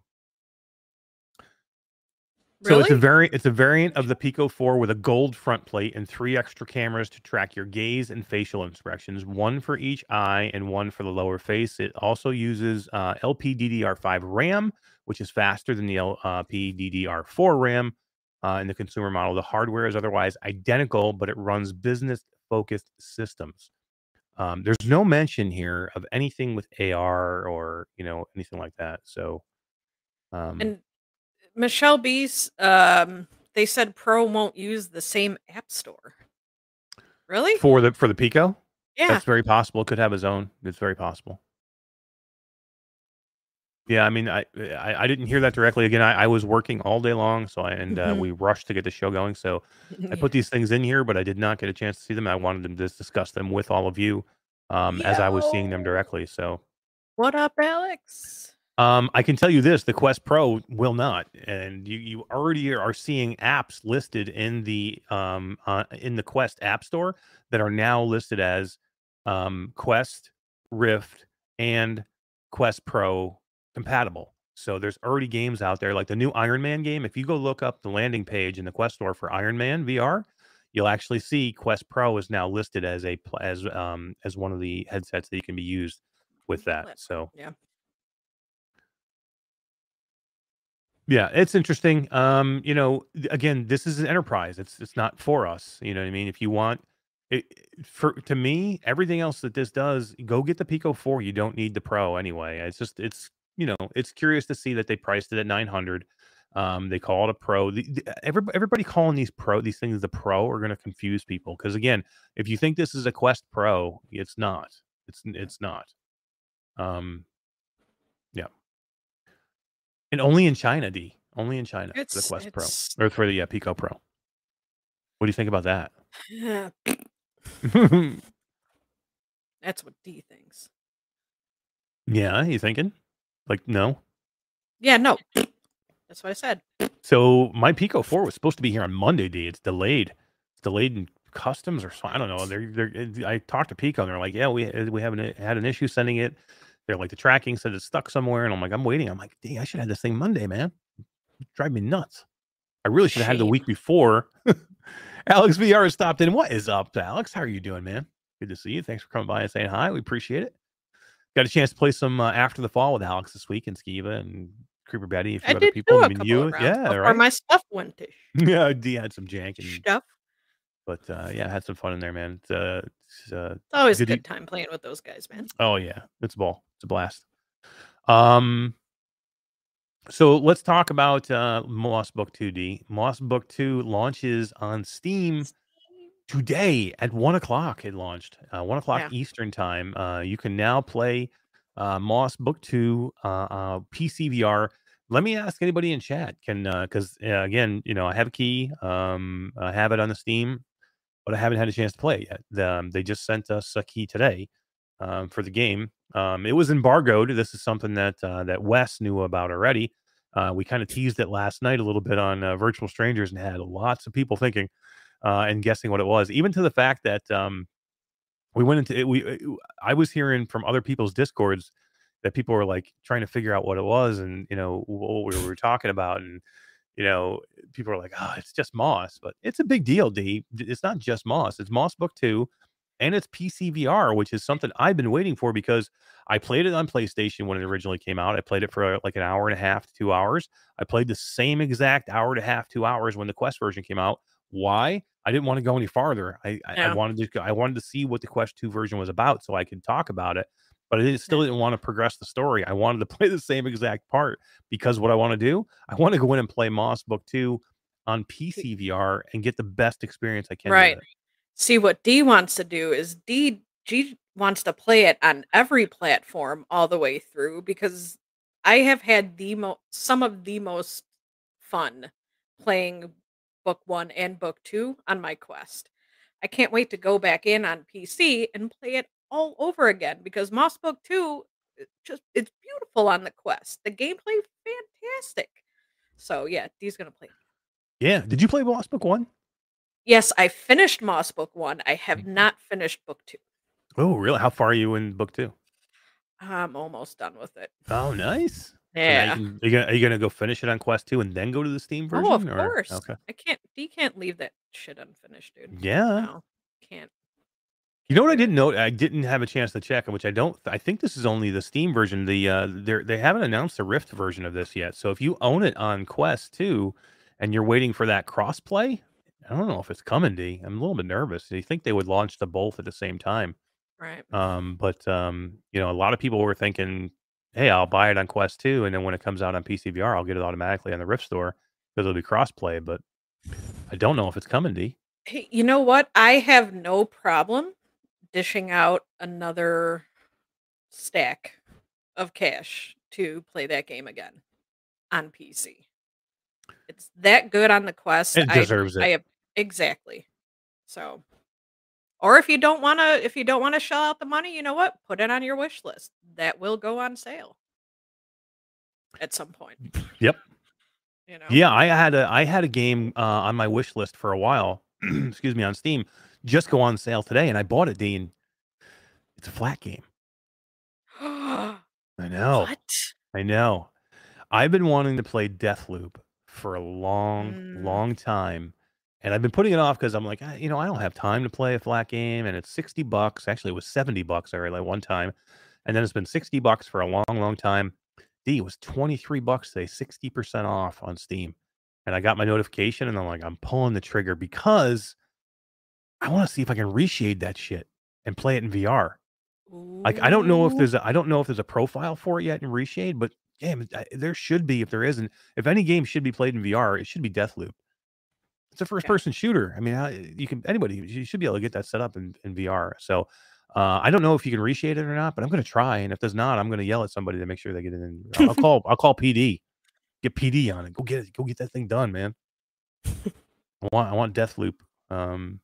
So it's a Really? variant. It's a variant of the Pico 4 with a gold front plate and three extra cameras to track your gaze and facial expressions, one for each eye and one for the lower face. It also uses uh, LPDDR5 RAM, which is faster than the LPDDR4 RAM uh, in the consumer model. The hardware is otherwise identical, but it runs business-focused systems. Um, there's no mention here of anything with AR or you know anything like that. So, um, And Michelle B's, um, they said Pro won't use the same app store. Really? for the for the Pico, Yeah. That's very possible. Could have his own. It's very possible. Yeah, I mean, I I, I didn't hear that directly. Again, I, I was working all day long, so I, and uh, Mhm. we rushed to get the show going. So <laughs> I put these things in here, but I did not get a chance to see them. I wanted to discuss them with all of you um, as I was seeing them Yo. directly. So What up, Alex? um, I can tell you this: the Quest Pro will not, and you you already are seeing apps listed in the um uh, in the Quest App Store that are now listed as um, Quest, Rift, and Quest Pro compatible. So there's already games out there like the new Iron Man game. If you go look up the landing page in the Quest Store for Iron Man VR, you'll actually see Quest Pro is now listed as a as um as one of the headsets that you can be used with that. So yeah. Yeah, it's interesting. Um, you know, again, this is an enterprise. It's it's not for us. You know what I mean? If you want it for to me, everything else that this does, go get the Pico 4. You don't need the Pro anyway. It's just it's you know, it's curious to see that they priced it at 900. Um, they call it a Pro. The, the, every, everybody calling these Pro these things the Pro are going to confuse people because again, if you think this is a Quest Pro, it's not. It's it's not. Um, yeah. And only in China, D. Only in China for the Quest it's- Pro or for the uh, Pico Pro. What do you think about that? Yeah, <laughs> <laughs> That's what D thinks. yeah, you thinking? Like no. Yeah, no. That's what I said. So my Pico Four was supposed to be here on Monday, D. It's delayed. It's delayed in customs or so. I don't know. They're they're. I talked to Pico and they're like, yeah, we uh, we haven't uh, had an issue sending it. They're like the tracking said it's stuck somewhere, and I'm like, I'm waiting. I'm like, D, I should have this thing Monday, man. Drive me nuts. I really should have had the week before. <laughs> Alex VR has stopped in. What is up, Alex? How are you doing, man? Good to see you. Thanks for coming by and saying hi. We appreciate it. Got a chance to play some uh, After the Fall with Alex this week and Skeeva and Creeper Betty, a few I other did people. I mean, you, yeah, before right. my stuff went to <laughs> yeah, D had some jank, and, stuff. but uh, yeah, had some fun in there, man. It's, uh, it's, uh, It's always a good time playing with those guys, man. oh yeah, it's a ball. It's a blast. Um, so let's talk about uh, Moss Book 2D. Moss Book 2 launches on Steam today at one o'clock. It launched uh, one o'clock Yeah. Eastern time. Uh, you can now play uh, Moss Book 2 uh, uh, PC VR. Let me ask anybody in chat can because uh, again, you know, I have a key. Um, I have it on the Steam, but I haven't had a chance to play it yet. The, um, they just sent us a key today um, for the game. Um, it was embargoed. This is something that uh, that Wes knew about already. Uh, we kind of teased it last night a little bit on uh, Virtual Strangers and had lots of people thinking, uh, and guessing what it was, even to the fact that um, we went into it. We uh, I was hearing from other people's discords that people were like trying to figure out what it was and you know what we were talking about and you know people are like oh it's just moss but it's a big deal d it's not just moss it's moss book 2 and it's pcvr which is something i've been waiting for because i played it on playstation when it originally came out i played it for like an hour and a half to two hours i played the same exact hour and a half two hours when the quest version came out why i didn't want to go any farther i I, I wanted to i wanted to see what the quest 2 version was about so i could talk about it but I didn't, still didn't want to progress the story. I wanted to <laughs> play the same exact part because what I want to do, I want to go in and play Moss Book 2 on PC VR and get the best experience I can. Right. See what D wants to do is D G wants to play it on every platform all the way through because I have had the mo- some of the most fun playing book 1 and book 2 on my quest. I can't wait to go back in on PC and play it all over again because Moss Book 2 it just it's beautiful on the quest. The gameplay fantastic. So yeah, D's going to play. Yeah. Did you play Moss Book 1? Yes, I finished Moss Book 1. I have Mhm. not finished book 2. Oh, really? How far are you in Book 2? I'm almost done with it. Oh, nice. So you Yeah. are, you gonna, are you gonna go finish it on Quest 2 and then go to the Steam version? Oh, of or- course. Okay. I can't. D can't leave that shit unfinished, dude. Yeah. No, can't. You know what I didn't know? I didn't have a chance to check, which I don't. I think this is only the Steam version. The uh, they they haven't announced the Rift version of this yet. So if you own it on Quest 2 and you're waiting for that crossplay, I don't know if it's coming. D. I'm a little bit nervous. Do you think they would launch the both at the same time? Right. Um, but um, you know, a lot of people were thinking, "Hey, I'll buy it on Quest 2, and then when it comes out on PC VR, I'll get it automatically on the Rift store because it'll be crossplay." But I don't know if it's coming. D. Hey, you know what? I have no problem dishing out another stack of cash to play that game again on PC. It's that good on the quest. It I- deserves it. I have exactly. So, or if you don't want to, if you don't want to shell out the money, you know what? Put it on your wish list. That will go on sale at some point. Yep. You know. Yeah, I had a I had a game uh, on my wish list for a while. <clears throat> excuse me, on Steam, just go on sale today, and I bought it. Dean, it's a flat game. <gasps> I know. what? I know. I've been wanting to play Deathloop for a long, Mm. long time. And I've been putting it off because I'm like, "Ah, you know, I don't have time to play a flat game. And it's 60 bucks. Actually, it was 70 bucks I like one time. And then it's been 60 bucks for a long, long time. D it was 23 bucks today, 60% off on Steam. And I got my notification and I'm like, I'm pulling the trigger because I want to see if I can reshade that shit and play it in VR. Like I don't know if there's a I don't know if there's a profile for it yet in Reshade, but damn, there should be if there isn't. If any game should be played in VR, it should be Deathloop. It's a first person shooter. I mean, you can anybody you should be able to get that set up in, in VR. So uh, I don't know if you can reshade it or not, but I'm going to try. And if there's not, I'm going to yell at somebody to make sure they get it in. I'll call I'll call PD. Get PD on it. Go get it. Go get that thing done, man. <laughs> I want I want Deathloop. Um,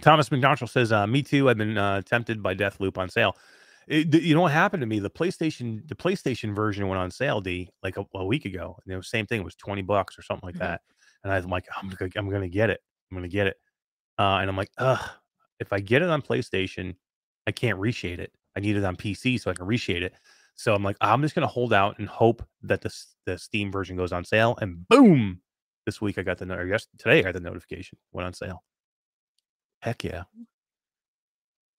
Thomas McDonald says, uh, "Me too. I've been uh, tempted by Deathloop on sale. It, th- you know what happened to me? The PlayStation, the PlayStation version went on sale, D, like a, a week ago. And it was same thing. It was twenty bucks or something like Mhm. that. And I'm like, I'm, gonna- I'm gonna get it. I'm gonna get it. Uh, and I'm like, ugh. If I get it on PlayStation, I can't reshade it. I need it on PC so I can reshade it. So I'm like, I'm just gonna hold out and hope that the the Steam version goes on sale. And boom, this week I got the no- or yes today I got the notification went on sale. Heck yeah.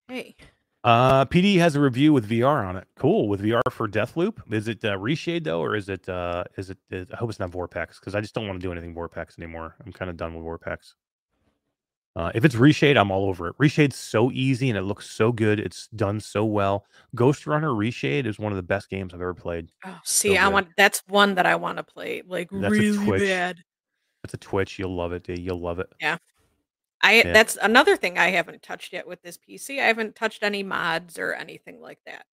Hey. Uh, PD has a review with VR on it. Cool with VR for Deathloop. Is it uh, reshade though, or is it uh, is it? Is, I hope it's not VorpX because I just don't want to do anything VorpX anymore. I'm kind of done with VorpX. Uh, if it's reshade, I'm all over it. Reshade's so easy and it looks so good. It's done so well. Ghostrunner Reshade is one of the best games I've ever played. Oh, see, I want that's one that I want to play like That's really bad. It's a Twitch. You'll love it. D. You'll love it. Yeah. I Yeah. that's another thing I haven't touched yet with this PC. I haven't touched any mods or anything like that.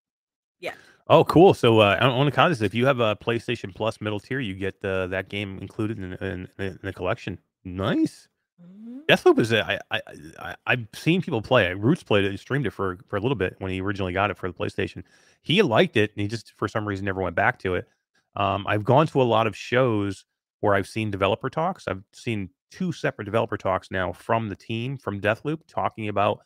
Yeah. Oh, cool. So uh, on, the contest, if you have a PlayStation Plus middle tier, you get uh, that game included in, in, in the collection. Nice. Mhm. Deathloop is I, I, I, I've seen people play it. Roots played it. He streamed it for, for a little bit when he originally got it for the PlayStation. He liked it, and he just for some reason never went back to it. Um, I've gone to a lot of shows where I've seen developer talks. I've seen two separate developer talks now from the team from Deathloop talking about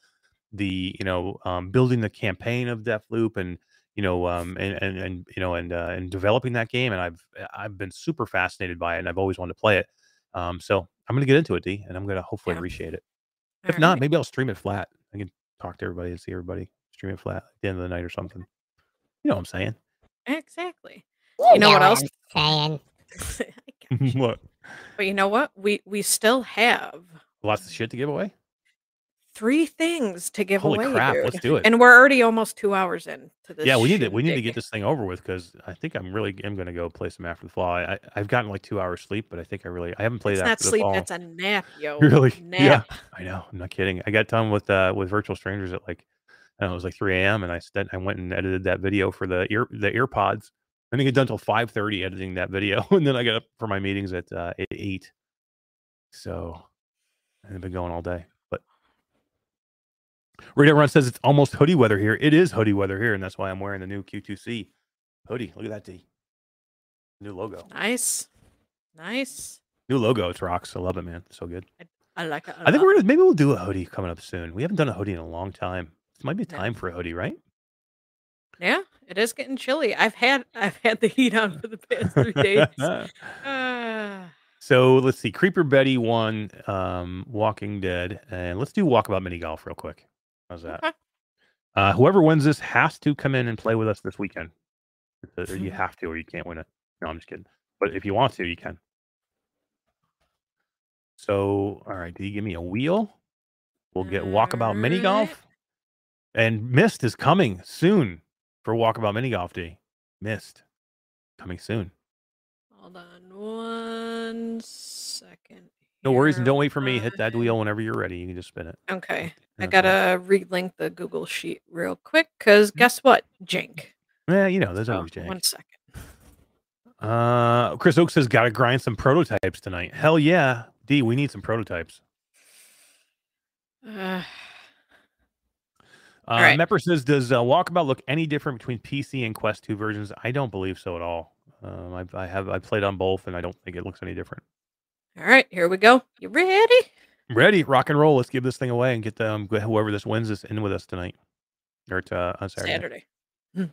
the you know um, building the campaign of Deathloop and you know um, and, and and you know and uh, and developing that game and I've I've been super fascinated by it and I've always wanted to play it. Um, so I'm gonna get into it, D, and I'm gonna hopefully Yeah. appreciate it. All If not, maybe I'll stream it flat. I can talk to everybody and see everybody. Stream it flat at the end of the night or something. You know what I'm saying? exactly. You know what else? <laughs> I got <laughs> you. what? but you know what? We we still have Lots of shit to give away. Three things to give Holy away, crap! dude. Let's do it. And we're already almost two hours in to this. yeah, we need to we need to get this thing over with because I think I'm really am gonna go play some After the Fall. I, I I've gotten like two hours sleep, but I think I really I haven't played It's After not sleep. Fall. That's a nap, <laughs> yo. Really? Nap. Yeah. I know. I'm not kidding. I got done with uh with Virtual Strangers at like I know, it was like 3 a.m. and I st- I went and edited that video for the ear the earpods. I didn't get done until 5:30 editing that video, <laughs> and then I got up for my meetings at uh, at eight. So I've been going all day. Radar Run says it's almost hoodie weather here. It is hoodie weather here, and that's why I'm wearing the new Q2C hoodie. Look at that D. New logo. Nice. Nice. New logo. It's rocks. I love it, man. So good. I like it. I think we're gonna maybe we'll do a hoodie coming up soon. We haven't done a hoodie in a long time. This might be Yeah. time for a hoodie, right? Yeah, it is getting chilly. I've had I've had the heat on for the past three days. <laughs> Ah. so let's see. Creeper Betty won um, Walking Dead, and let's do Walkabout Mini Golf real quick. How's that? Okay. Uh, whoever wins this has to come in and play with us this weekend. You <laughs> have to, or you can't win it. No, I'm just kidding. But if you want to, you can. So, all right, do you give me a wheel? We'll get Walkabout Mini Golf. And Myst is coming soon for Walkabout Mini Golf Day. Myst coming soon. Hold on one second. No worries, and don't wait for me. Hit that wheel whenever you're ready. You can just spin it. Okay. I gotta relink the Google sheet real quick because guess what? Jink. Yeah, you know, there's Oh, always jank. one second. Uh, Chris Oak says, "Got to grind some prototypes tonight." Hell yeah, D. We need some prototypes. Uh, Uh, right. Mepper says, "Does uh, Walkabout look any different between PC and Quest Two versions?" I don't believe so at all. Um, I, I have I played on both, and I don't think it looks any different. All right, here we go. You ready? Ready, rock and roll. Let's give this thing away and get them whoever this wins this in with us tonight or to, uh, on Saturday. Saturday. Hmm.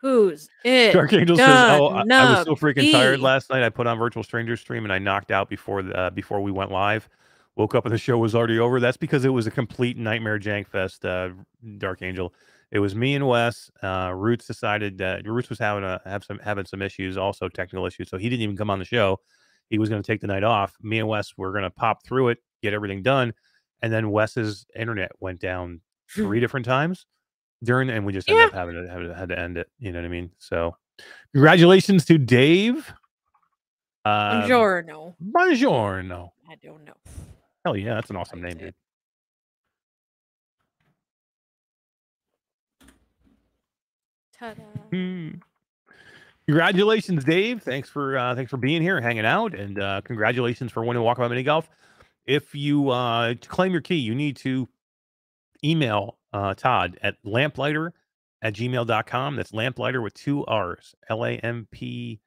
Who's it? Dark Angel says, "Oh, I, I was so freaking tired last night. I put on Virtual Stranger stream and I knocked out before the, uh, before we went live. Woke up and the show was already over. That's because it was a complete nightmare jank fest. Uh, Dark Angel. It was me and Wes. Uh, Roots decided that Roots was having a have some having some issues, also technical issues. So he didn't even come on the show. He was going to take the night off. Me and Wes were going to pop through it, get everything done, and then Wes's internet went down three <laughs> different times during, and we just ended Yeah. up having to, having to had to end it. You know what I mean? So, congratulations to Dave. Um, Buongiorno. Buongiorno. I don't know. Hell yeah, that's an awesome name, dude. Hmm. Congratulations, Dave. Thanks for uh, thanks for being here, hanging out, and uh, congratulations for winning Walkabout Mini Golf. If you uh, to claim your key, you need to email uh, Todd at lamplighter at gmail.com. That's lamplighter with two R's. L A M P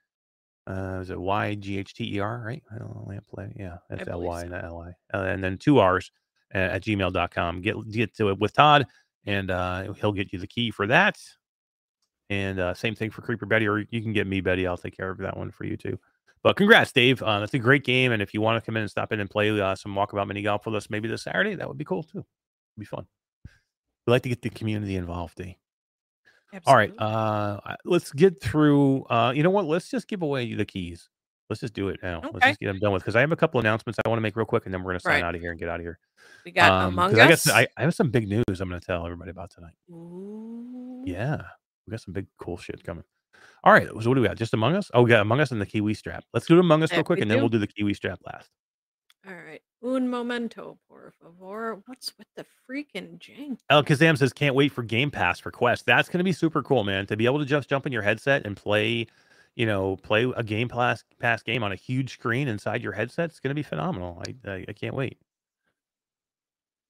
uh is it Y G H T E R, right? I don't know, lamplighter. Yeah, that's L Y, so. not L I. Uh, and then two R's uh, at gmail.com. Get get to it with Todd, and uh, he'll get you the key for that. And uh, same thing for Creeper Betty, or you can get me Betty. I'll take care of that one for you too. But congrats, Dave. Uh, that's a great game. And if you want to come in and stop in and play uh, some walkabout mini golf with us, maybe this Saturday, that would be cool too. It'd be fun. We like to get the community involved, Dave. All right, uh, let's get through. Uh, you know what? Let's just give away the keys. Let's just do it now. Let's just get them done with because I have a couple announcements I want to make real quick, and then we're gonna sign Right. out of here and get out of here. we got Um, Among 'cause I, got, Us. I, I have some big news I'm gonna tell everybody about tonight. Ooh. Yeah, we got some big cool shit coming. All right, so what do we got? Just Among Us? Oh, we got Among Us and the Kiwi strap. Let's do Among Us uh, real quick, we and then we'll do the Kiwi strap last. All right. Un momento, por favor. What's with the freaking jank? Oh, El Kazam says, "Can't wait for Game Pass for Quest. That's going to be super cool, man. To be able to just jump in your headset and play, you know, play a Game Pass Pass game on a huge screen inside your headset. It's going to be phenomenal. I, I I can't wait.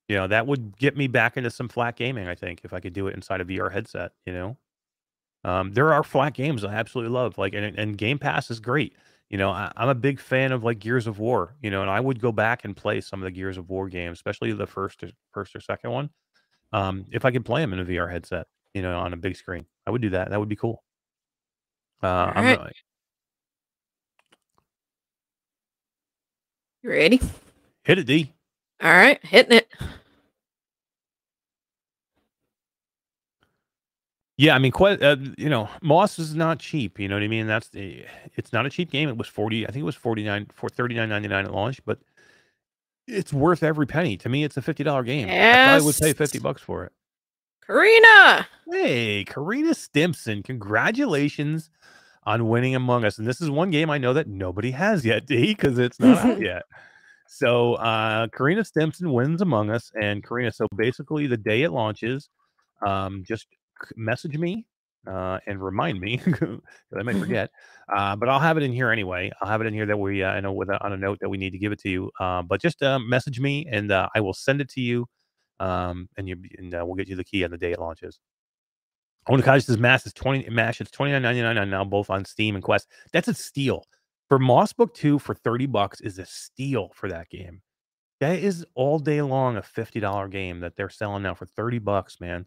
You know, that would get me back into some flat gaming. I think if I could do it inside a VR headset. You know, um, there are flat games I absolutely love. Like, and, and Game Pass is great. You know, I, I'm a big fan of like Gears of War. You know, and I would go back and play some of the Gears of War games, especially the first or, first or second one. Um, if I could play them in a VR headset, you know, on a big screen, I would do that. That would be cool. Uh, I'm right. not- You ready? hit it, D. All right, hitting it. Yeah, I mean, quite. Uh, you know, Moss is not cheap. You know what I mean? That's the. It's not a cheap game. It was forty. I think it was forty nine for thirty nine ninety nine at launch, but it's worth every penny. To me, it's a fifty dollar game. I probably would pay fifty Yes. bucks for it. Karina. Hey, Karina Stimson, congratulations on winning Among Us. And this is one game I know that nobody has yet, D, because it's not out <laughs> yet. So uh Karina Stimson wins Among Us. And Karina, so basically the day it launches, um, just message me uh and remind me <laughs> because I might <laughs> forget. Uh, but I'll have it in here anyway. I'll have it in here that we uh, I know with a, on a note that we need to give it to you. Uh, but just uh, message me and uh, I will send it to you. Um, and you and uh, we'll get you the key on the day it launches. Onikaji says Mass is 20 Mash, it's 29.99 on now both on Steam and Quest. That's a steal. For Moss Book 2 for 30 bucks is a steal for that game. That is all day long a $50 game that they're selling now for 30 bucks, man.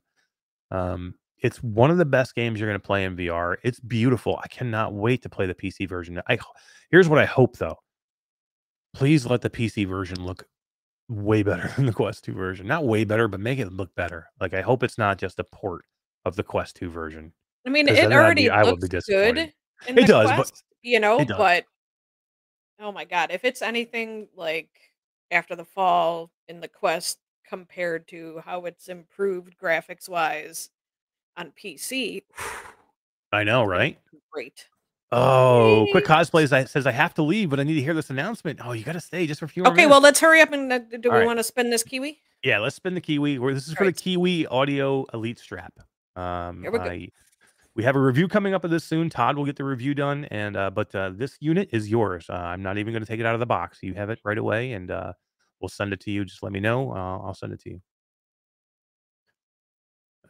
Um, it's one of the best games you're going to play in VR. It's beautiful. I cannot wait to play the PC version. I here's what I hope though. Please let the PC version look way better <laughs> than the Quest 2 version. Not way better, but make it look better. Like I hope it's not just a port of the Quest 2 version. I mean, it already be- looks good. In It the does, but- you know, it does. but oh my god, if it's anything like after the fall in the Quest compared to how it's improved graphics wise on PC, I know, right? great. Oh, quick cosplay says- I have to leave, but I need to hear this announcement. Oh, you got to stay just for a few more Okay, minutes. well, let's hurry up and uh, do All we right. want to spin this kiwi? Yeah, let's spin the Kiwi. This is for Alright. the Kiwi Audio Elite Strap. Um, Here we go. I, we have a review coming up of this soon. Todd will get the review done, and uh, but uh, this unit is yours. Uh, I'm not even going to take it out of the box. You have it right away, and uh, we'll send it to you. Just let me know. Uh, I'll send it to you,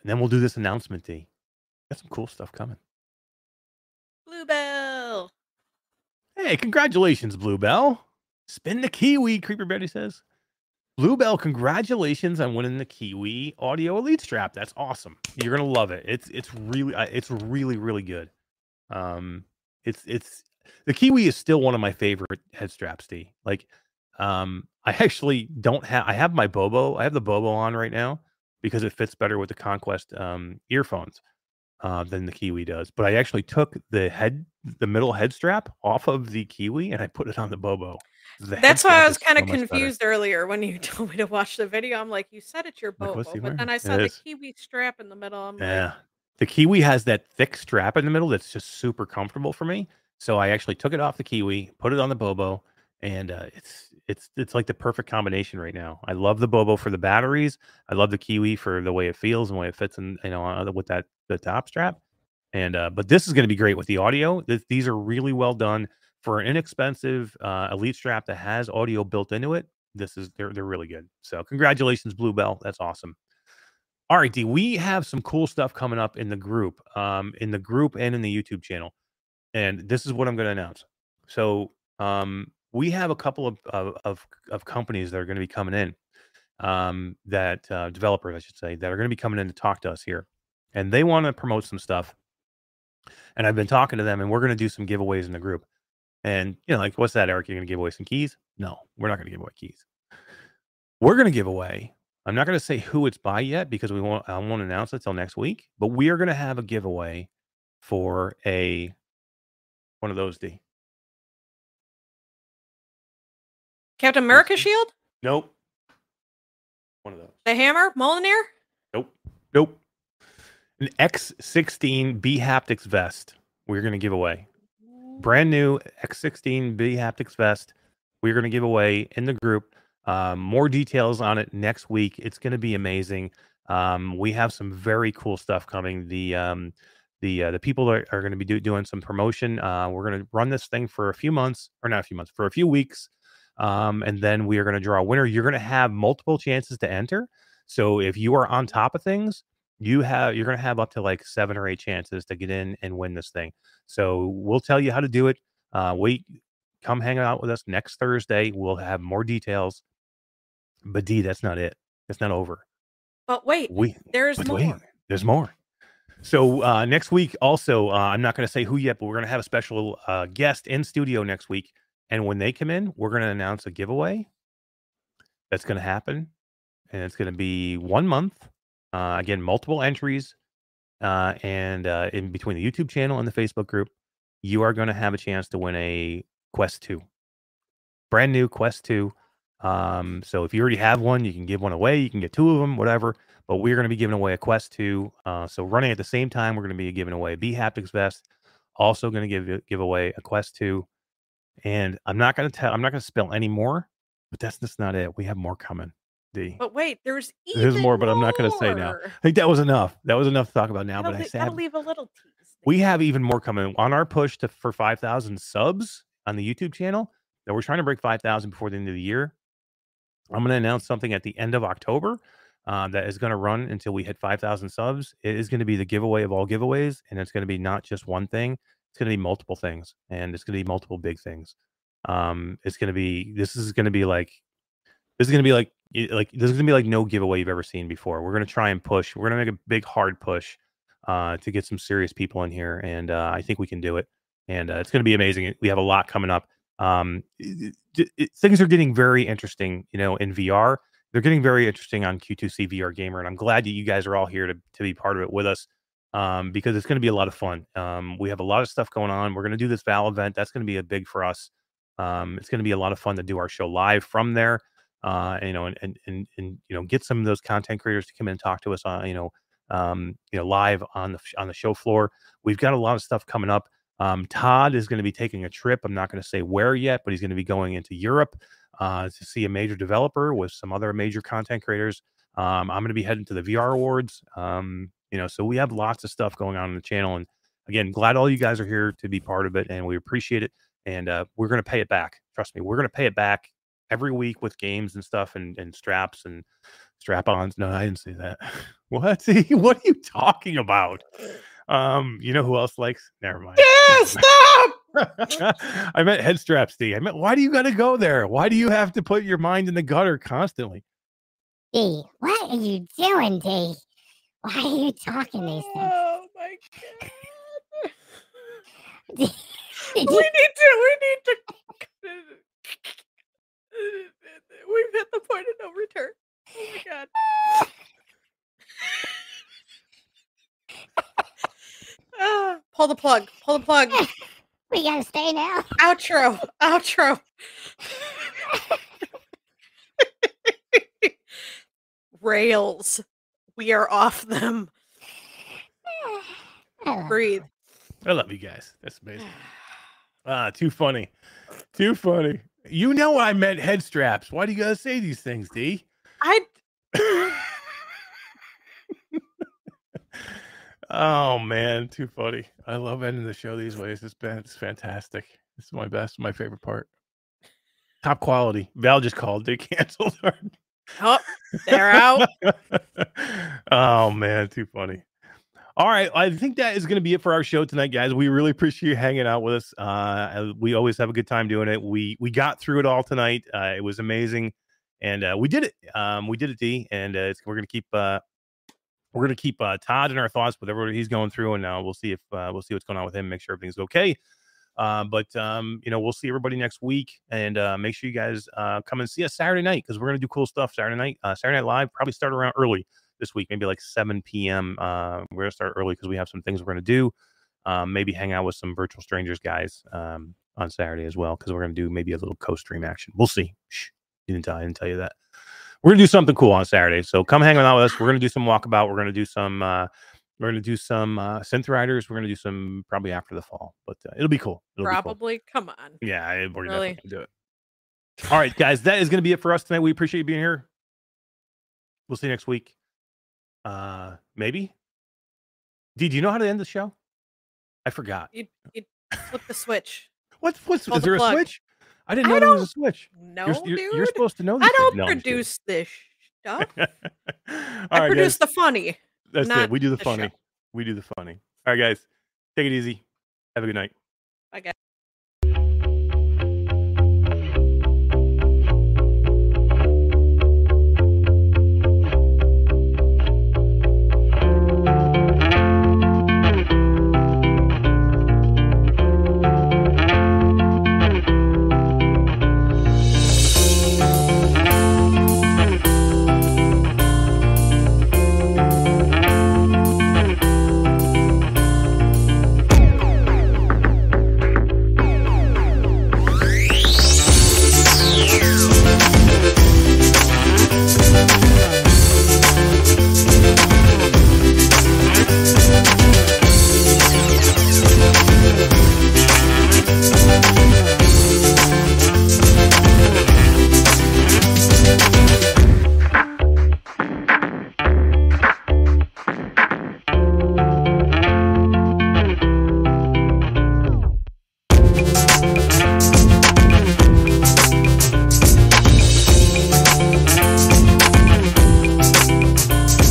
and then we'll do this announcement. D. Got some cool stuff coming. Bluebell. Hey, congratulations, Bluebell. Spin the Kiwi, Creeper Betty says. Bluebell, congratulations on winning the Kiwi Audio Elite Strap. That's awesome. You're gonna love it. It's it's really uh, it's really really good. Um, it's it's the Kiwi is still one of my favorite head straps. D. Like, um, I <laughs> actually don't have I have my Bobo. I have the Bobo on right now because it fits better with the Conquest um earphones uh, than the Kiwi does. But I actually took the head, the middle head strap off of the Kiwi and I put it on the Bobo. The That's why I was kind so of better. confused earlier when you <laughs> told me to watch the video. I'm like, you said it's your Bobo, he but then? I It saw the is. kiwi strap in the middle. I'm Yeah. like, The Kiwi has that thick strap in the middle that's just super comfortable for me. So I actually took it off the Kiwi, put it on the Bobo, and uh, it's it's it's like the perfect combination right now. I love the Bobo for the batteries. I love the Kiwi for the way it feels and the way it fits and you know, with that the top strap. And uh, but this is going to be great with the audio. Th- these are really well done for an inexpensive uh, elite strap that has audio built into it. This is they're they're really good. So congratulations, Bluebell. That's awesome. All right, D, we have some cool stuff coming up in the group, um, in the group and in the YouTube channel. And this is what I'm going to announce. So um, we have a couple of, of, of, companies that are going to be coming in, um, that uh, developers, I should say, that are going to be coming in to talk to us here. And they want to promote some stuff. And I've been talking to them, and we're going to do some giveaways in the group. And, you know, like, what's that, Eric? You're going to give away some keys? No, we're not going to give away keys. We're going to give away I'm not going to say who it's by yet because we won't. I won't announce it till next week. But we are going to have a giveaway for a one of those. D. Captain America shield, Nope. One of those. the hammer, Mjolnir. Nope. Nope. An X16 bHaptics vest. We're going to give away brand new X16 bHaptics vest. We're going to give away in the group. Um, more details on it next week. It's going to be amazing. Um, we have some very cool stuff coming. The um, the uh, the people that are going to be do, doing some promotion. Uh, we're going to run this thing for a few months, or not a few months, for a few weeks, um, and then we are going to draw a winner. You're going to have multiple chances to enter. So if you are on top of things, you have you're going to have up to like seven or eight chances to get in and win this thing. So we'll tell you how to do it. Uh, wait, come hang out with us next Thursday. We'll have more details. But D, that's not it. That's not over. But wait, We there's more. wait, there's more. So uh, next week, also, uh, I'm not going to say who yet, but we're going to have a special uh, guest in studio next week. And when they come in, we're going to announce a giveaway that's going to happen, and it's going to be one month. Uh, again, multiple entries, uh, and uh, in between the YouTube channel and the Facebook group, you are going to have a chance to win a Quest Two, brand new Quest Two. Um, so if you already have one, you can give one away. You can get two of them, whatever but we're going to be giving away a Quest 2. Uh, so running at the same time, we're going to be giving away a bHaptics vest. Also going to give give away a Quest 2. And I'm not going to tell, I'm not going to spill any more, but that's just not it. We have more coming. D. But wait, there's even There's more, but I'm not gonna say now. I think that was enough. That was enough to talk about now. Gotta, but I said leave a little tease. we have even more coming on our push to for 5,000 subs on the YouTube channel. That we're trying to break 5,000 before the end of the year. I'm going to announce something at the end of October uh, that is going to run until we hit 5,000 subs. It is going to be the giveaway of all giveaways, and it's going to be not just one thing. It's going to be multiple things, and it's going to be multiple big things. Um, it's going to be this is going to be like this is going to be like like this is going to be like no giveaway you've ever seen before. We're going to try and push. We're going to make a big hard push uh, to get some serious people in here, and uh, I think we can do it. And uh, it's going to be amazing. We have a lot coming up. Um, it- it- things are getting very interesting, you know, in VR. They're getting very interesting on Q2C VR Gamer, and I'm glad that you guys are all here to to be part of it with us um, because it's going to be a lot of fun. Um, we have a lot of stuff going on. We're going to do this Val event. That's going to be a big for us. Um, it's going to be a lot of fun to do our show live from there. Uh, you know, and, and and and you know, get some of those content creators to come in and talk to us on, you know, um, you know, live on the on the show floor. We've got a lot of stuff coming up. Um, Todd is going to be taking a trip. I'm not going to say where yet, but he's going to be going into Europe uh, to see a major developer with some other major content creators. Um, I'm going to be heading to the VR awards. Um, you know, so we have lots of stuff going on in the channel. And again, glad all you guys are here to be part of it, and we appreciate it. And uh, we're going to pay it back. Trust me, we're going to pay it back every week with games and stuff and, and straps and strap-ons. No, I didn't say that. <laughs> what? <laughs> what are you talking about? Um, you know who else likes? Never mind. Yeah, stop! <laughs> I meant head straps, D. I meant why do you got to go there? Why do you have to put your mind in the gutter constantly? D, what are you doing, D? Why are you talking these things? Oh my god. <laughs> We need to. We need to. <laughs> We've hit the point of no return. Oh my god. Ah, pull the plug. Pull the plug. <laughs> we gotta stay now. Outro. Outro. Rails. We are off them. <sighs> I Breathe. I love you guys. That's amazing. <sighs> Ah, too funny. Too funny. You know I meant head straps. Why do you gotta say these things, D? I. <laughs> oh man, too funny. I love ending the show these ways. It's been it's fantastic. It's my best, my favorite part. Top quality. Val just called. They <laughs> canceled her. Oh, they're out. <laughs> oh man, too funny. All right, I think that is going to be it for our show tonight, guys. We really appreciate you hanging out with us. Uh, we always have a good time doing it. We we got through it all tonight. Uh, it was amazing, and uh, we did it. Um, we did it, D, and uh, we're going to keep uh, we're going to keep uh, Todd in our thoughts with everything he's going through, and uh, we'll see if we'll see what's going on with him. Make sure everything's okay. Uh, but um, you know, we'll see everybody next week, and uh, make sure you guys uh, come and see us Saturday night because we're gonna do cool stuff Saturday night. Uh, Saturday Night Live probably start around early this week, maybe like 7 p.m. Uh, we're gonna start early because we have some things we're gonna do. Um, maybe hang out with some virtual strangers guys um, on Saturday as well because we're gonna do maybe a little co-stream action. We'll see. Shh, didn't tell I didn't tell you that. We're gonna do something cool on Saturday, so come hang out with us. We're gonna do some walkabout. We're gonna do some. We're gonna do some uh, synth riders. We're gonna do some probably after the fall, but uh, it'll be cool. It'll be cool. Probably. Come on. Yeah, we're Really? definitely gonna do it. All right, guys, that is gonna be it for us tonight. We appreciate you being here. We'll see you next week. Uh, maybe. D, do you know how to end the show? I forgot. You, you flip the switch. What's what's is the there a switch? I didn't I know there was a switch. No, you're, you're, dude. you're supposed to know. I don't things. No, I'm just kidding. produce this stuff. <laughs> All I right, produce guys. the funny. That's not it. We do the the show. funny. We do the funny. All right, guys. Take it easy. Have a good night. I guess.